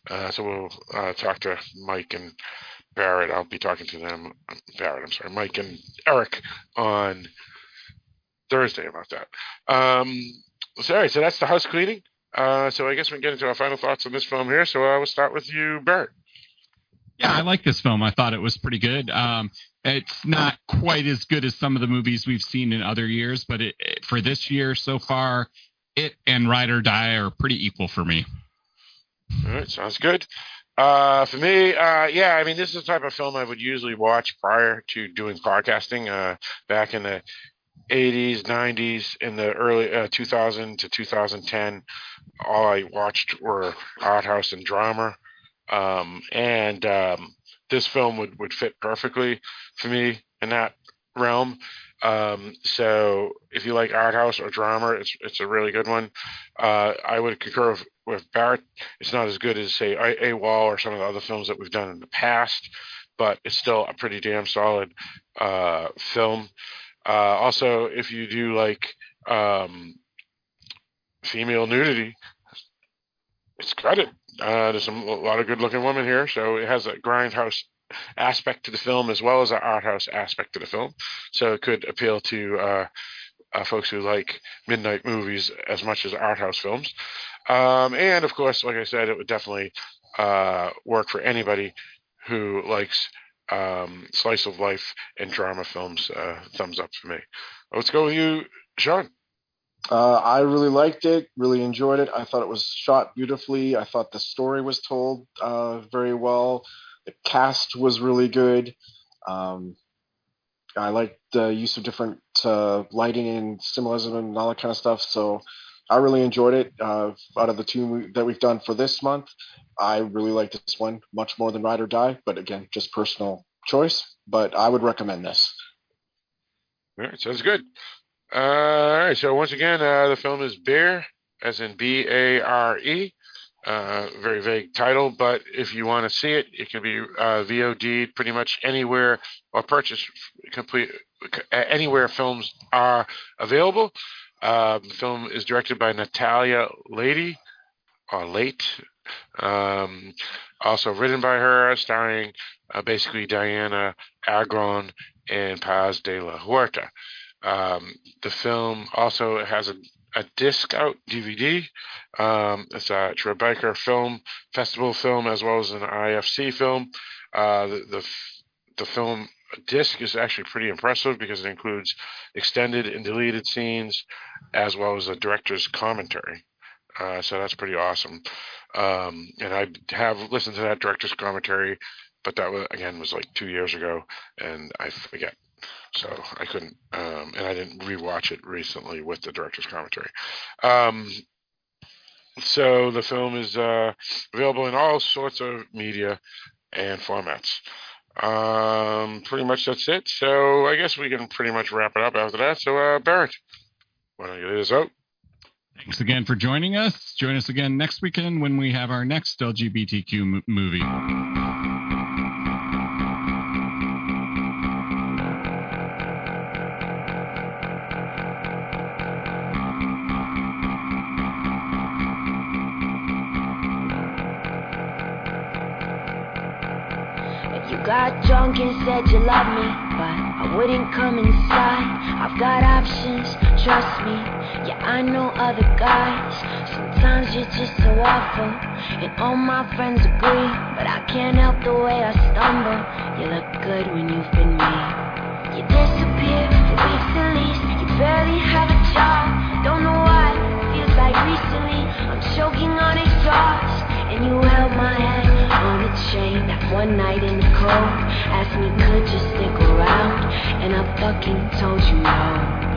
Uh, so we'll uh, talk to Mike and Barrett. I'll be talking to them. Barrett, I'm sorry, Mike and Eric on Thursday about that. Um, sorry, so that's the house cleaning. Uh, so I guess we can get into our final thoughts on this film here. So I will start with you, Barrett. Yeah, I like this film. I thought it was pretty good. Um, it's not quite as good as some of the movies we've seen in other years, but it, it- for this year so far, it and Ride or Die are pretty equal for me. All right, sounds good. Uh, for me, uh, yeah, I mean, this is the type of film I would usually watch prior to doing podcasting. Uh, back in the 80s, 90s, in the early uh, 2000 to 2010, all I watched were art house and drama. Um, and um, this film would, would fit perfectly for me in that realm. Um, so if you like art house or drama, it's it's a really good one. Uh, I would concur with, with Barrett it's not as good as say A- AWOL or some of the other films that we've done in the past, but it's still a pretty damn solid uh, film. Uh, also, if you do like um, female nudity, it's got it. Uh, there's some a lot of good-looking women here, so it has a grindhouse aspect to the film as well as an art house aspect to the film. So it could appeal to uh, uh, folks who like midnight movies as much as art house films. Um, and of course, like I said, it would definitely uh, work for anybody who likes um, slice of life and drama films. Uh, thumbs up for me. Let's go with you, Sean. Uh, I really liked it, really enjoyed it. I thought it was shot beautifully. I thought the story was told uh, very well. The cast was really good. Um, I liked the use of different uh, lighting and symbolism and all that kind of stuff. So I really enjoyed it. Uh, out of the two that we've done for this month, I really like this one much more than Ride or Die. But again, just personal choice. But I would recommend this. All right, sounds good. All right, so once again, uh, the film is Bare, as in B A R E. Uh, very vague title, but if you want to see it, it can be uh, VOD pretty much anywhere or purchased complete anywhere films are available. Uh, the film is directed by Natalia Lady or Late. Um, also written by her, starring uh, basically Dianna Agron and Paz de la Huerta. Um, the film also has a, a disc out DVD. Um, it's a Tribeca Film Festival film as well as an IFC film. Uh, the, the the film disc is actually pretty impressive because it includes extended and deleted scenes as well as a director's commentary. Uh, so that's pretty awesome. Um, and I have listened to that director's commentary, but that was again was like two years ago, and I forget so I couldn't, um, and I didn't rewatch it recently with the director's commentary. Um, so the film is uh, available in all sorts of media and formats. Um, pretty much that's it. So I guess we can pretty much wrap it up after that. So uh, Barrett, why don't you lead us out? Thanks again for joining us. Join us again next weekend when we have our next LGBTQ movie. Drunk and said you love me, but I wouldn't come inside. I've got options, trust me. Yeah, I know other guys. Sometimes you're just so awful, and all my friends agree. But I can't help the way I stumble. You look good when you've been me. You disappear for weeks at least. You barely have a job. Don't know why. Feels like recently I'm choking on exhaust, and you held my hand on a chain that one night in the cold asked me could you stick around? And I fucking told you no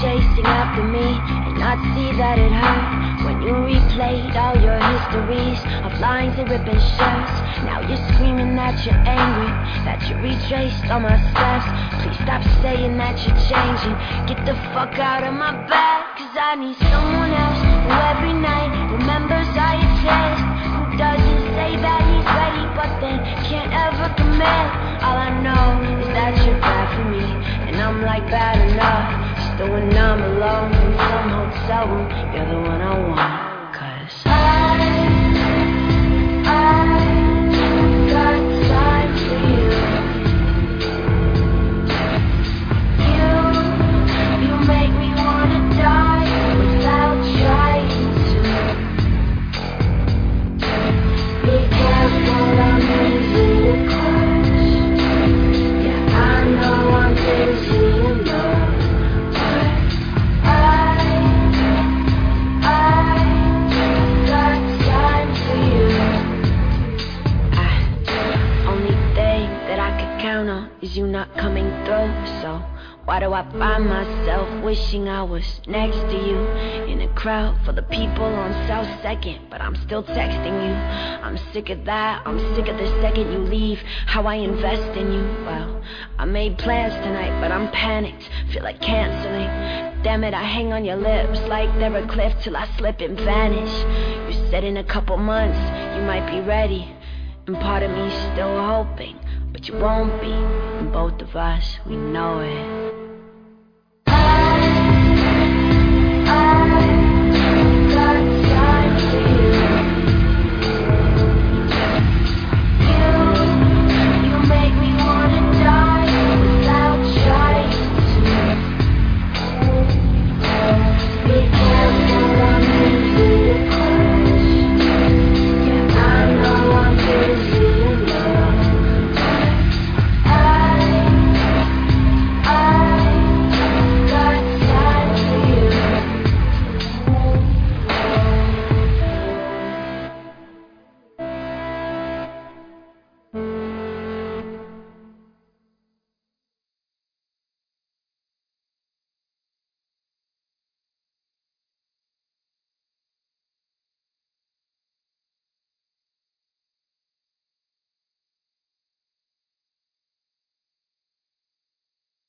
chasing after me and not see that it hurt. When you replayed all your histories of lines and ripping shirts, now you're screaming that you're angry, that you retraced all my steps. Please stop saying that you're changing. Get the fuck out of my bed, cause I need someone else who every night remembers I tests. Who doesn't say that he's ready, but then can't ever commit. All I know is that you're bad for me, and I'm like bad enough. Still when I'm alone in some hotel room, you're the one I want. You not coming through. So why do I find myself wishing I was next to you in a crowd full of people on South Second, but I'm still texting you. I'm sick of that. I'm sick of the second you leave. How I invest in you. Well, I made plans tonight, but I'm panicked. Feel like canceling. Damn it, I hang on your lips like they're a cliff till I slip and vanish. You said in a couple months you might be ready. And part of me's still hoping, but you won't be. And both of us, we know it.